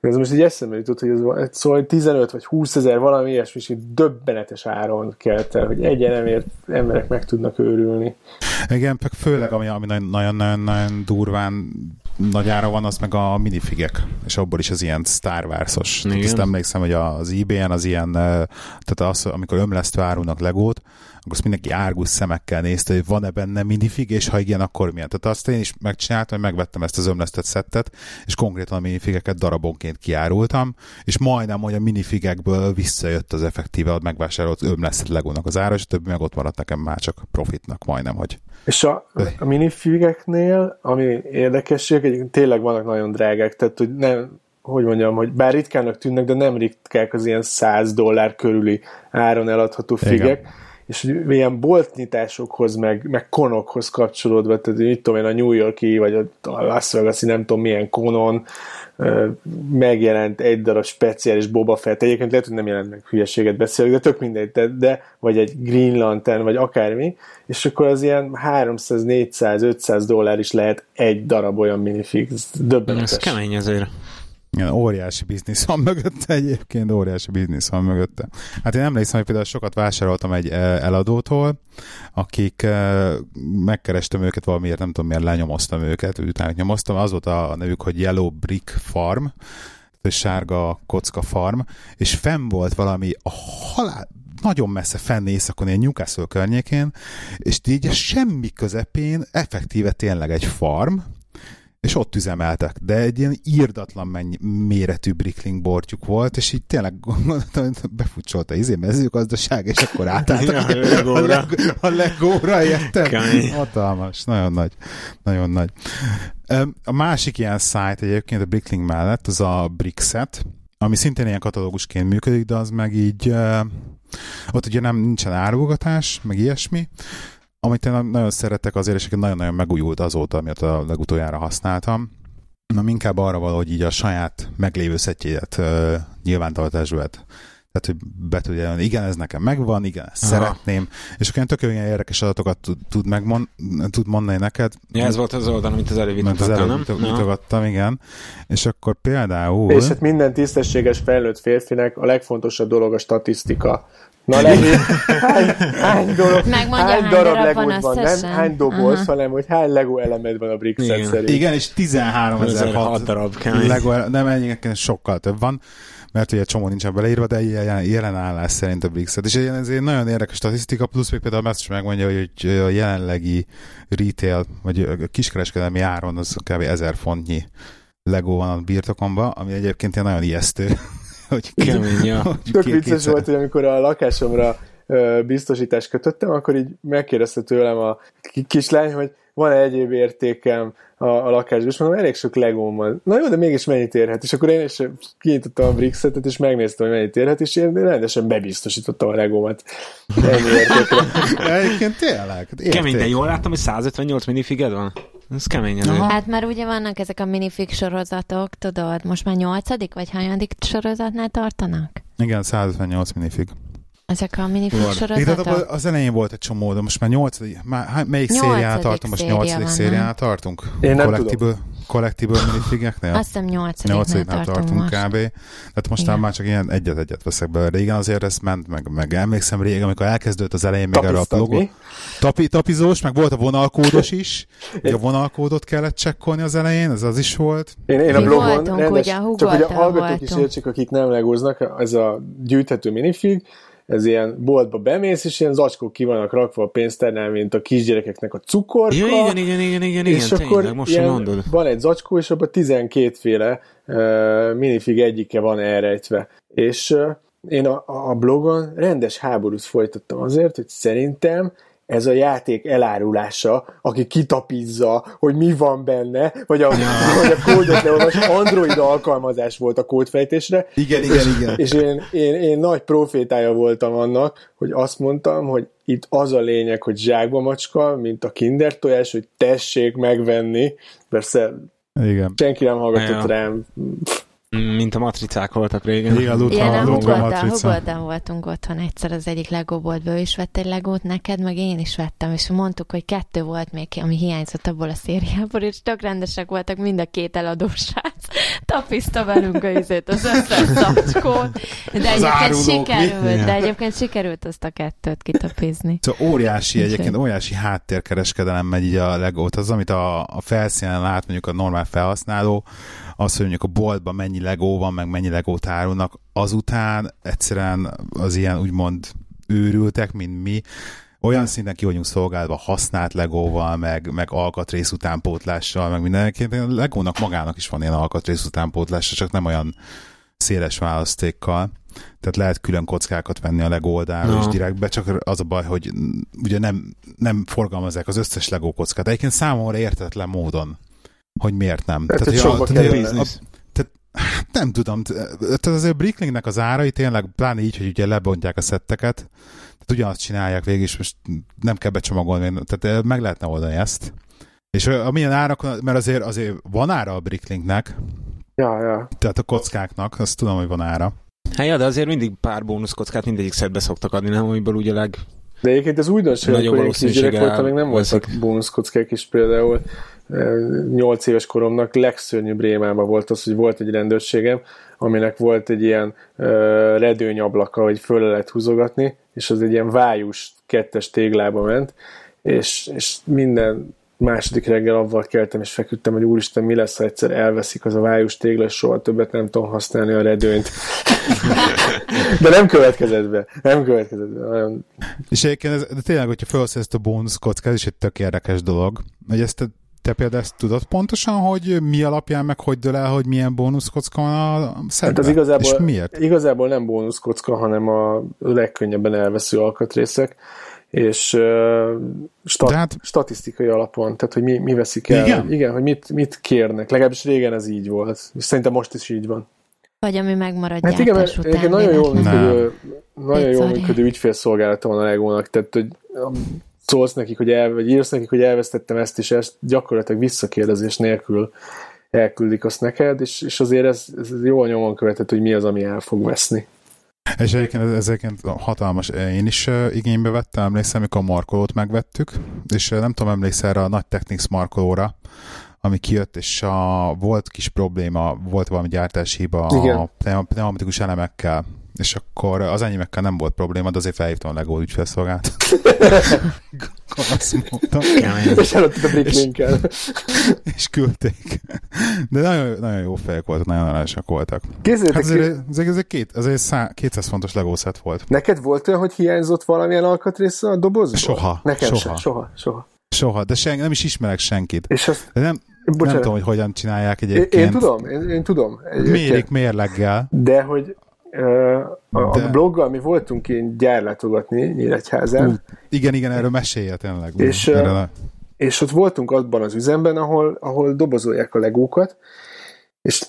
S1: ez most egy eszembe jutott, hogy ez szóval 15 vagy 20 ezer valami ilyesmi, és döbbenetes áron kelt el, hogy egy elemért emberek meg tudnak őrülni.
S3: Igen, főleg ami, ami nagyon-nagyon durván nagy ára van, az meg a minifigek, és abból is az ilyen Star Wars-os. Tehát azt emlékszem, hogy az eBay-en az ilyen, tehát az, amikor ömlesztve árulnak legót, akkor azt mindenki árgus szemekkel nézte, hogy van-e benne minifig, és ha igen, akkor milyen. Tehát azt én is megcsináltam, hogy megvettem ezt az ömlesztett szettet, és konkrétan a minifigeket darabonként kiárultam, és majdnem, hogy a minifigekből visszajött az effektíve a megvásárolt ömlesztett legónak az ára, és többi meg ott maradt nekem már csak profitnak majdnem, hogy
S1: és a, a minifigeknél, ami érdekesség, egyébként tényleg vannak nagyon drágák, tehát hogy nem, hogy mondjam, hogy bár ritkának tűnnek, de nem ritkák az ilyen 100 dollár körüli áron eladható figek, Igen. és ilyen boltnyitásokhoz, meg, meg konokhoz kapcsolódva, tehát mit tudom én, a New Yorki, vagy a Las vegas nem tudom milyen konon, megjelent egy darab speciális Boba Fett, egyébként lehet, hogy nem jelent meg hülyeséget beszélek, de tök mindegy, de, de vagy egy Green Lantern, vagy akármi, és akkor az ilyen 300, 400, 500 dollár is lehet egy darab olyan minifig, döbbenetes.
S4: Ez kemény azért.
S3: Igen, óriási biznisz van mögötte egyébként, óriási biznisz van mögötte. Hát én emlékszem, hogy például sokat vásároltam egy eladótól, akik megkerestem őket valamiért, nem tudom miért lenyomoztam őket, utána nyomoztam, az volt a nevük, hogy Yellow Brick Farm, sárga kocka farm, és fenn volt valami a halál, nagyon messze fenn északon, ilyen Newcastle környékén, és így semmi közepén effektíve tényleg egy farm, és ott üzemeltek, de egy ilyen írdatlan mennyi, méretű brickling bortjuk volt, és így tényleg befutcsolt a izé mezőgazdaság, és akkor átálltak ja, a, legóra. a, legóra, érted? Hatalmas, nagyon nagy, nagyon nagy. A másik ilyen site egyébként a brickling mellett, az a Brickset, ami szintén ilyen katalógusként működik, de az meg így ott ugye nem nincsen árulgatás, meg ilyesmi, amit én nagyon szeretek azért, és nagyon-nagyon megújult azóta, amit a legutoljára használtam. Na, inkább arra való, hogy így a saját meglévő szettjét uh, nyilvántartásba tehát, hogy be tudja jelölni, igen, ez nekem megvan, igen, ezt Aha. szeretném, és akkor tök ilyen érdekes adatokat tud, tud, megmond, tud mondani neked.
S4: Ja, ez volt az oldal, amit az előbb
S3: az előbb mutogattam, igen. És akkor például...
S1: És hát minden tisztességes felnőtt férfinek a legfontosabb dolog a statisztika. Na Levi, hány, hány, dolog,
S2: Megmondja, hány, hány darab, darab
S1: van, van nem hány doboz, uh-huh. hanem hogy hány Lego elemed van a
S3: Igen.
S1: szerint.
S3: Igen, és 13 ezer darab Lego, nem, ennyi, sokkal több van mert ugye csomó nincsen beleírva, de ilyen jelen állás szerint a Brixet. És ez egy nagyon érdekes statisztika, plusz még például azt is megmondja, hogy a jelenlegi retail, vagy a kiskereskedelmi áron az kb. 1000 fontnyi Lego van a birtokomba, ami egyébként ilyen nagyon ijesztő.
S4: hogy kemény, ja.
S1: Tök vicces volt, hogy amikor a lakásomra biztosítást kötöttem, akkor így megkérdezte tőlem a kislány, hogy van-e egyéb értékem a, a lakásban, és mondom, elég sok legóm van. Na jó, de mégis mennyit érhet? És akkor én is kinyitottam a Brixetet, és megnéztem, hogy mennyit érhet, és én rendesen bebiztosítottam a legómat ennyi értékre.
S3: Egyébként tényleg.
S4: Érték. Kemény, de jól láttam, hogy 158 minifiged van? Ez kemény
S2: Hát már ugye vannak ezek a minifig sorozatok, tudod, most már nyolcadik vagy hanyadik sorozatnál tartanak?
S3: Igen, 158 minifig.
S2: Ezek a minifilm sorozatok?
S3: Az elején volt egy csomó, de most már nyolcadik, már, melyik szériánál tartunk? Most nyolcadik szériánál tartunk?
S1: Én nem tudom.
S3: Collectible minifigeknél?
S2: Azt hiszem nyolcadiknál tartunk, tartunk
S3: most. kb. Tehát most már csak ilyen egyet-egyet veszek belőle. De igen, azért ez ment, meg, meg emlékszem régen, amikor elkezdődött az elején még erre a logó. Tapi, tapizós, meg volt a vonalkódos is. a vonalkódot kellett csekkolni az elején, ez az is volt.
S1: Én, én a blogon rendes, ugye, csak hogy a hallgatók is értsék, akik nem legóznak, ez a gyűjthető minifig, ez ilyen boltba bemész, és ilyen zacskók ki vannak rakva a pénztárnál, mint a kisgyerekeknek a cukorka.
S4: Ja, igen, igen, igen, igen,
S1: és igen, akkor tényleg, most ilyen, mondod. van egy zacskó, és abban 12 féle uh, minifig egyike van elrejtve. És uh, én a, a blogon rendes háborút folytattam azért, hogy szerintem ez a játék elárulása, aki kitapizza, hogy mi van benne, vagy a, vagy a kódot leolvas, Android alkalmazás volt a kódfejtésre.
S3: Igen, igen, igen.
S1: És én, én, én nagy profétája voltam annak, hogy azt mondtam, hogy itt az a lényeg, hogy zsákba macska, mint a kinder tojás, hogy tessék megvenni. Persze igen. senki nem hallgatott ja. rám.
S4: Mint a matricák voltak régen.
S2: Igen, a Igen, a Hugoldan voltunk otthon egyszer az egyik Lego boltba, ő is vett egy Legót neked, meg én is vettem, és mondtuk, hogy kettő volt még, ami hiányzott abból a szériából, és tök rendesek voltak mind a két eladósát. Tapiszta velünk a izét, az összes zacskót. De egyébként sikerült, de egyébként sikerült azt a kettőt kitapizni.
S3: Szóval óriási, egyébként óriási háttérkereskedelem megy így a Legót, az, amit a, a felszínen lát mondjuk a normál felhasználó, az, hogy mondjuk a boltban mennyi legó van, meg mennyi legót árulnak, azután egyszerűen az ilyen úgymond őrültek, mint mi, olyan szinten ki vagyunk szolgálva használt legóval, meg, meg alkatrész utánpótlással, meg mindenként. A legónak magának is van ilyen alkatrész utánpótlása, csak nem olyan széles választékkal. Tehát lehet külön kockákat venni a LEGO oldalról no. és direktbe, csak az a baj, hogy ugye nem, nem forgalmazzák az összes LEGO kockát. Egyébként számomra értetlen módon hogy miért nem.
S1: Tehát, tehát, hogy tehát, a, a,
S3: tehát, nem tudom, tehát azért Bricklingnek az árai tényleg, pláne így, hogy ugye lebontják a szetteket, tehát ugyanazt csinálják végig, és most nem kell becsomagolni, tehát meg lehetne oldani ezt. És amilyen árak, mert azért, azért van ára a Bricklingnek,
S1: ja, ja.
S3: tehát a kockáknak, azt tudom, hogy van ára.
S4: Hát ja, de azért mindig pár bónuszkockát mindegyik szedbe szoktak adni, nem? Amiből ugye leg...
S1: De egyébként ez újdonság, hogy én kisgyerek voltam, még nem voltak bónuszkockák is például 8 éves koromnak legszörnyűbb rémába volt az, hogy volt egy rendőrségem, aminek volt egy ilyen redőnyablaka, hogy föl lehet húzogatni, és az egy ilyen vájus kettes téglába ment, és, és minden második reggel avval keltem, és feküdtem, hogy úristen, mi lesz, ha egyszer elveszik az a vájus tégla, és soha többet nem tudom használni a redőnyt. de nem következett be. Nem következett be. Nagyon...
S3: És egyébként, ez, de tényleg, hogyha felhasznál ezt a bónusz kockát, is egy tök érdekes dolog. Hogy ezt te, például ezt tudod pontosan, hogy mi alapján meg hogy dől el, hogy milyen bónuszkocka van a
S1: Hát az igazából, és miért? igazából nem bónuszkocka, hanem a legkönnyebben elvesző alkatrészek és uh, stat- hát... statisztikai alapon, tehát hogy mi, mi veszik el. Igen? Igen, hogy mit, mit kérnek. Legalábbis régen ez így volt. És szerintem most is így van.
S2: Vagy ami megmarad hát igen, mert után.
S1: nagyon jól működő, nagyon jól működő ügyfélszolgálata van a Legónak, tehát hogy um, szólsz nekik, hogy el, vagy írsz nekik, hogy elvesztettem ezt és ezt, gyakorlatilag visszakérdezés nélkül elküldik azt neked, és, és azért ez, ez jól nyomon követett, hogy mi az, ami el fog veszni.
S3: És egyébként ez egyébként hatalmas. Én is igénybe vettem, emlékszem, amikor a markolót megvettük, és nem tudom, emlékszel erre a nagy Technics markolóra, ami kijött, és a, volt kis probléma, volt valami gyártási hiba a pneumatikus elemekkel, és akkor az enyémekkel nem volt probléma, de azért felhívtam a Lego ügyfélszolgált.
S1: Azt mondtam. És eladtad a bricklinkkel.
S3: És, és küldték. De nagyon, nagyon jó fejek voltak, nagyon aranyosak voltak. Kézzétek hát azért, azért, azért, két, azért szá, 200 fontos Lego set volt.
S1: Neked volt olyan, hogy hiányzott valamilyen alkatrész a dobozból?
S3: Soha.
S1: Nekem
S3: soha.
S1: Sem, soha, soha.
S3: Soha, de sen, nem is ismerek senkit. És azt, de nem, Bocsánat. nem tudom, hogy hogyan csinálják egyébként.
S1: Én, én tudom, én, én tudom.
S3: Mérik mérleggel.
S1: De hogy a, De... a bloggal mi voltunk én gyárlátogatni Nyíregyházán. Uh,
S3: igen, igen, erről mesélje tényleg.
S1: És, erről a... és ott voltunk abban az üzemben, ahol, ahol dobozolják a legókat, és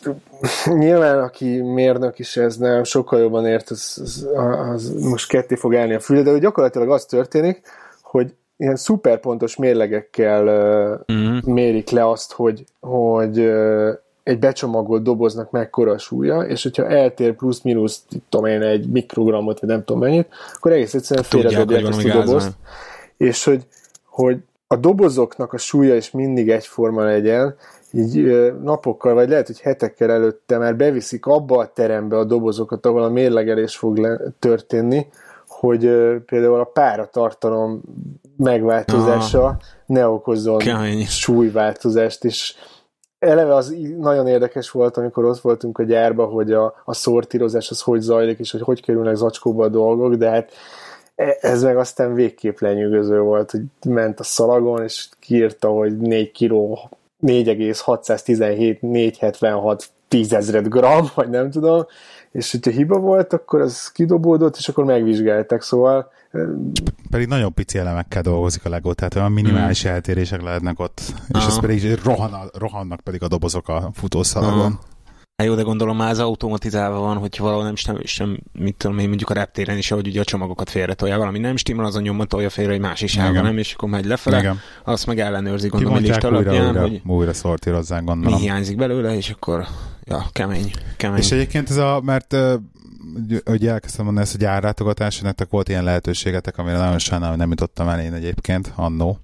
S1: nyilván, aki mérnök is ez nem sokkal jobban ért, az, az, az most ketté fog állni a füle, de gyakorlatilag az történik, hogy ilyen szuperpontos mérlegekkel uh, mérik le azt, hogy, hogy uh, egy becsomagolt doboznak mekkora a súlya, és hogyha eltér plusz-minusz, tudom én, egy mikrogramot, vagy nem tudom mennyit, akkor egész egyszerűen félredobják ezt a dobozt. És hogy, hogy a dobozoknak a súlya is mindig egyforma legyen, így napokkal, vagy lehet, hogy hetekkel előtte már beviszik abba a terembe a dobozokat, ahol a mérlegelés fog le- történni, hogy például a páratartalom megváltozása ah, ne okozzon kemény. súlyváltozást, és eleve az nagyon érdekes volt, amikor ott voltunk a gyárba, hogy a, a szortírozás az hogy zajlik, és hogy hogy kerülnek zacskóba a dolgok, de hát e, ez meg aztán végképp lenyűgöző volt, hogy ment a szalagon, és kiírta, hogy 4 kg 4,617 476 tízezred gram, vagy nem tudom, és hogyha hiba volt, akkor az kidobódott, és akkor megvizsgáltak, szóval
S3: pedig nagyon pici elemekkel dolgozik a Lego, tehát olyan minimális mm. eltérések lehetnek ott, és ez pedig rohan, rohannak pedig a dobozok a futószalagon.
S4: Hát jó, de gondolom már az automatizálva van, hogyha valahol nem, sem, sem mit tudom én, mondjuk a reptéren is, ahogy ugye a csomagokat félretolja, valami nem stimmel, azon nyomban tolja félre egy másik sávba, nem, és akkor megy lefele, Igen. azt meg ellenőrzi, gondolom, a lista alapján, újra, hogy
S3: újra szortírozzák, gondolom.
S4: Mi hiányzik belőle, és akkor, ja, kemény, kemény.
S3: És egyébként ez a, mert hogy elkezdtem mondani ezt a gyárlátogatás, nektek volt ilyen lehetőségetek, amire nagyon sajnálom, hogy nem jutottam el én egyébként annó,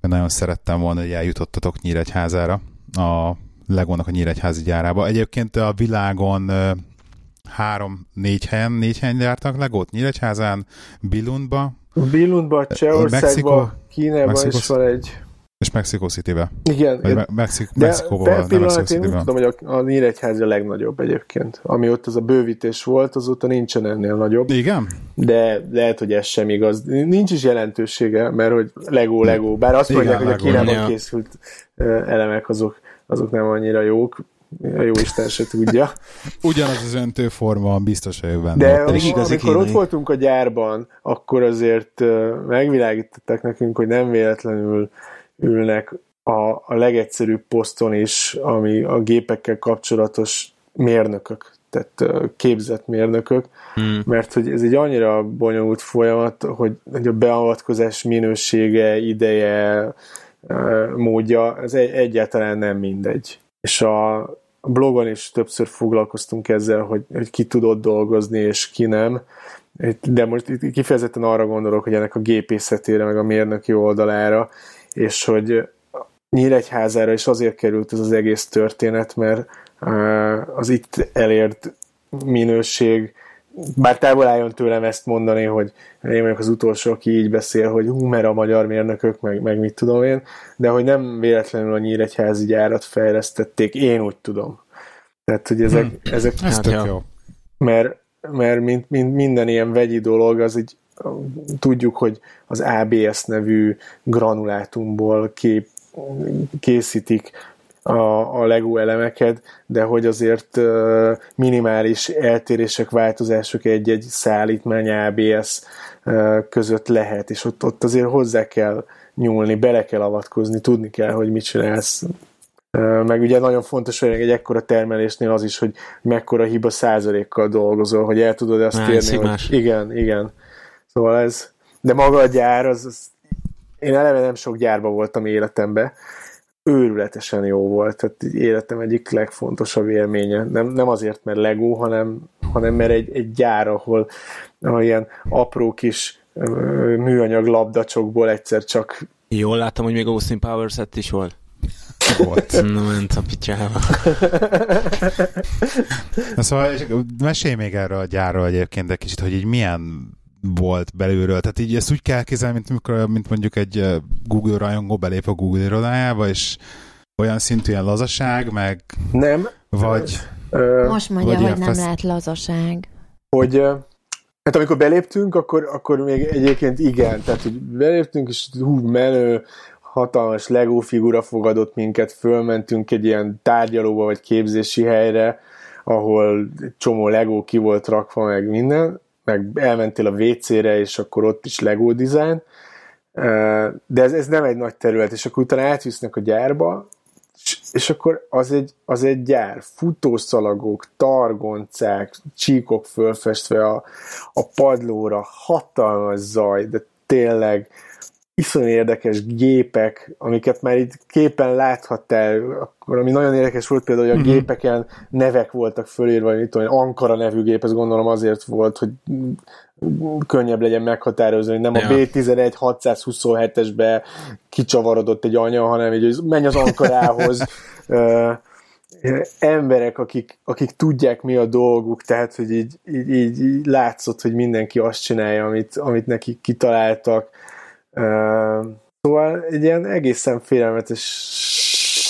S3: mert nagyon szerettem volna, hogy eljutottatok Nyíregyházára, a Legónak a Nyíregyházi gyárába. Egyébként a világon három-négy helyen, négy helyen gyártak Legót, Nyíregyházán, Billundba,
S1: Billundba, Csehországba, Kínában is van egy
S3: és Mexico City-be.
S1: Igen.
S3: Vagy Me- Mexik- de Mexikóba, per
S1: pillanat én úgy tudom, hogy a, a Nyíregyházi a legnagyobb egyébként. Ami ott az a bővítés volt, azóta nincsen ennél nagyobb.
S3: Igen?
S1: De lehet, hogy ez sem igaz. Nincs is jelentősége, mert hogy Lego, Lego. Bár azt mondják, hogy a Kínában ja. készült elemek azok, azok nem annyira jók. A jó Isten se tudja.
S3: Ugyanaz az öntőforma, biztos vagyok benne.
S1: De ott, amikor kínai. ott voltunk a gyárban, akkor azért megvilágították nekünk, hogy nem véletlenül ülnek a, a legegyszerűbb poszton is, ami a gépekkel kapcsolatos mérnökök, tehát képzett mérnökök, hmm. mert hogy ez egy annyira bonyolult folyamat, hogy, hogy a beavatkozás minősége, ideje, módja, ez egy, egyáltalán nem mindegy. És a blogon is többször foglalkoztunk ezzel, hogy, hogy ki tudott dolgozni, és ki nem, de most itt kifejezetten arra gondolok, hogy ennek a gépészetére, meg a mérnöki oldalára, és hogy Nyíregyházára is azért került ez az egész történet, mert az itt elért minőség, bár távol álljon tőlem ezt mondani, hogy én vagyok az utolsó, aki így beszél, hogy hú, mert a magyar mérnökök, meg, meg mit tudom én, de hogy nem véletlenül a nyíregyházi gyárat fejlesztették, én úgy tudom. Tehát, hogy ezek... Hmm. ezek
S3: Ez tök jó.
S1: Mert, mert mint, mint minden ilyen vegyi dolog, az így tudjuk, hogy az ABS nevű granulátumból kép, készítik a, a Lego elemeket, de hogy azért minimális eltérések, változások egy-egy szállítmány ABS között lehet, és ott, ott azért hozzá kell nyúlni, bele kell avatkozni, tudni kell, hogy mit csinálsz. Meg ugye nagyon fontos, hogy egy ekkora termelésnél az is, hogy mekkora hiba százalékkal dolgozol, hogy el tudod azt érni, hogy igen, igen. Szóval ez, de maga a gyár, az, az én eleve nem sok gyárba voltam életemben, őrületesen jó volt, tehát életem egyik legfontosabb élménye. Nem, nem azért, mert Lego, hanem, hanem mert egy, egy gyár, ahol, ahol ilyen apró kis műanyag labdacsokból egyszer csak...
S4: Jól láttam, hogy még Austin Powers set is volt.
S3: Volt.
S4: Na, ment a picsába.
S3: Na szóval, mesélj még erről a gyárról egyébként egy kicsit, hogy így milyen volt belülről. Tehát így ezt úgy kell kézelni, mint, mikor, mint mondjuk egy Google rajongó belép a Google irodájába, és olyan szintű ilyen lazaság, meg...
S1: Nem.
S3: Vagy...
S2: Most mondja, vagy hogy nem fesz... lehet lazaság.
S1: Hogy Hát amikor beléptünk, akkor, akkor még egyébként igen, tehát hogy beléptünk, és hú, menő, hatalmas Lego figura fogadott minket, fölmentünk egy ilyen tárgyalóba vagy képzési helyre, ahol csomó Lego ki volt rakva, meg minden, meg elmentél a WC-re, és akkor ott is Lego design, de ez, ez nem egy nagy terület, és akkor utána átvisznek a gyárba, és, és akkor az egy, az egy gyár, futószalagok, targoncák, csíkok fölfestve a, a padlóra, hatalmas zaj, de tényleg iszonyú érdekes gépek, amiket már itt képen láthattál, akkor ami nagyon érdekes volt például, hogy a uh-huh. gépeken nevek voltak fölírva, hogy tudom, Ankara nevű gép, ez gondolom azért volt, hogy könnyebb legyen meghatározni, hogy nem ja. a B11 627-esbe kicsavarodott egy anya, hanem így, hogy menj az Ankarához. emberek, akik, akik tudják mi a dolguk, tehát hogy így, így, így, így látszott, hogy mindenki azt csinálja, amit, amit nekik kitaláltak Szóval egy ilyen egészen félelmetes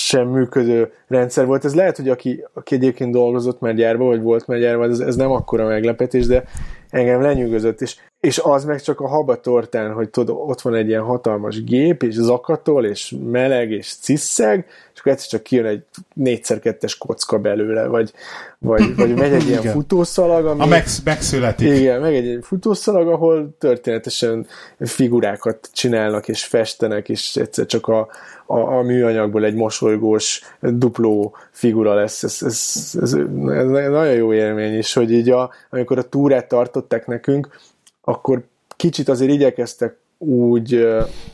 S1: sem működő rendszer volt. Ez lehet, hogy aki, aki egyébként dolgozott már gyárba, vagy volt már gyárba, ez, ez nem akkora meglepetés, de engem lenyűgözött, és, és az meg csak a haba tortán, hogy tudod, ott van egy ilyen hatalmas gép, és zakatol, és meleg, és cisszeg, és akkor egyszer csak kijön egy négyszer kettes kocka belőle, vagy, vagy, vagy megy egy ilyen igen. futószalag, ami...
S3: A megsz, megszületik.
S1: Igen, meg egy, egy futószalag, ahol történetesen figurákat csinálnak, és festenek, és egyszer csak a, a, a műanyagból egy mosolygós dupló figura lesz. Ez, ez, ez, ez nagyon jó élmény is, hogy így a, amikor a túrát tartották nekünk, akkor kicsit azért igyekeztek úgy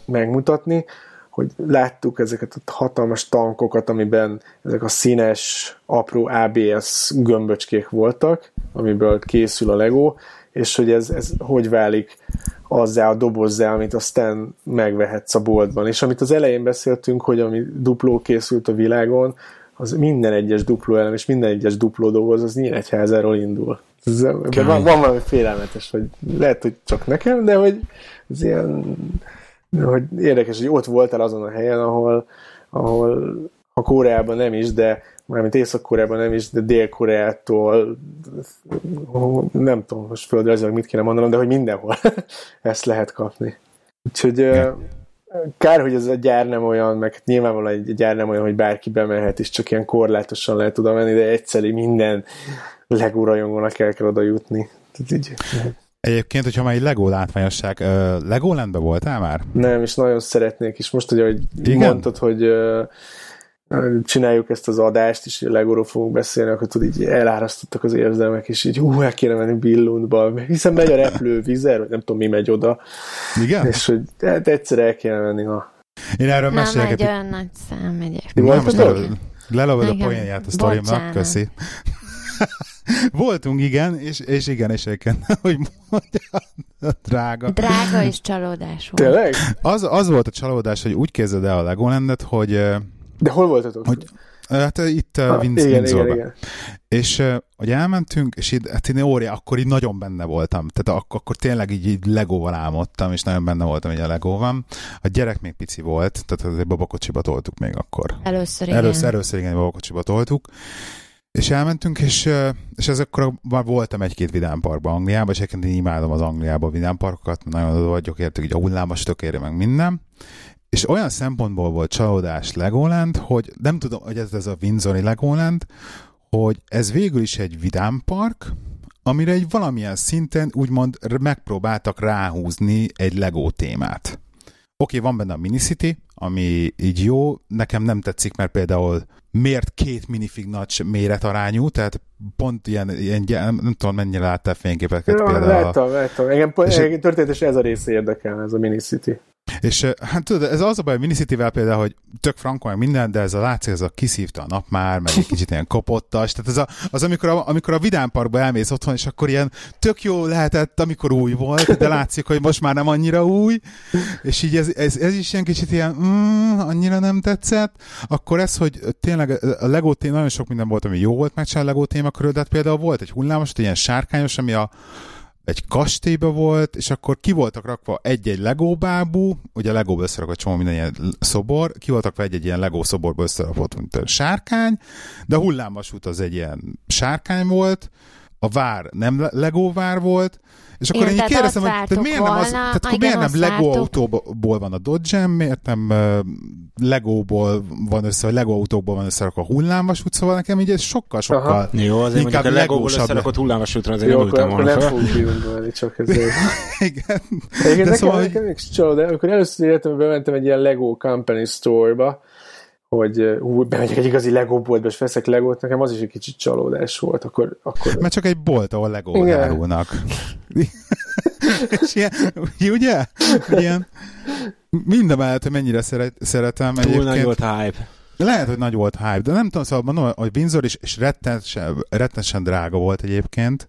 S1: megmutatni, hogy láttuk ezeket a hatalmas tankokat, amiben ezek a színes, apró ABS gömböcskék voltak, amiből készül a Lego, és hogy ez, ez hogy válik azzá a dobozzá, amit aztán megvehetsz a boltban. És amit az elején beszéltünk, hogy ami dupló készült a világon, az minden egyes dupló elem és minden egyes dupló doboz, az Nyíregyházáról indul. Ez, van, van valami félelmetes, hogy lehet, hogy csak nekem, de hogy ez ilyen hogy érdekes, hogy ott voltál azon a helyen, ahol, ahol a Koreában nem is, de mármint Észak-Koreában nem is, de Dél-Koreától nem tudom most földrajzilag mit kéne mondanom, de hogy mindenhol ezt lehet kapni. Úgyhogy yeah. Kár, hogy ez a gyár nem olyan, meg nyilvánvalóan egy gyár nem olyan, hogy bárki bemehet, és csak ilyen korlátosan lehet oda menni, de egyszerű minden Lego rajongónak el kell oda jutni. Tehát így,
S3: Egyébként, hogyha már egy Lego látványosság, uh, Legolandbe voltál már?
S1: Nem, és nagyon szeretnék, és most ugye, hogy Igen? mondtad, hogy uh, csináljuk ezt az adást, és Legóról fogunk beszélni, akkor tudod, így elárasztottak az érzelmek, és így hú, el kéne menni Billundba, hiszen megy a repülő vizer, vagy nem tudom, mi megy oda.
S3: Igen?
S1: És hogy hát egyszer el kéne menni, na.
S3: Én erről
S2: nem
S3: mesélek.
S2: Nem egy olyan nagy szám, megyek.
S3: Nem, most lelövöd a poénját a sztorimnak, köszi. Voltunk, igen, és, és igen, és egyébként, hogy mondja, drága.
S2: Drága és csalódás volt.
S1: Tényleg?
S3: Az, az volt a csalódás, hogy úgy kezded el a Legolandet, hogy...
S1: De hol voltatok?
S3: Hogy, Hát itt a uh, Windsor igen, igen, igen. És hogy elmentünk, és így, hát én óriá, akkor így nagyon benne voltam. Tehát ak- akkor tényleg így, így legóval álmodtam, és nagyon benne voltam így a legóval. A gyerek még pici volt, tehát azért babakocsiba toltuk még akkor.
S2: Először igen.
S3: Először, először igen, babakocsiba toltuk. És elmentünk, és, és ez akkor már voltam egy-két vidámparkban Angliában, és egyébként én imádom az Angliában a vidámparkokat, nagyon oda vagyok értük, így a hullámos tökére, meg minden. És olyan szempontból volt csalódás Legoland, hogy nem tudom, hogy ez, ez a Windsori Legoland, hogy ez végül is egy vidámpark, amire egy valamilyen szinten úgymond megpróbáltak ráhúzni egy Lego témát. Oké, okay, van benne a Minicity, ami így jó, nekem nem tetszik, mert például miért két minifig nagy méretarányú, tehát pont ilyen, ilyen nem tudom, mennyire láttál fényképeket
S1: ja, például. Láttam, láttam. Engem, engem történetesen ez a része érdekel, ez a Minicity.
S3: És hát tudod, ez az a baj a Minicity-vel például, hogy tök frankó, meg minden, de ez a látszik, ez a kiszívta a nap már, meg egy kicsit ilyen kopottas. Tehát ez a, az, amikor a, amikor a vidámparkba elmész otthon, és akkor ilyen tök jó lehetett, amikor új volt, de látszik, hogy most már nem annyira új, és így ez, ez, ez is ilyen kicsit ilyen, mm, annyira nem tetszett. Akkor ez, hogy tényleg a Lego téma, nagyon sok minden volt, ami jó volt megcsinálni a Lego témakörül, de hát például volt egy hullámos, egy ilyen sárkányos, ami a egy kastélybe volt, és akkor ki voltak rakva egy-egy Lego bábú, ugye Legóba összerakva csomó minden ilyen szobor, ki voltak rakva egy-egy ilyen Lego szoborba összerakva, mint a sárkány, de hullámvasút az egy ilyen sárkány volt, a vár nem Lego vár volt, és akkor én, így kérdeztem, hogy tehát miért nem, az, tehát akkor miért nem Lego vártuk. autóból van a dodge miért nem uh, Legóból van össze, vagy Lego autókból van össze a hullámvasút, szóval nekem így ez sokkal-sokkal
S4: Jó, azért inkább a Legóból összerakott hullámvasútra azért Jó, nem ültem volna
S1: nem fogunk bírni csak ezért. Igen. Egyébként nekem, szóval, nekem még csaló, de amikor először életemben bementem egy ilyen Lego Company store-ba, hogy ú, bemegyek egy igazi Lego boltba, és veszek Legót, nekem az is egy kicsit csalódás volt. Akkor, akkor...
S3: Mert csak egy bolt, ahol Lego árulnak. és ilyen, ugye? Ilyen, minden mellett, mennyire szeret, szeretem.
S4: Túl egyébként. nagy volt hype.
S3: Lehet, hogy nagy volt hype, de nem tudom, szóval mondom, hogy Windsor is, és rettenesen, rettenesen drága volt egyébként,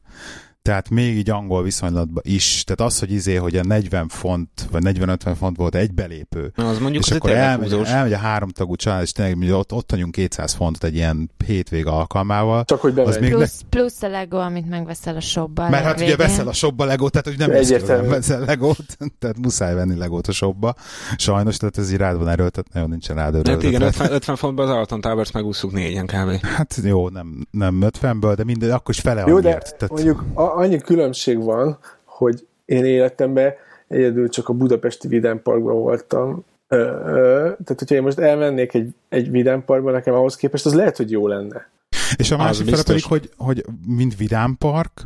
S3: tehát még így angol viszonylatban is, tehát az, hogy izé, hogy a 40 font, vagy 40-50 font volt egy belépő,
S4: Na, az mondjuk
S3: és akkor elmegy, elmegy a három tagú család, és tényleg ott, ott vagyunk 200 fontot egy ilyen hétvég alkalmával.
S1: Csak hogy
S2: az még plusz, ne... plusz a Lego, amit megveszel a shopba.
S3: Mert hát ugye veszel a shopba Legót, tehát hogy nem nem veszel Legót, tehát muszáj venni Legót a shopba. Sajnos, tehát ez így rád van erőltet, nagyon nincsen rád erőltet.
S4: Hát igen, 50, 50 fontban az Alton Towers megúszuk négyen kb.
S3: Hát jó, nem, nem 50-ből, de minden, akkor is fele jó,
S1: annyiért. De tehát... mondjuk annyi különbség van, hogy én életemben egyedül csak a budapesti vidámparkban voltam. Ö, ö, tehát, hogyha én most elmennék egy, egy vidámparkba, nekem ahhoz képest, az lehet, hogy jó lenne.
S3: És a másik fele pedig, hogy, hogy mind vidámpark,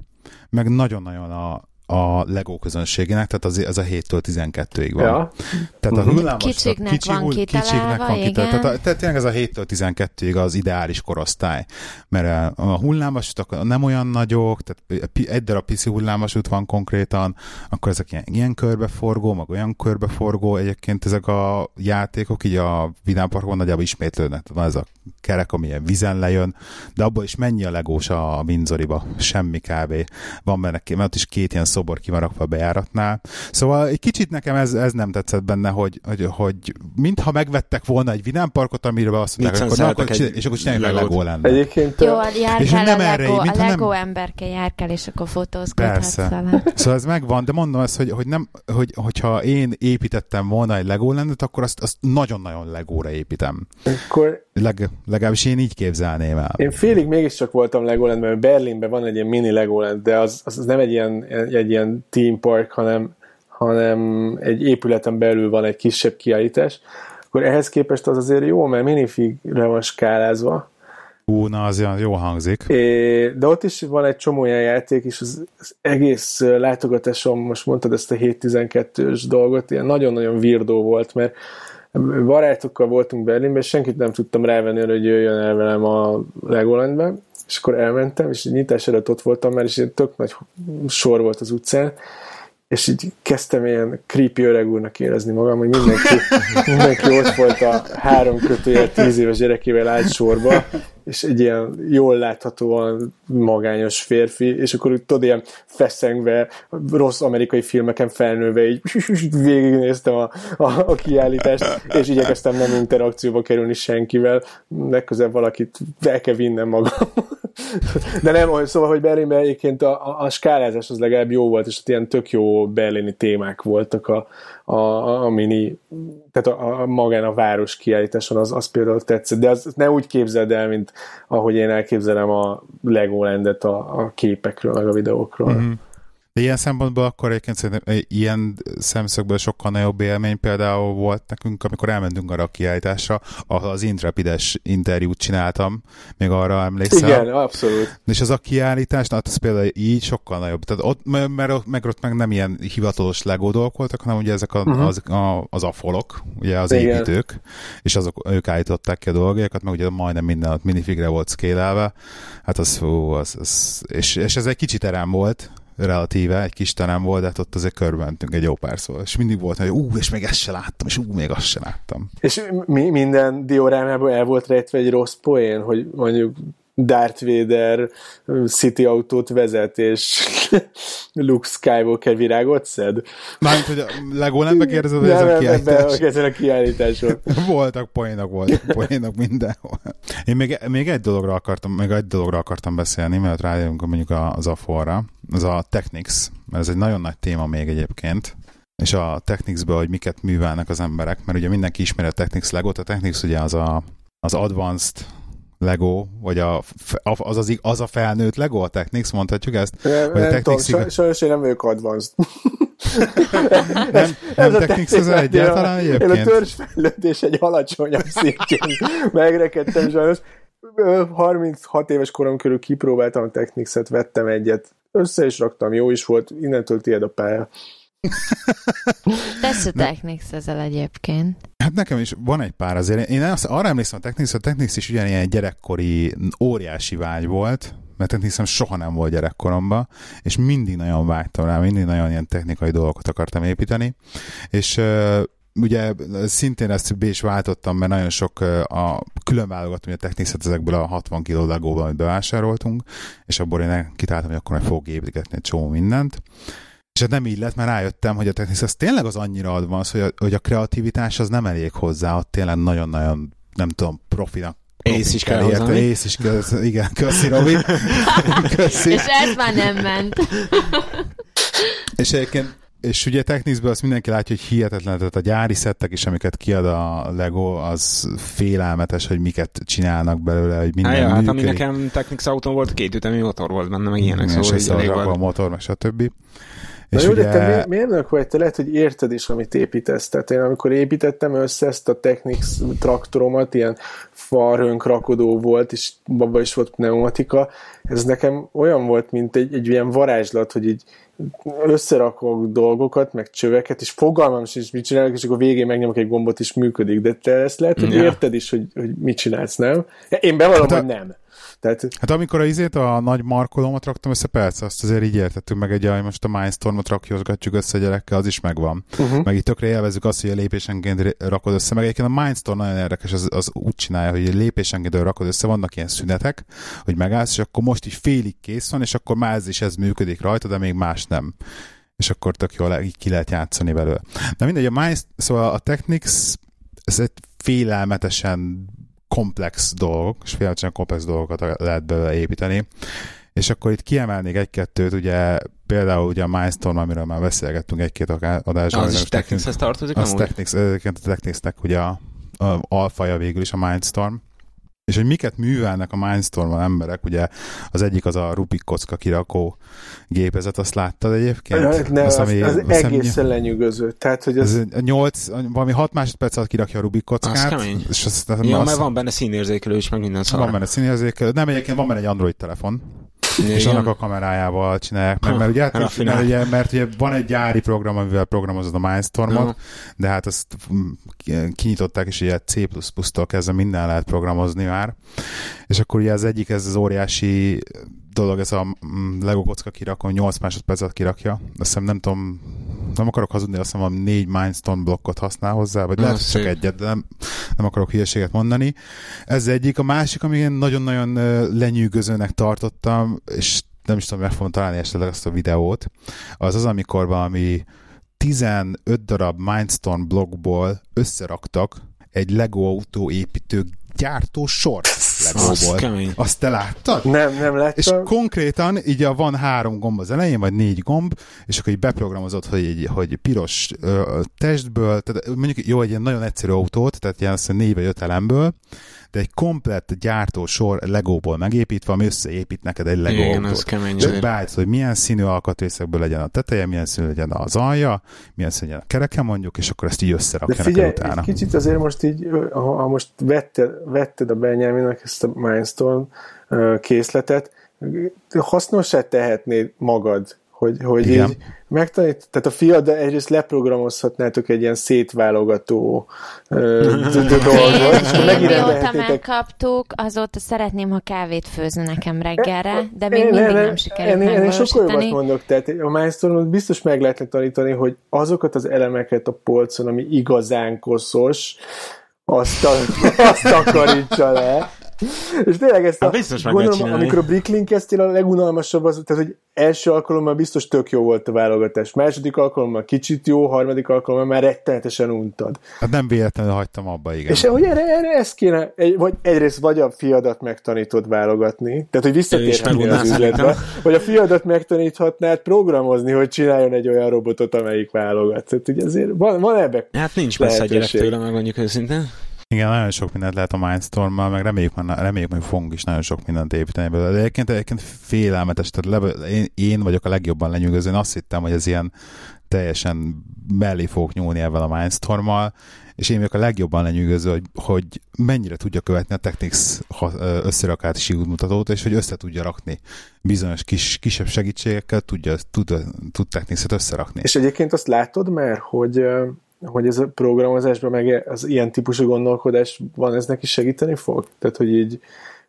S3: meg nagyon-nagyon a, a Lego közönségének, tehát az, az a 7-től 12-ig van. Ja. Tehát a
S2: hullámos, kicsiknek kicsi, van kicsiknek van kitalálva,
S3: Tehát, tehát tényleg ez a 7-től 12-ig az ideális korosztály, mert a hullámvasutak nem olyan nagyok, tehát egy darab pici hullámvasút van konkrétan, akkor ezek ilyen, ilyen körbeforgó, meg olyan körbeforgó, egyébként ezek a játékok így a vidámparkon nagyjából ismétlődnek, van ez a kerek, ami ilyen vizen lejön, de abból is mennyi a legós a Windsoriba? Semmi kb. Van benne, mert ott is két ilyen szobor ki van rakva a bejáratnál. Szóval egy kicsit nekem ez, ez nem tetszett benne, hogy, hogy, hogy mintha megvettek volna egy vidámparkot, amiről azt mondták, akkor, na, akkor csinál, és akkor csinálják meg Lego lenne.
S2: Egyébként, Jó, és nem a erre, Lego, a Lego nem... emberke járkál, és akkor fotózkodhatsz
S3: vele. Szóval ez megvan, de mondom ezt, hogy, hogy, nem, hogy, hogyha én építettem volna egy Lego lendet, akkor azt, azt nagyon-nagyon Legóra építem. Akkor Leg, legalábbis én így képzelném el.
S1: Én félig mégiscsak voltam Legoland, mert Berlinben van egy ilyen mini Legoland, de az, az nem egy ilyen, egy ilyen team park, hanem, hanem egy épületen belül van egy kisebb kiállítás, akkor ehhez képest az azért jó, mert minifigre van skálázva.
S3: Ú, na az jó hangzik.
S1: É, de ott is van egy csomó olyan játék, és az, az egész látogatásom, most mondtad ezt a 7-12-ös dolgot, ilyen nagyon-nagyon virdó volt, mert barátokkal voltunk Berlinben, és senkit nem tudtam rávenni hogy jöjjön el velem a Legolandbe, és akkor elmentem, és nyitás előtt ott voltam már, és tök nagy sor volt az utcán, és így kezdtem ilyen creepy öreg úrnak érezni magam, hogy mindenki, mindenki ott volt a három kötőjel tíz éves gyerekével állt sorba, és egy ilyen jól láthatóan magányos férfi, és akkor tudod, ilyen feszengve, rossz amerikai filmeken felnőve, így végignéztem a, a, a kiállítást, és igyekeztem nem interakcióba kerülni senkivel, legközelebb valakit el kell vinnem magam. De nem, szóval, hogy Berlinben egyébként a, a, a skálázás az legalább jó volt, és ott ilyen tök jó berlini témák voltak a, a, a mini, tehát a, a magán a város kiállításon, az, az például tetszett, de az ne úgy képzeld el, mint ahogy én elképzelem a Legolandet a, a képekről, meg a videókról. Mm-hmm.
S3: De ilyen szempontból akkor egyébként szerintem ilyen szemszögből sokkal nagyobb élmény például volt nekünk, amikor elmentünk arra a kiállításra, ahol az Intrepides interjút csináltam, még arra emlékszel.
S1: Igen, abszolút.
S3: És az a kiállítás, na, hát az például így sokkal nagyobb. Tehát ott, mert meg ott meg nem ilyen hivatalos Lego dolgok voltak, hanem ugye ezek a, uh-huh. az, a, az afolok, ugye az Igen. építők, és azok, ők állították ki a dolgokat, meg ugye majdnem minden ott minifigre volt szkélelve. Hát az, fú, az, az és, és ez egy kicsit erem volt, relatíve, egy kis terem volt, de hát ott azért körbementünk egy jó pár szó. És mindig volt, hogy ú, és még ezt se láttam, és ú, még azt se láttam.
S1: És mi, minden diorámában el volt rejtve egy rossz poén, hogy mondjuk Darth Vader City autót vezet, és Luke Skywalker virágot szed.
S3: Mármint, hogy a Lego nem megkérdezed, hogy ez a kiállítás.
S1: Nem, a kiállításon.
S3: voltak poénok, voltak poénok mindenhol. Én még, még egy dologra akartam, még egy dologra akartam beszélni, mert rájövünk mondjuk az Aforra, az a Technics, mert ez egy nagyon nagy téma még egyébként, és a Technicsből, hogy miket művelnek az emberek, mert ugye mindenki ismeri a Technics Lego-t, a Technics ugye az a, az advanced Lego, vagy a, az, az, az a felnőtt Lego a Technics, mondhatjuk ezt?
S1: Nem, vagy a nem tudom, saj, sajnos én nem vagyok advanced.
S3: nem, nem Technics az egyáltalán egyébként?
S1: Én a törzsfejlődés egy alacsonyabb szintjén megrekedtem sajnos. 36 éves korom körül kipróbáltam a Technics-et, vettem egyet, össze is raktam, jó is volt, innentől tiéd a pálya.
S2: Tesz a Technics ezzel egyébként.
S3: Hát nekem is van egy pár azért. Én azt, arra emlékszem a Technics, a Technics is ugyanilyen gyerekkori óriási vágy volt, mert Technics soha nem volt gyerekkoromban, és mindig nagyon vágytam rá, mindig nagyon ilyen technikai dolgokat akartam építeni, és ugye szintén ezt be is váltottam, mert nagyon sok a külön válogattam a techniszet ezekből a 60 kg legóból, amit bevásároltunk, és abból én kitáltam, hogy akkor meg fogok építgetni egy csomó mindent. És hát nem így lett, mert rájöttem, hogy a technisz az tényleg az annyira advanced, hogy a, hogy a kreativitás az nem elég hozzá, ott tényleg nagyon-nagyon, nem tudom, profinak
S4: Ész is kell érte,
S3: ész is kell, igen, köszi Robi.
S2: köszi. És ez már nem ment.
S3: és egyébként és ugye Technicsből azt mindenki látja, hogy hihetetlen, tehát a gyári szettek is, amiket kiad a Lego, az félelmetes, hogy miket csinálnak belőle, hogy minden
S4: Há, hát ami nekem Technics autón volt, két ütemi motor volt benne, meg ilyenek,
S3: szóval és elég a motor, meg stb.
S1: Na jó, ugye... de te mérnök vagy, te lehet, hogy érted is, amit építesz. Tehát én amikor építettem össze ezt a Technics traktoromat, ilyen farhőnk rakodó volt, és abban is volt pneumatika, ez nekem olyan volt, mint egy, egy ilyen varázslat, hogy így összerakok dolgokat, meg csöveket, és fogalmam sincs, mit csinálok, és akkor végén megnyomok egy gombot, és működik. De te ezt lehet, hogy ja. érted is, hogy, hogy mit csinálsz, nem? Én bevallom, hát a... hogy nem.
S3: Tehát... Hát amikor a izét, a nagy markolómat raktam össze, persze, azt azért így értettük meg egy, hogy most a Mindstormot rakjozgatjuk össze gyerekkel, az is megvan. Uh-huh. Meg itt tökre élvezzük azt, hogy a lépésenként rakod össze, meg egyébként a Mindstorm nagyon érdekes, az, az úgy csinálja, hogy lépésenként rakod össze, vannak ilyen szünetek, hogy megállsz, és akkor most is félig kész van, és akkor már ez is ez működik rajta, de még más nem és akkor tök jól így ki lehet játszani belőle. De mindegy, a Minds, szóval a Technics, ez egy félelmetesen komplex dolgok, és félelmetesen komplex dolgokat lehet belőle építeni. És akkor itt kiemelnék egy-kettőt, ugye például ugye a Mindstorm, amiről már beszélgettünk egy-két adásban.
S4: Az is Technics-hez tartozik?
S3: Az Technics, a Technics-nek ugye a, a alfaja végül is a Mindstorm. És hogy miket művelnek a mindstorm emberek, ugye az egyik az a Rubik kocka kirakó gépezet, azt láttad egyébként?
S1: Ne, azt, ami, az, az egészen lenyűgöző. Tehát, hogy az...
S3: ez 8, valami 6 másodperc alatt kirakja a Rubik kockát. Az
S4: kemény. És azt, ja, azt, mert van benne színérzékelő is, meg minden szar.
S3: Van benne színérzékelő. Nem, egyébként van benne egy Android telefon igen. és annak a kamerájával csinálják meg, mert ugye, hát, mert, ugye, mert ugye van egy gyári program, amivel programozod a Mindstormot, uh de hát azt mm, kinyitották, és ugye C++-tól kezdve minden lehet programozni már, és akkor ugye az egyik, ez az óriási dolog, ez a mm, Lego kocka kirakó, 8 másodpercet kirakja. Azt hiszem, nem tudom, nem akarok hazudni, azt hiszem, négy Mindstorm blokkot használ hozzá, vagy lehet, csak egyet, de nem, nem akarok hülyeséget mondani. Ez egyik. A másik, ami én nagyon-nagyon lenyűgözőnek tartottam, és nem is tudom, meg fogom találni esetleg azt a videót, az az, amikor valami 15 darab Mindstorm blogból összeraktak egy Lego autóépítő gyártó sort Legóból. Azt te láttad?
S1: Nem, nem láttam.
S3: És konkrétan így a van három gomb az elején, vagy négy gomb, és akkor így beprogramozott, hogy, egy, hogy piros ö, testből, tehát mondjuk jó, egy ilyen nagyon egyszerű autót, tehát ilyen azt négy vagy öt elemből, de egy komplett gyártósor Legóból megépítve, ami összeépít neked egy Lego
S4: Igen, autót. kemény.
S3: És beállítod, hogy milyen színű alkatrészekből legyen a teteje, milyen színű legyen az alja, milyen színű legyen a kereke mondjuk, és akkor ezt így összerakja
S1: De figyelj, utána. kicsit azért most így, ha, ha most vetted, vetted a Benyáminak ezt a Mindstorm készletet, hasznosá tehetnéd magad hogy, hogy Igen. így megtanít, tehát a fiad egyrészt leprogramozhatnátok egy ilyen szétválogató dolgot,
S2: és Mióta megkaptuk, azóta szeretném, ha kávét főzne nekem reggelre, de még mindig nem, nem sikerült én, én sokkal jobbat
S1: mondok, tehát a milestone biztos meg lehetne tanítani, hogy azokat az elemeket a polcon, ami igazán koszos, azt, a, azt takarítsa le, és tényleg ezt a,
S4: hát biztos gondolom,
S1: amikor a Bricklink kezdtél, a legunalmasabb az, tehát, hogy első alkalommal biztos tök jó volt a válogatás, második alkalommal kicsit jó, harmadik alkalommal már rettenetesen untad.
S3: Hát nem véletlenül hagytam abba, igen.
S1: És hogy erre, erre ezt kéne, egy, vagy egyrészt vagy a fiadat megtanítod válogatni, tehát hogy visszatérhetnél az üzletbe, vagy a fiadat megtaníthatnád programozni, hogy csináljon egy olyan robotot, amelyik válogat. Tehát ugye azért van, van ebbe
S4: Hát nincs messze a gyerek tőle, meg mondjuk őszintén.
S3: Igen, nagyon sok mindent lehet a Mindstorm-mal, meg reméljük, reméljük, hogy fogunk is nagyon sok mindent építeni belőle. De egyébként, egyébként félelmetes, tehát le, én, én, vagyok a legjobban lenyűgöző. Én azt hittem, hogy ez ilyen teljesen mellé fogok nyúlni ebben a Mindstorm-mal, és én vagyok a legjobban lenyűgöző, hogy, hogy mennyire tudja követni a Technics összerakási útmutatót, és hogy össze tudja rakni bizonyos kis, kisebb segítségekkel, tudja, tud, tud Technics-et összerakni.
S1: És egyébként azt látod már, hogy hogy ez a programozásban meg az ilyen típusú gondolkodás van, ez neki segíteni fog? Tehát, hogy így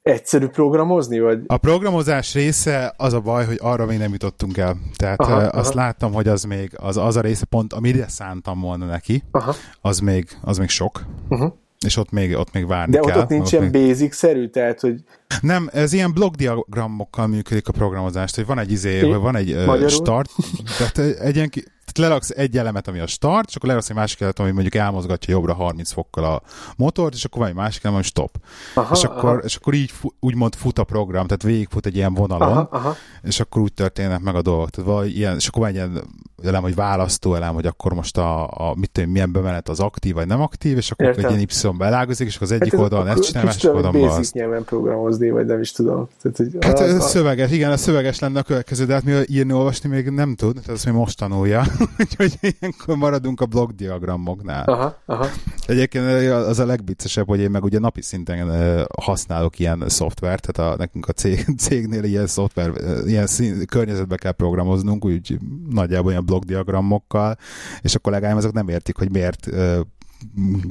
S1: egyszerű programozni? Vagy?
S3: A programozás része az a baj, hogy arra még nem jutottunk el. Tehát aha, azt aha. láttam, hogy az még az, az a része pont, amire szántam volna neki, aha. az még, az még sok. Uh-huh. És ott még, ott még várni
S1: De
S3: kell.
S1: ott, ott nincsen még... basic-szerű, tehát, hogy...
S3: Nem, ez ilyen blokkdiagramokkal működik a programozás, hogy van egy izé, vagy van egy uh, start, tehát egy ilyen tehát leraksz egy elemet, ami a start, és akkor leraksz egy másik elemet, ami mondjuk elmozgatja jobbra 30 fokkal a motort, és akkor van egy másik elem, ami stop. Aha, és, akkor, aha. és akkor így úgymond fut a program, tehát végigfut egy ilyen vonalon, aha, aha. és akkor úgy történnek meg a dolgok. Tehát vagy ilyen, és akkor van egy ilyen elem, hogy választó elem, hogy akkor most a, a mit tudom, milyen bemenet az aktív vagy nem aktív, és akkor Értem. egy ilyen Y belágozik, és akkor az egyik hát oldalon ezt csinál, másik oldalon
S1: azt. nyelven programozni, vagy nem is tudom. Tehát, hogy
S3: hát az, az, szöveges, igen, a szöveges lenne a következő, de hát mi írni, olvasni még nem tud, tehát ezt még most tanulja. Úgyhogy ilyenkor maradunk a blogdiagramoknál. Aha, aha. Egyébként az a legviccesebb, hogy én meg ugye napi szinten használok ilyen szoftvert, tehát a, nekünk a cég, cégnél ilyen szoftver, ilyen szín, környezetbe kell programoznunk, úgy nagyjából ilyen blogdiagramokkal, és a kollégáim azok nem értik, hogy miért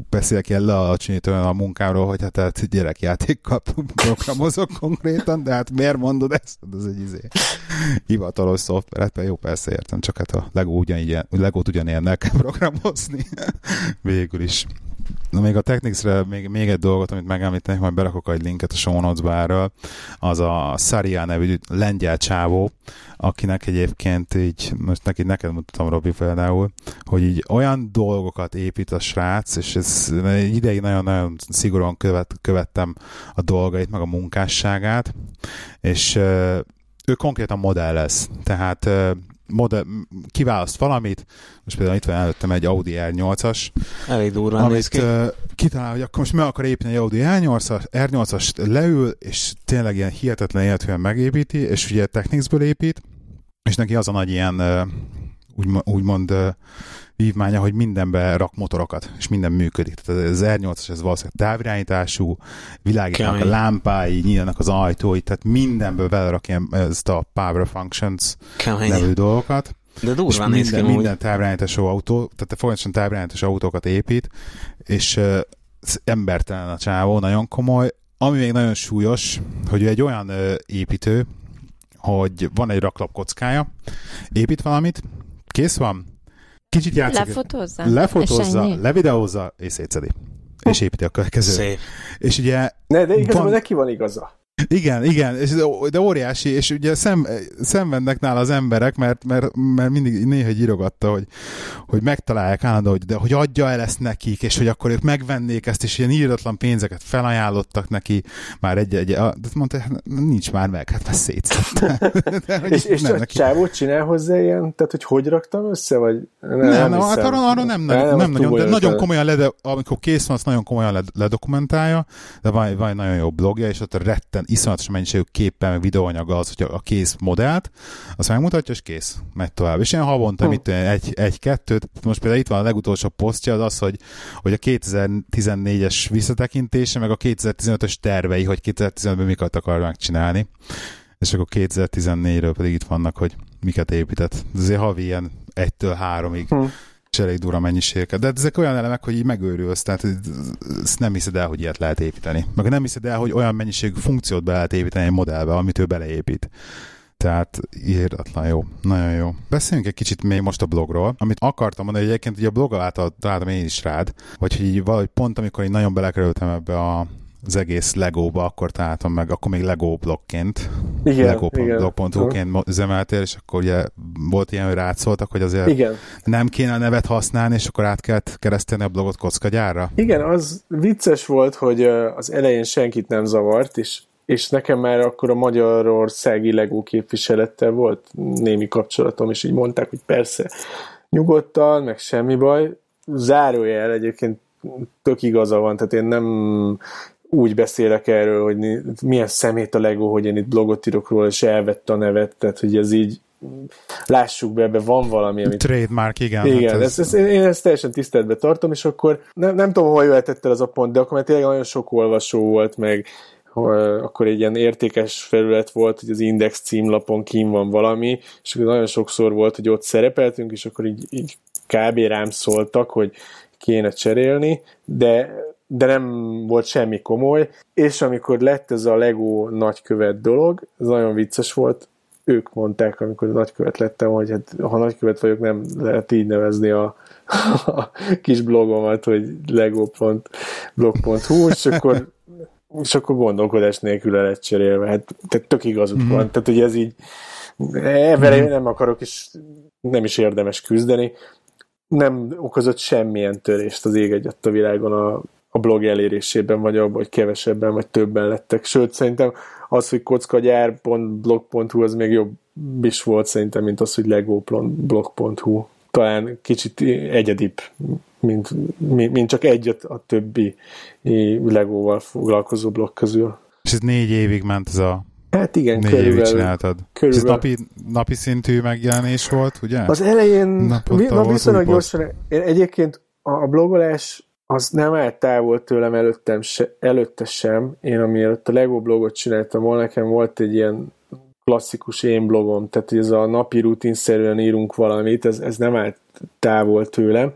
S3: beszélek ilyen lealacsonyítóan a munkámról, hogy hát, hát gyerekjátékkal programozok konkrétan, de hát miért mondod ezt? Ez egy izé, hivatalos szoftver, hát jó, persze értem, csak hát a Lego ugyanígy, Legót ugyanilyen kell programozni. Végül is. Na még a Technics-re még, még egy dolgot, amit megemlítenek, majd berakok egy linket a show notes az a Saria nevű lengyel csávó, akinek egyébként így, most neki neked mutatom Robi például, hogy így olyan dolgokat épít a srác, és ez ideig nagyon-nagyon szigorúan követ, követtem a dolgait, meg a munkásságát, és ő konkrétan modell lesz. Tehát modell, kiválaszt valamit, most például itt van előttem egy Audi R8-as,
S4: Elég durván amit ki.
S3: kitalál, hogy akkor most meg akar építeni egy Audi R8-as, R8-as leül, és tényleg ilyen hihetetlen életűen megépíti, és ugye Technicsből épít, és neki az a nagy ilyen úgy, úgymond vívmánya, hogy mindenbe rak motorokat, és minden működik. Tehát az R8-as ez valószínűleg távirányítású, világítanak a lámpái, nyílnak az ajtói, tehát mindenből belerak ilyen, ezt a Power Functions Kemény. nevű dolgokat.
S4: De durván
S3: és minden, minden távirányítású autó, tehát te folyamatosan távirányítású autókat épít, és uh, embertelen a csávó, nagyon komoly. Ami még nagyon súlyos, hogy ő egy olyan uh, építő, hogy van egy raklap kockája, épít valamit, kész van, kicsit játszik.
S2: Lefotózza?
S3: Lefotózza, levideózza, és szétszedi. és építi a következő.
S4: Szép.
S3: És ugye...
S1: Ne, de igazából van... neki van igaza.
S3: Igen, igen, és de óriási, és ugye szem, szenvednek nála az emberek, mert, mert, mert mindig néha írogatta, hogy, hogy megtalálják állandó, hogy, de, hogy adja el ezt nekik, és hogy akkor ők megvennék ezt, és ilyen írdatlan pénzeket felajánlottak neki, már egy, egy de mondta, hát nincs már meg, hát már szétszette.
S1: és és a csávót csinál hozzá ilyen, tehát hogy hogy raktam össze, vagy?
S3: Nem, nem, nem hát arra, arra nem, nem, nem, nem nagyon, de nagyon komolyan, lede, amikor kész van, azt nagyon komolyan ledokumentálja, de van, van nagyon jó blogja, és ott retten iszonyatos mennyiségű képpel, meg videóanyaga az, hogy a kész modellt, azt megmutatja, és kész, megy tovább. És ilyen havonta, hm. mit egy, egy-kettőt, most például itt van a legutolsó posztja, az az, hogy, hogy a 2014-es visszatekintése, meg a 2015-ös tervei, hogy 2015-ben miket akar megcsinálni. És akkor 2014-ről pedig itt vannak, hogy miket épített. Ez azért havi ilyen egytől háromig hm és elég dura mennyiségeket. De ezek olyan elemek, hogy így megőrülsz, tehát ezt nem hiszed el, hogy ilyet lehet építeni. Meg nem hiszed el, hogy olyan mennyiségű funkciót be lehet építeni egy modellbe, amit ő beleépít. Tehát írdatlan jó. Nagyon jó. Beszéljünk egy kicsit még most a blogról, amit akartam mondani, hogy egyébként ugye a blog által találtam én is rád, vagy hogy így valahogy pont amikor én nagyon belekerültem ebbe a az egész Legóba, akkor találtam meg, akkor még Lego blogként, lego.blog.hu-ként üzemeltél, és akkor ugye volt ilyen, hogy rátszoltak, hogy azért igen. nem kéne a nevet használni, és akkor át kellett keresztelni a blogot kockagyárra?
S1: Igen, az vicces volt, hogy az elején senkit nem zavart, és és nekem már akkor a Magyarországi Lego képviselettel volt némi kapcsolatom, és így mondták, hogy persze, nyugodtan, meg semmi baj. Zárójel egyébként tök igaza van, tehát én nem úgy beszélek erről, hogy milyen szemét a Lego, hogy én itt blogot írok róla, és elvette a nevet, tehát hogy ez így lássuk be, ebbe van valami,
S3: amit... Trademark, igen.
S1: Igen, hát ez... Ezt, ezt, én ezt teljesen tiszteletbe tartom, és akkor nem, nem tudom, hol jöhetett el az a pont, de akkor mert tényleg nagyon sok olvasó volt, meg akkor egy ilyen értékes felület volt, hogy az Index címlapon kín van valami, és nagyon sokszor volt, hogy ott szerepeltünk, és akkor így, így kb. rám szóltak, hogy kéne cserélni, de de nem volt semmi komoly, és amikor lett ez a Lego nagykövet dolog, ez nagyon vicces volt, ők mondták, amikor nagykövet lettem, hogy hát, ha nagykövet vagyok, nem lehet így nevezni a, a kis blogomat, hogy lego.blog.hu, és akkor, és akkor gondolkodás nélkül el lett cserélve. Hát tehát tök igazuk mm-hmm. van. Tehát, hogy ez így ebben mm-hmm. nem akarok, és nem is érdemes küzdeni. Nem okozott semmilyen törést az ég egyet a világon a a blog elérésében, vagy abban, hogy kevesebben, vagy többen lettek. Sőt, szerintem az, hogy kockagyár.blog.hu az még jobb is volt szerintem, mint az, hogy lego.blog.hu. Talán kicsit egyedibb, mint, mint, csak egyet a többi Legóval foglalkozó blog közül.
S3: És ez négy évig ment ez a
S1: Hát igen,
S3: Négy körülbelül. évig csináltad. Körülbelül. Ez napi, napi szintű megjelenés volt, ugye?
S1: Az elején, na, viszonylag gyorsan, egyébként a blogolás az nem állt távol tőlem előttem se, előtte sem. Én amielőtt a Lego blogot csináltam volna, nekem volt egy ilyen klasszikus én blogom, tehát ez a napi rutinszerűen írunk valamit, ez, ez nem állt távol tőlem.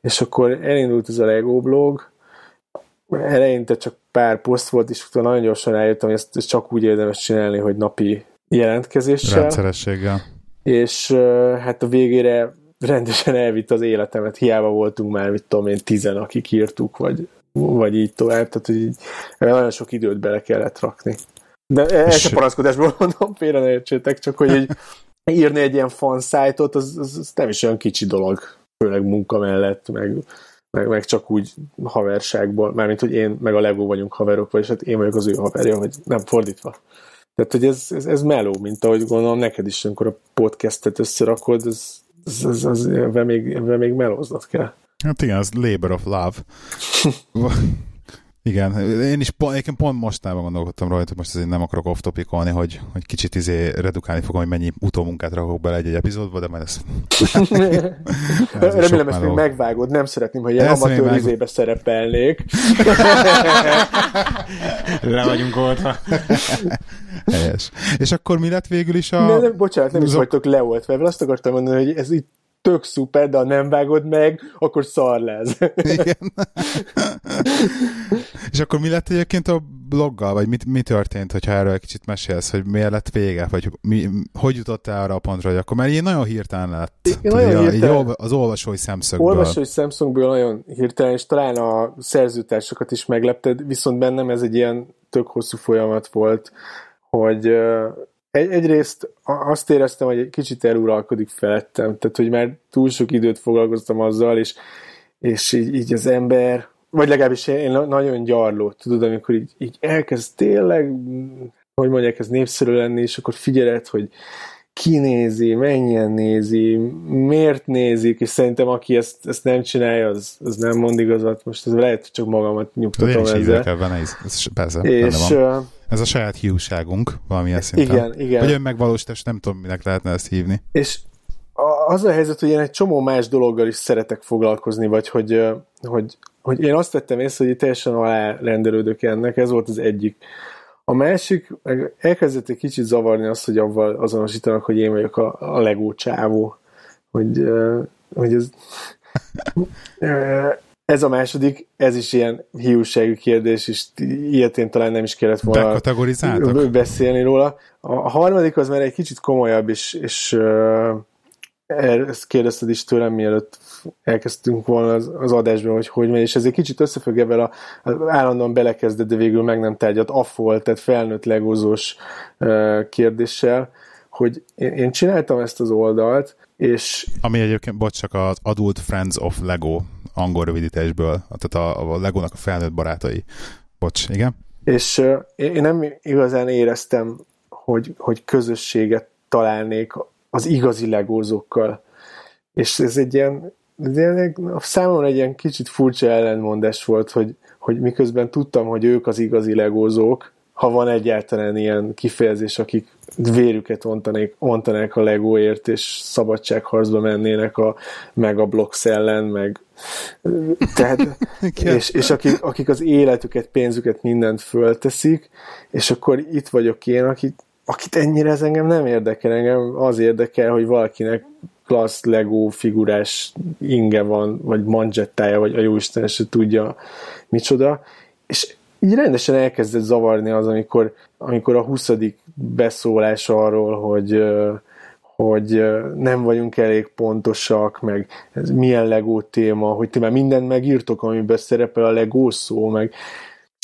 S1: És akkor elindult ez a Lego blog, eleinte csak pár poszt volt, és utána nagyon gyorsan rájöttem, hogy ezt, ezt csak úgy érdemes csinálni, hogy napi jelentkezéssel.
S3: Rendszerességgel.
S1: És hát a végére rendesen elvitt az életemet, hiába voltunk már, mit tudom én, tizen, akik írtuk, vagy, vagy így tovább, tehát hogy így, nagyon sok időt bele kellett rakni. De ez a panaszkodásból mondom, félre ne értsétek, csak hogy így írni egy ilyen fan szájtot, az, az, az nem is olyan kicsi dolog, főleg munka mellett, meg, meg, meg csak úgy haverságból, mármint, hogy én meg a Lego vagyunk haverok, vagy hát én vagyok az ő haverja, hogy nem fordítva. Tehát, hogy ez, ez, ez meló, mint ahogy gondolom neked is, amikor a podcastet összerakod, ez ez, ez, ez, ebben, még, ebben még melóznod kell.
S3: Hát igen, az labor of love. Igen, én is pont, én pont mostában gondolkodtam rajta, hogy most azért nem akarok off topicolni, hogy, hogy kicsit izé redukálni fogom, hogy mennyi utómunkát rakok bele egy-egy epizódba, de majd ezt...
S1: ez Remélem ezt még megvágod, nem szeretném, hogy ilyen amatőr izébe szerepelnék.
S4: Le vagyunk oldva.
S3: Helyes. És akkor mi lett végül is a...
S1: Ne, nem, bocsánat, nem is vagytok leoltva, azt akartam mondani, hogy ez itt tök szuper, de ha nem vágod meg, akkor szar lesz.
S3: Igen. És akkor mi lett egyébként a bloggal, vagy mit, mi történt, hogyha erről egy kicsit mesélsz, hogy miért lett vége, vagy mi, hogy jutottál arra a pontra, hogy akkor, mert ilyen nagyon hirtelen lett. Én nagyon így, hirtelen, az olvasói szemszögből.
S1: Olvasói szemszögből nagyon hirtelen, és talán a szerzőtársakat is meglepted, viszont bennem ez egy ilyen tök hosszú folyamat volt, hogy egy, egyrészt azt éreztem, hogy egy kicsit eluralkodik felettem, tehát hogy már túl sok időt foglalkoztam azzal, és, és így, így az ember, vagy legalábbis én nagyon gyarló, tudod, amikor így, így elkezd tényleg, hogy mondják, ez népszerű lenni, és akkor figyeled, hogy ki nézi, mennyien nézi, miért nézik, és szerintem aki ezt, ezt nem csinálja, az, az nem mond igazat. Most ez lehet, hogy csak magamat nyugtatom
S3: ezzel. Én is ebben, ez, ez persze, és, van. Ez a saját hiúságunk valamilyen szinten.
S1: Igen, igen.
S3: Vagy önmegvalósítás, nem tudom, minek lehetne ezt hívni.
S1: És az a helyzet, hogy én egy csomó más dologgal is szeretek foglalkozni, vagy hogy, hogy, hogy én azt tettem észre, hogy teljesen alárendelődök ennek, ez volt az egyik. A másik, elkezdett egy kicsit zavarni azt, hogy avval azonosítanak, hogy én vagyok a, a legó csávó. Hogy, hogy ez, ez a második, ez is ilyen hiúságú kérdés, és ilyet én talán nem is kellett volna beszélni róla. A harmadik az már egy kicsit komolyabb, és, és ezt kérdezted is tőlem, mielőtt elkezdtünk volna az, az adásban, hogy hogy megy, és ez egy kicsit összefügg ebben a, a állandóan belekezdett, de végül meg nem tárgyat affol, tehát felnőtt legózós uh, kérdéssel, hogy én, én csináltam ezt az oldalt, és...
S3: Ami egyébként, bocs, csak az Adult Friends of Lego angol rövidítésből, tehát a, a Legónak a felnőtt barátai. Bocs, igen?
S1: És uh, én nem igazán éreztem, hogy, hogy közösséget találnék az igazi legózókkal. És ez egy ilyen, ez ilyen számomra egy ilyen kicsit furcsa ellentmondás volt, hogy, hogy miközben tudtam, hogy ők az igazi legózók, ha van egyáltalán ilyen kifejezés, akik vérüket ontanék, ontanák a legóért, és szabadságharcba mennének a meg a blokk ellen, meg tehát, és, és akik, akik az életüket, pénzüket, mindent fölteszik, és akkor itt vagyok én, akit akit ennyire ez engem nem érdekel, engem az érdekel, hogy valakinek klassz Lego figurás inge van, vagy manzsettája, vagy a jóisten se tudja micsoda, és így rendesen elkezdett zavarni az, amikor, amikor a 20. beszólás arról, hogy hogy nem vagyunk elég pontosak, meg ez milyen Lego téma, hogy ti már mindent megírtok, amiben szerepel a Lego szó, meg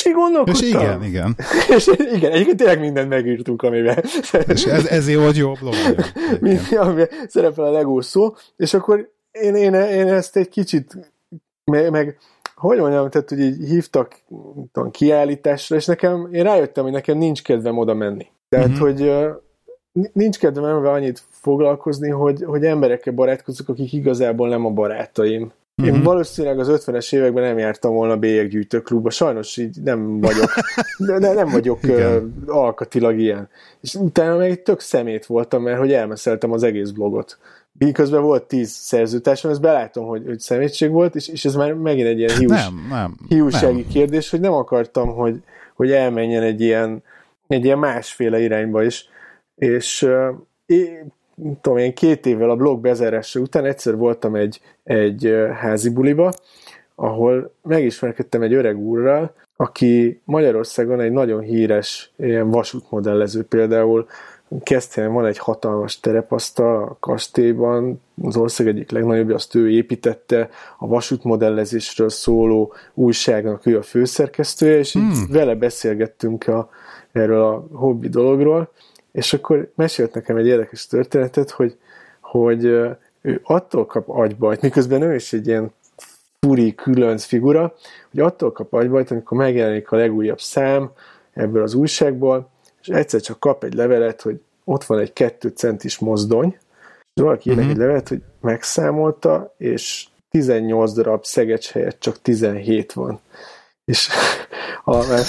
S1: így gondolkodtam.
S3: És igen, igen.
S1: és igen, egyébként tényleg mindent megírtunk, amiben...
S3: és ez, ezért volt jó blog.
S1: amiben szerepel a Lego szó, és akkor én, én, én ezt egy kicsit meg, meg hogy mondjam, tehát hogy így hívtak tudom, kiállításra, és nekem, én rájöttem, hogy nekem nincs kedvem oda menni. Tehát, uh-huh. hogy nincs kedvem ebben annyit foglalkozni, hogy, hogy emberekkel barátkozok, akik igazából nem a barátaim. Uh-huh. Én mhm. valószínűleg az 50-es években nem jártam volna bélyeggyűjtőklubba, sajnos így nem vagyok, de nem vagyok uh, alkatilag ilyen. És utána még tök szemét voltam, mert hogy elmeszeltem az egész blogot. Miközben volt tíz szerzőtársam, ezt belátom, hogy, hogy szemétség volt, és, és ez már megint egy ilyen hiús,
S3: nem, nem,
S1: hiúsági nem. kérdés, hogy nem akartam, hogy, hogy elmenjen egy ilyen, egy ilyen másféle irányba is. És én, tudom én, két évvel a blog bezárása után egyszer voltam egy, egy házi buliba, ahol megismerkedtem egy öreg úrral, aki Magyarországon egy nagyon híres ilyen vasútmodellező például, Keszthelyen van egy hatalmas terepasztal a kastélyban, az ország egyik legnagyobb, azt ő építette, a vasútmodellezésről szóló újságnak ő a főszerkesztője, és így hmm. vele beszélgettünk a, erről a hobbi dologról, és akkor mesélt nekem egy érdekes történetet, hogy, hogy ő attól kap agybajt, miközben ő is egy ilyen furi, különc figura, hogy attól kap agybajt, amikor megjelenik a legújabb szám ebből az újságból, és egyszer csak kap egy levelet, hogy ott van egy kettő centis mozdony, és valaki uh-huh. egy levelet, hogy megszámolta, és 18 darab szegecs helyett csak 17 van. És a, mert,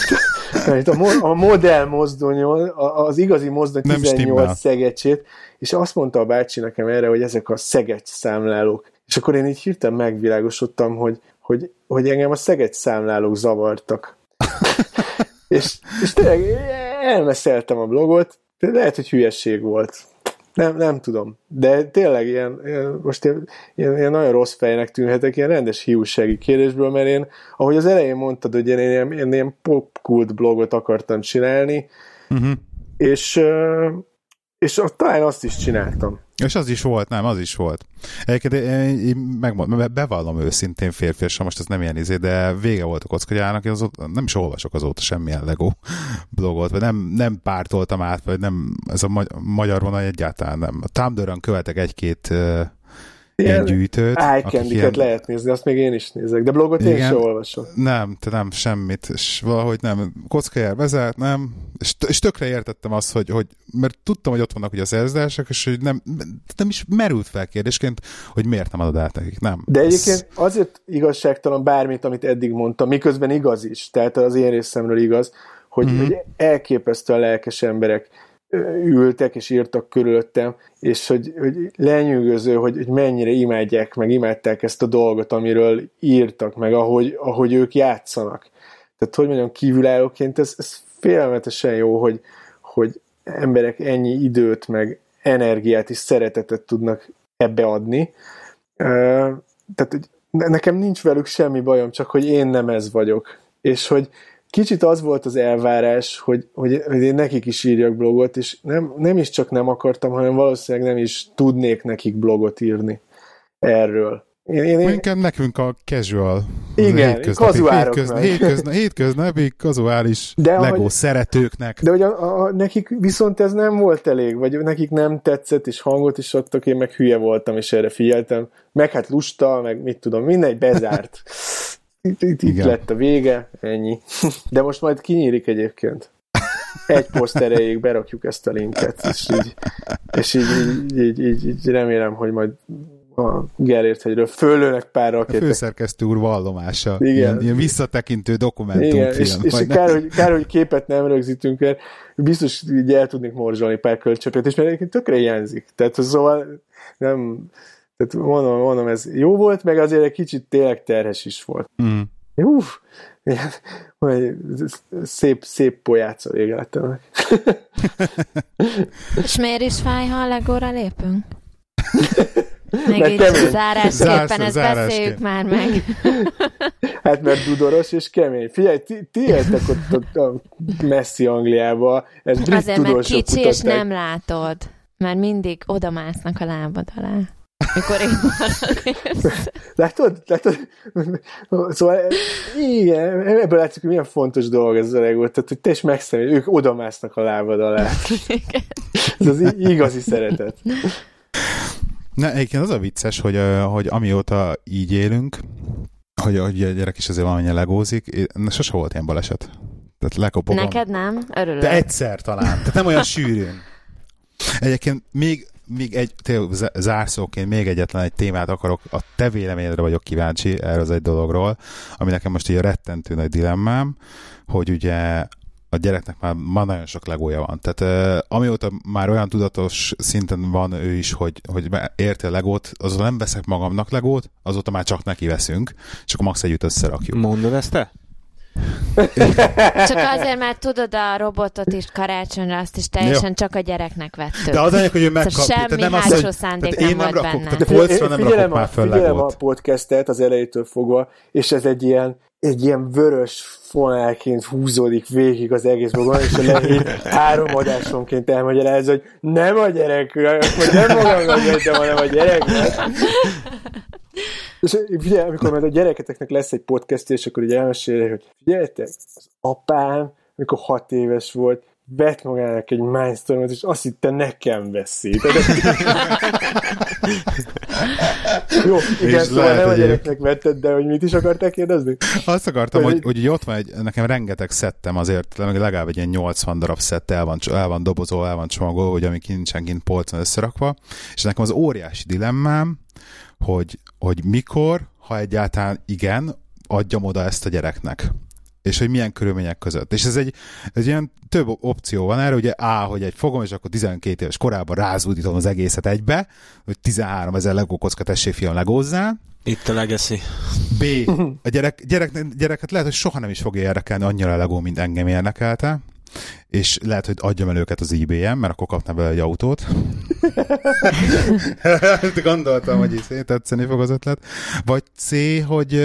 S1: mert a, a modell mozdonyon, az igazi mozdony 18 szegecsét, és azt mondta a bácsi nekem erre, hogy ezek a szegecs számlálók. És akkor én így hirtelen megvilágosodtam, hogy, hogy, hogy engem a szegecs számlálók zavartak. és, és tényleg elmeszeltem a blogot, de lehet, hogy hülyesség volt. Nem, nem tudom. De tényleg ilyen, ilyen most ilyen, ilyen, ilyen, nagyon rossz fejnek tűnhetek, ilyen rendes hiúsági kérdésből, mert én, ahogy az elején mondtad, hogy én ilyen, ilyen, ilyen popkult blogot akartam csinálni, uh-huh. és, és talán azt is csináltam.
S3: És az is volt, nem, az is volt. Egyébként én, én megmondom, bevallom őszintén férfi, és most ez nem ilyen izé, de vége volt a kockagyának, én azóta, nem is olvasok azóta semmilyen Lego blogot, vagy nem, nem pártoltam át, vagy nem, ez a magyar vonal egyáltalán nem. Tumblr-on követek egy-két ilyen gyűjtőt.
S1: ilyen... lehet nézni, azt még én is nézek, de blogot Igen, én sem olvasom.
S3: Nem, te nem, semmit, és valahogy nem. Kockajár vezet, nem, és, és tökre értettem azt, hogy, hogy, mert tudtam, hogy ott vannak ugye a szerződések, és hogy nem, nem is merült fel kérdésként, hogy miért nem adod át nekik, nem.
S1: De egyébként azért igazságtalan bármit, amit eddig mondtam, miközben igaz is, tehát az én részemről igaz, hogy, mm-hmm. hogy elképesztően lelkes emberek ültek és írtak körülöttem, és hogy, hogy lenyűgöző, hogy, hogy mennyire imádják, meg imádták ezt a dolgot, amiről írtak, meg ahogy, ahogy ők játszanak. Tehát, hogy mondjam, kívülállóként ez, ez félelmetesen jó, hogy, hogy emberek ennyi időt, meg energiát és szeretetet tudnak ebbe adni. Tehát nekem nincs velük semmi bajom, csak hogy én nem ez vagyok. És hogy, kicsit az volt az elvárás, hogy, hogy, hogy én nekik is írjak blogot, és nem, nem is csak nem akartam, hanem valószínűleg nem is tudnék nekik blogot írni erről.
S3: Én, én, én... Inkább nekünk a casual.
S1: Igen, kazuároknak.
S3: Hétköznapi, hétköznapi, hétköznapi kazuális de Lego ahogy, szeretőknek.
S1: De hogy a, a, nekik viszont ez nem volt elég, vagy nekik nem tetszett, és hangot is adtak, én meg hülye voltam, és erre figyeltem. Meg hát lusta, meg mit tudom, mindegy, bezárt. Itt, itt, itt lett a vége, ennyi. De most majd kinyílik egyébként. Egy poszt erejéig berakjuk ezt a linket, és így, és így, így, így, így, így remélem, hogy majd a Gellért hegyről fölőnek pár rakétek.
S3: A főszerkesztő úr vallomása. Igen. Ilyen, ilyen visszatekintő dokumentumfilm. Igen,
S1: és, és kár, hogy, kár, hogy képet nem rögzítünk, mert biztos így el tudnék morzsolni pár kölcsöpet, és mert egyébként tökre hiányzik. Tehát szóval nem, tehát mondom, mondom, ez jó volt, meg azért egy kicsit tényleg terhes is volt. Mm. Uff, szép, szép pojáca vége lett ennek.
S2: És miért is fáj, ha a legóra lépünk? Még így zárásképpen, ezt beszéljük már meg.
S1: Hát mert dudoros és kemény. Figyelj, ti, ti éltek ott, ott a messzi Angliába. Ez
S2: Azért, mert kicsi és nem látod. Mert mindig odamásznak a lábad alá. Mikor én
S1: Látod? Látod? Szóval igen, ebből látszik, hogy milyen fontos dolog ez a legó. Tehát, hogy te is megszemély, ők odamásznak a lábad alá. ez az igazi szeretet.
S3: Ne, egyébként az a vicces, hogy, hogy amióta így élünk, hogy, hogy a gyerek is azért valamennyire legózik, sose volt ilyen baleset. Tehát lekopogom.
S2: Neked nem? Örülök.
S3: De egyszer talán. Tehát nem olyan sűrűn. Egyébként még még egy, zárszóként még egyetlen egy témát akarok, a te véleményedre vagyok kíváncsi erről az egy dologról, ami nekem most így a rettentő nagy dilemmám, hogy ugye a gyereknek már, már nagyon sok legója van. Tehát uh, amióta már olyan tudatos szinten van ő is, hogy, hogy érte a legót, azóta nem veszek magamnak legót, azóta már csak neki veszünk, és akkor max együtt összerakjuk.
S4: Mondod ezt te?
S2: Csak azért, mert tudod a robotot is karácsonyra, azt is teljesen Jó. csak a gyereknek vettük.
S3: De az anyag, hogy ő megkapja.
S2: Szóval semmi nem hátsó az, szándék nem, nem volt rakok, benne.
S3: Tehát polcra nem figyelem, rakok már föl figyelem
S1: a podcastet az elejétől fogva, és ez egy ilyen, egy ilyen vörös fonálként húzódik végig az egész blogon, és a lehív három adásonként elmagyarázza, hogy nem a gyerek, hogy nem magamnak vettem, hanem a gyerek. És figyelj, amikor majd a gyereketeknek lesz egy podcast, és akkor így elmeséli, hogy figyeljetek, az apám, amikor hat éves volt, vett magának egy Mindstormot, és azt hitte nekem veszi. Jó, igen, és szóval nem a gyereknek vetted, de hogy mit is akarták kérdezni?
S3: Azt akartam, hogy, hogy, hogy ott van egy, nekem rengeteg szettem azért, legalább egy ilyen 80 darab szett el van, el van dobozol, el van csomagolva, hogy ami nincsen kint polcon összerakva, és nekem az óriási dilemmám, hogy, hogy mikor, ha egyáltalán igen, adjam oda ezt a gyereknek és hogy milyen körülmények között. És ez egy, egy ilyen több opció van erre, ugye A, hogy egy fogom, és akkor 12 éves korában rázúdítom az egészet egybe, hogy 13 ezer legó kocka tessék fiam legózzál.
S4: Itt a legacy.
S3: B. A gyerek, gyerek, gyereket lehet, hogy soha nem is fogja érdekelni annyira a legó, mint engem érdekelte. És lehet, hogy adjam el őket az eBay-en, mert akkor kapna bele egy autót. Gondoltam, hogy is tetszeni fog az ötlet. Vagy C, hogy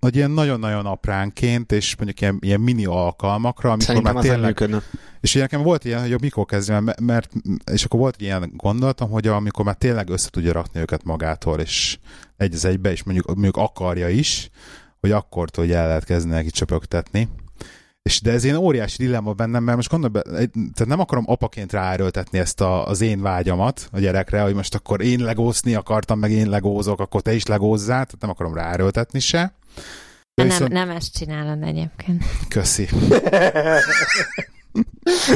S3: hogy ilyen nagyon-nagyon apránként, és mondjuk ilyen, ilyen mini alkalmakra, amikor
S4: Szerintem
S3: már
S4: tényleg... Működne.
S3: És ilyen nekem volt ilyen, hogy mikor kezdjem, mert, és akkor volt ilyen gondolatom, hogy amikor már tényleg össze tudja rakni őket magától, és egy az egybe, és mondjuk, mondjuk akarja is, hogy akkor hogy el lehet kezdeni neki csöpögtetni. És de ez ilyen óriási dilemma bennem, mert most gondolom, tehát nem akarom apaként ráerőltetni ezt a, az én vágyamat a gyerekre, hogy most akkor én legózni akartam, meg én legózok, akkor te is legózzál, tehát nem akarom ráerőltetni se.
S2: De viszont... nem, nem ezt csinálod egyébként.
S3: Köszi.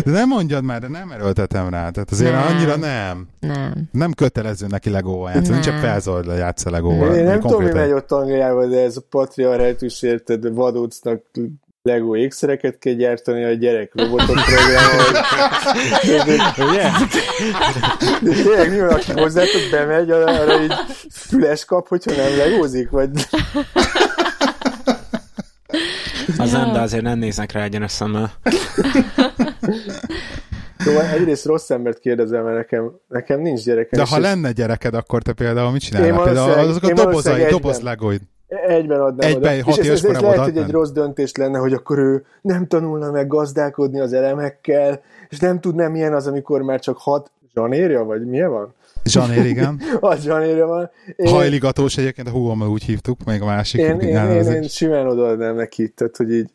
S3: De nem mondjad már, de nem erőltetem rá. Tehát azért nem. annyira nem.
S2: Nem.
S3: Nem kötelező neki legóval játszani. Nincs felzord le játsz a legóval.
S1: Én nem tudom, mi megy ott Angliában, de ez a patriarhátus érted, vadócnak Lego ékszereket kell gyártani, a gyerek robotot programol. Ugye? Tényleg mi van, aki hozzátok bemegy, arra így füles kap, hogyha nem legózik? Vagy...
S4: Az nem, de azért nem néznek rá egyenes szemmel.
S1: Jó, egyrészt rossz embert kérdezem, mert nekem, nekem nincs gyerekem.
S3: De ha lenne gyereked, akkor te például mit csinálnál? Például azok a dobozai, doboz legóid.
S1: Egyben adnám
S3: Egyben,
S1: oda. És ez, ez, lehet, hogy egy rossz döntés lenne, hogy akkor ő nem tanulna meg gazdálkodni az elemekkel, és nem tudná milyen az, amikor már csak hat zsanérja, vagy milyen van?
S3: Zsanér, igen.
S1: a zsanérja van.
S3: Én... Hajligatós egyébként, a húgommal úgy hívtuk, még a másik.
S1: Én, én, én, én simán odaadnám neki, tehát hogy így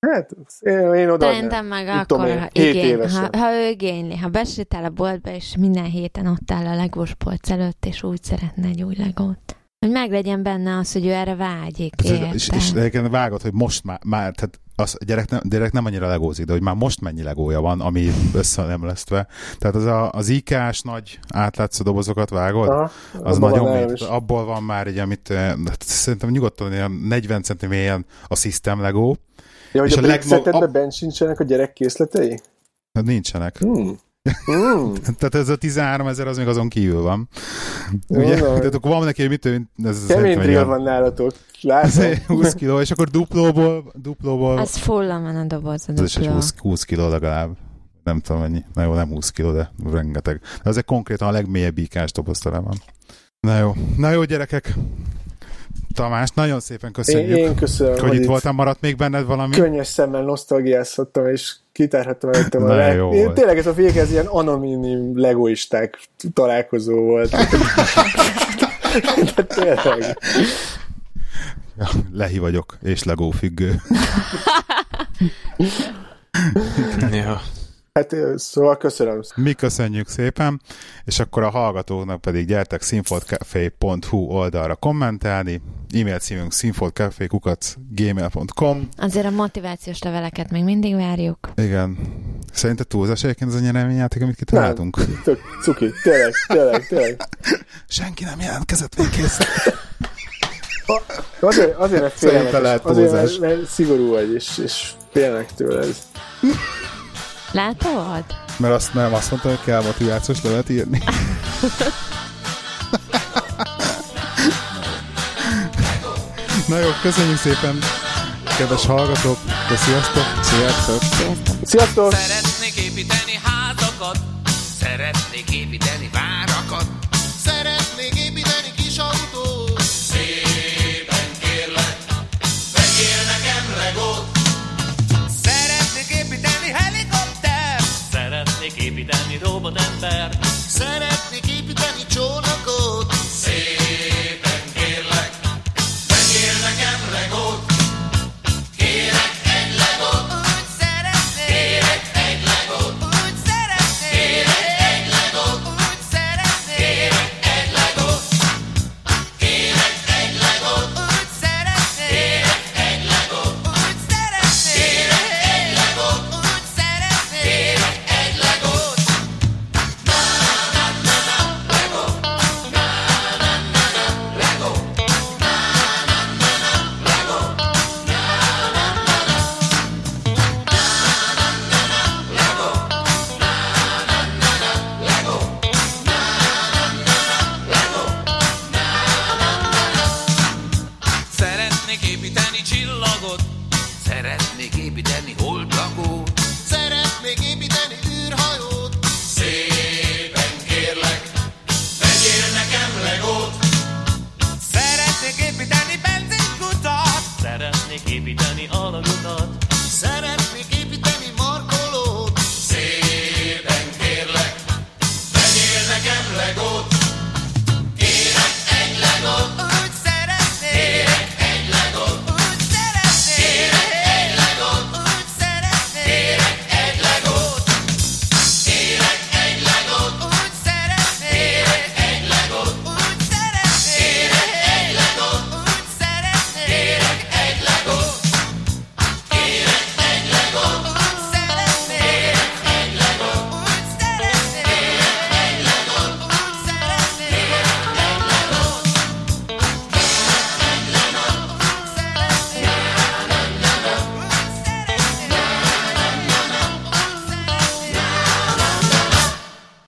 S1: Hát, én, én oda
S2: Szerintem meg akkor, tudom, ha, igény, ha, ha ő igényli, ha besétál a boltba, és minden héten ott áll a legós polc előtt, és úgy szeretne egy új legót. Hogy meglegyen benne az, hogy ő erre vágyik.
S3: És, és, és egyébként vágod, hogy most már, már tehát az a gyerek nem, gyerek nem annyira legózik, de hogy már most mennyi legója van, ami össze nem lesztve. Tehát az a, az IK-s nagy átlátszó dobozokat vágod, Aha, az nagyon mély, abból van már egy, amit hát szerintem nyugodtan ilyen 40 cm ilyen a System Lego.
S1: Ja, hogy és a, a legmag... a... bent sincsenek a gyerek készletei?
S3: Hát nincsenek. Hmm. Mm. Tehát ez a 13 ezer az még azon kívül van. Ugye? Tehát akkor van neki, mit
S1: ez Kemény drill van nálatok. Látom.
S3: 20 kiló, és akkor duplóból, duplóból...
S2: Az full van a doboz a dupló.
S3: Ez is 20, 20 kiló legalább. Nem tudom mennyi. Na jó, nem 20 kiló, de rengeteg. De azért konkrétan a legmélyebb ikás doboz van. Na jó. Na jó, gyerekek. Tamás, nagyon szépen köszönjük.
S1: Én, én köszönöm.
S3: Hogy, hogy itt voltam, maradt még benned valami?
S1: Könnyes szemmel nosztalgiázhattam, és kitárhattam előttem a leg... Én tényleg ez a vég, ez ilyen anonim legoisták találkozó volt. De tényleg.
S3: Ja, lehi vagyok, és legó függő.
S1: ja. Hát szóval köszönöm.
S3: Mi köszönjük szépen, és akkor a hallgatóknak pedig gyertek színfoltcafé.hu oldalra kommentálni, e-mail címünk színfoltcafé.gmail.com
S2: Azért a motivációs leveleket még mindig várjuk.
S3: Igen. Szerinted túlzás egyébként az a nyereményjáték, amit kitaláltunk?
S1: Nem, tök cuki, tényleg, tényleg, tényleg.
S3: Senki nem jelentkezett még kész.
S1: Azért, azért mert félelmetes, azért mert, mert szigorú vagy, és, és félnek tőled.
S2: Látod?
S3: Mert azt nem, azt mondta, hogy kell motivációs levet írni. Na jó, köszönjük szépen, kedves hallgatók, de sziasztok!
S1: Sziasztok! Sziasztok!
S5: Szeretnék építeni házakat, szeretnék építeni robotember, szeretnék
S6: benzinkutat Szeretnék építeni alagutat
S5: Szeretnék építeni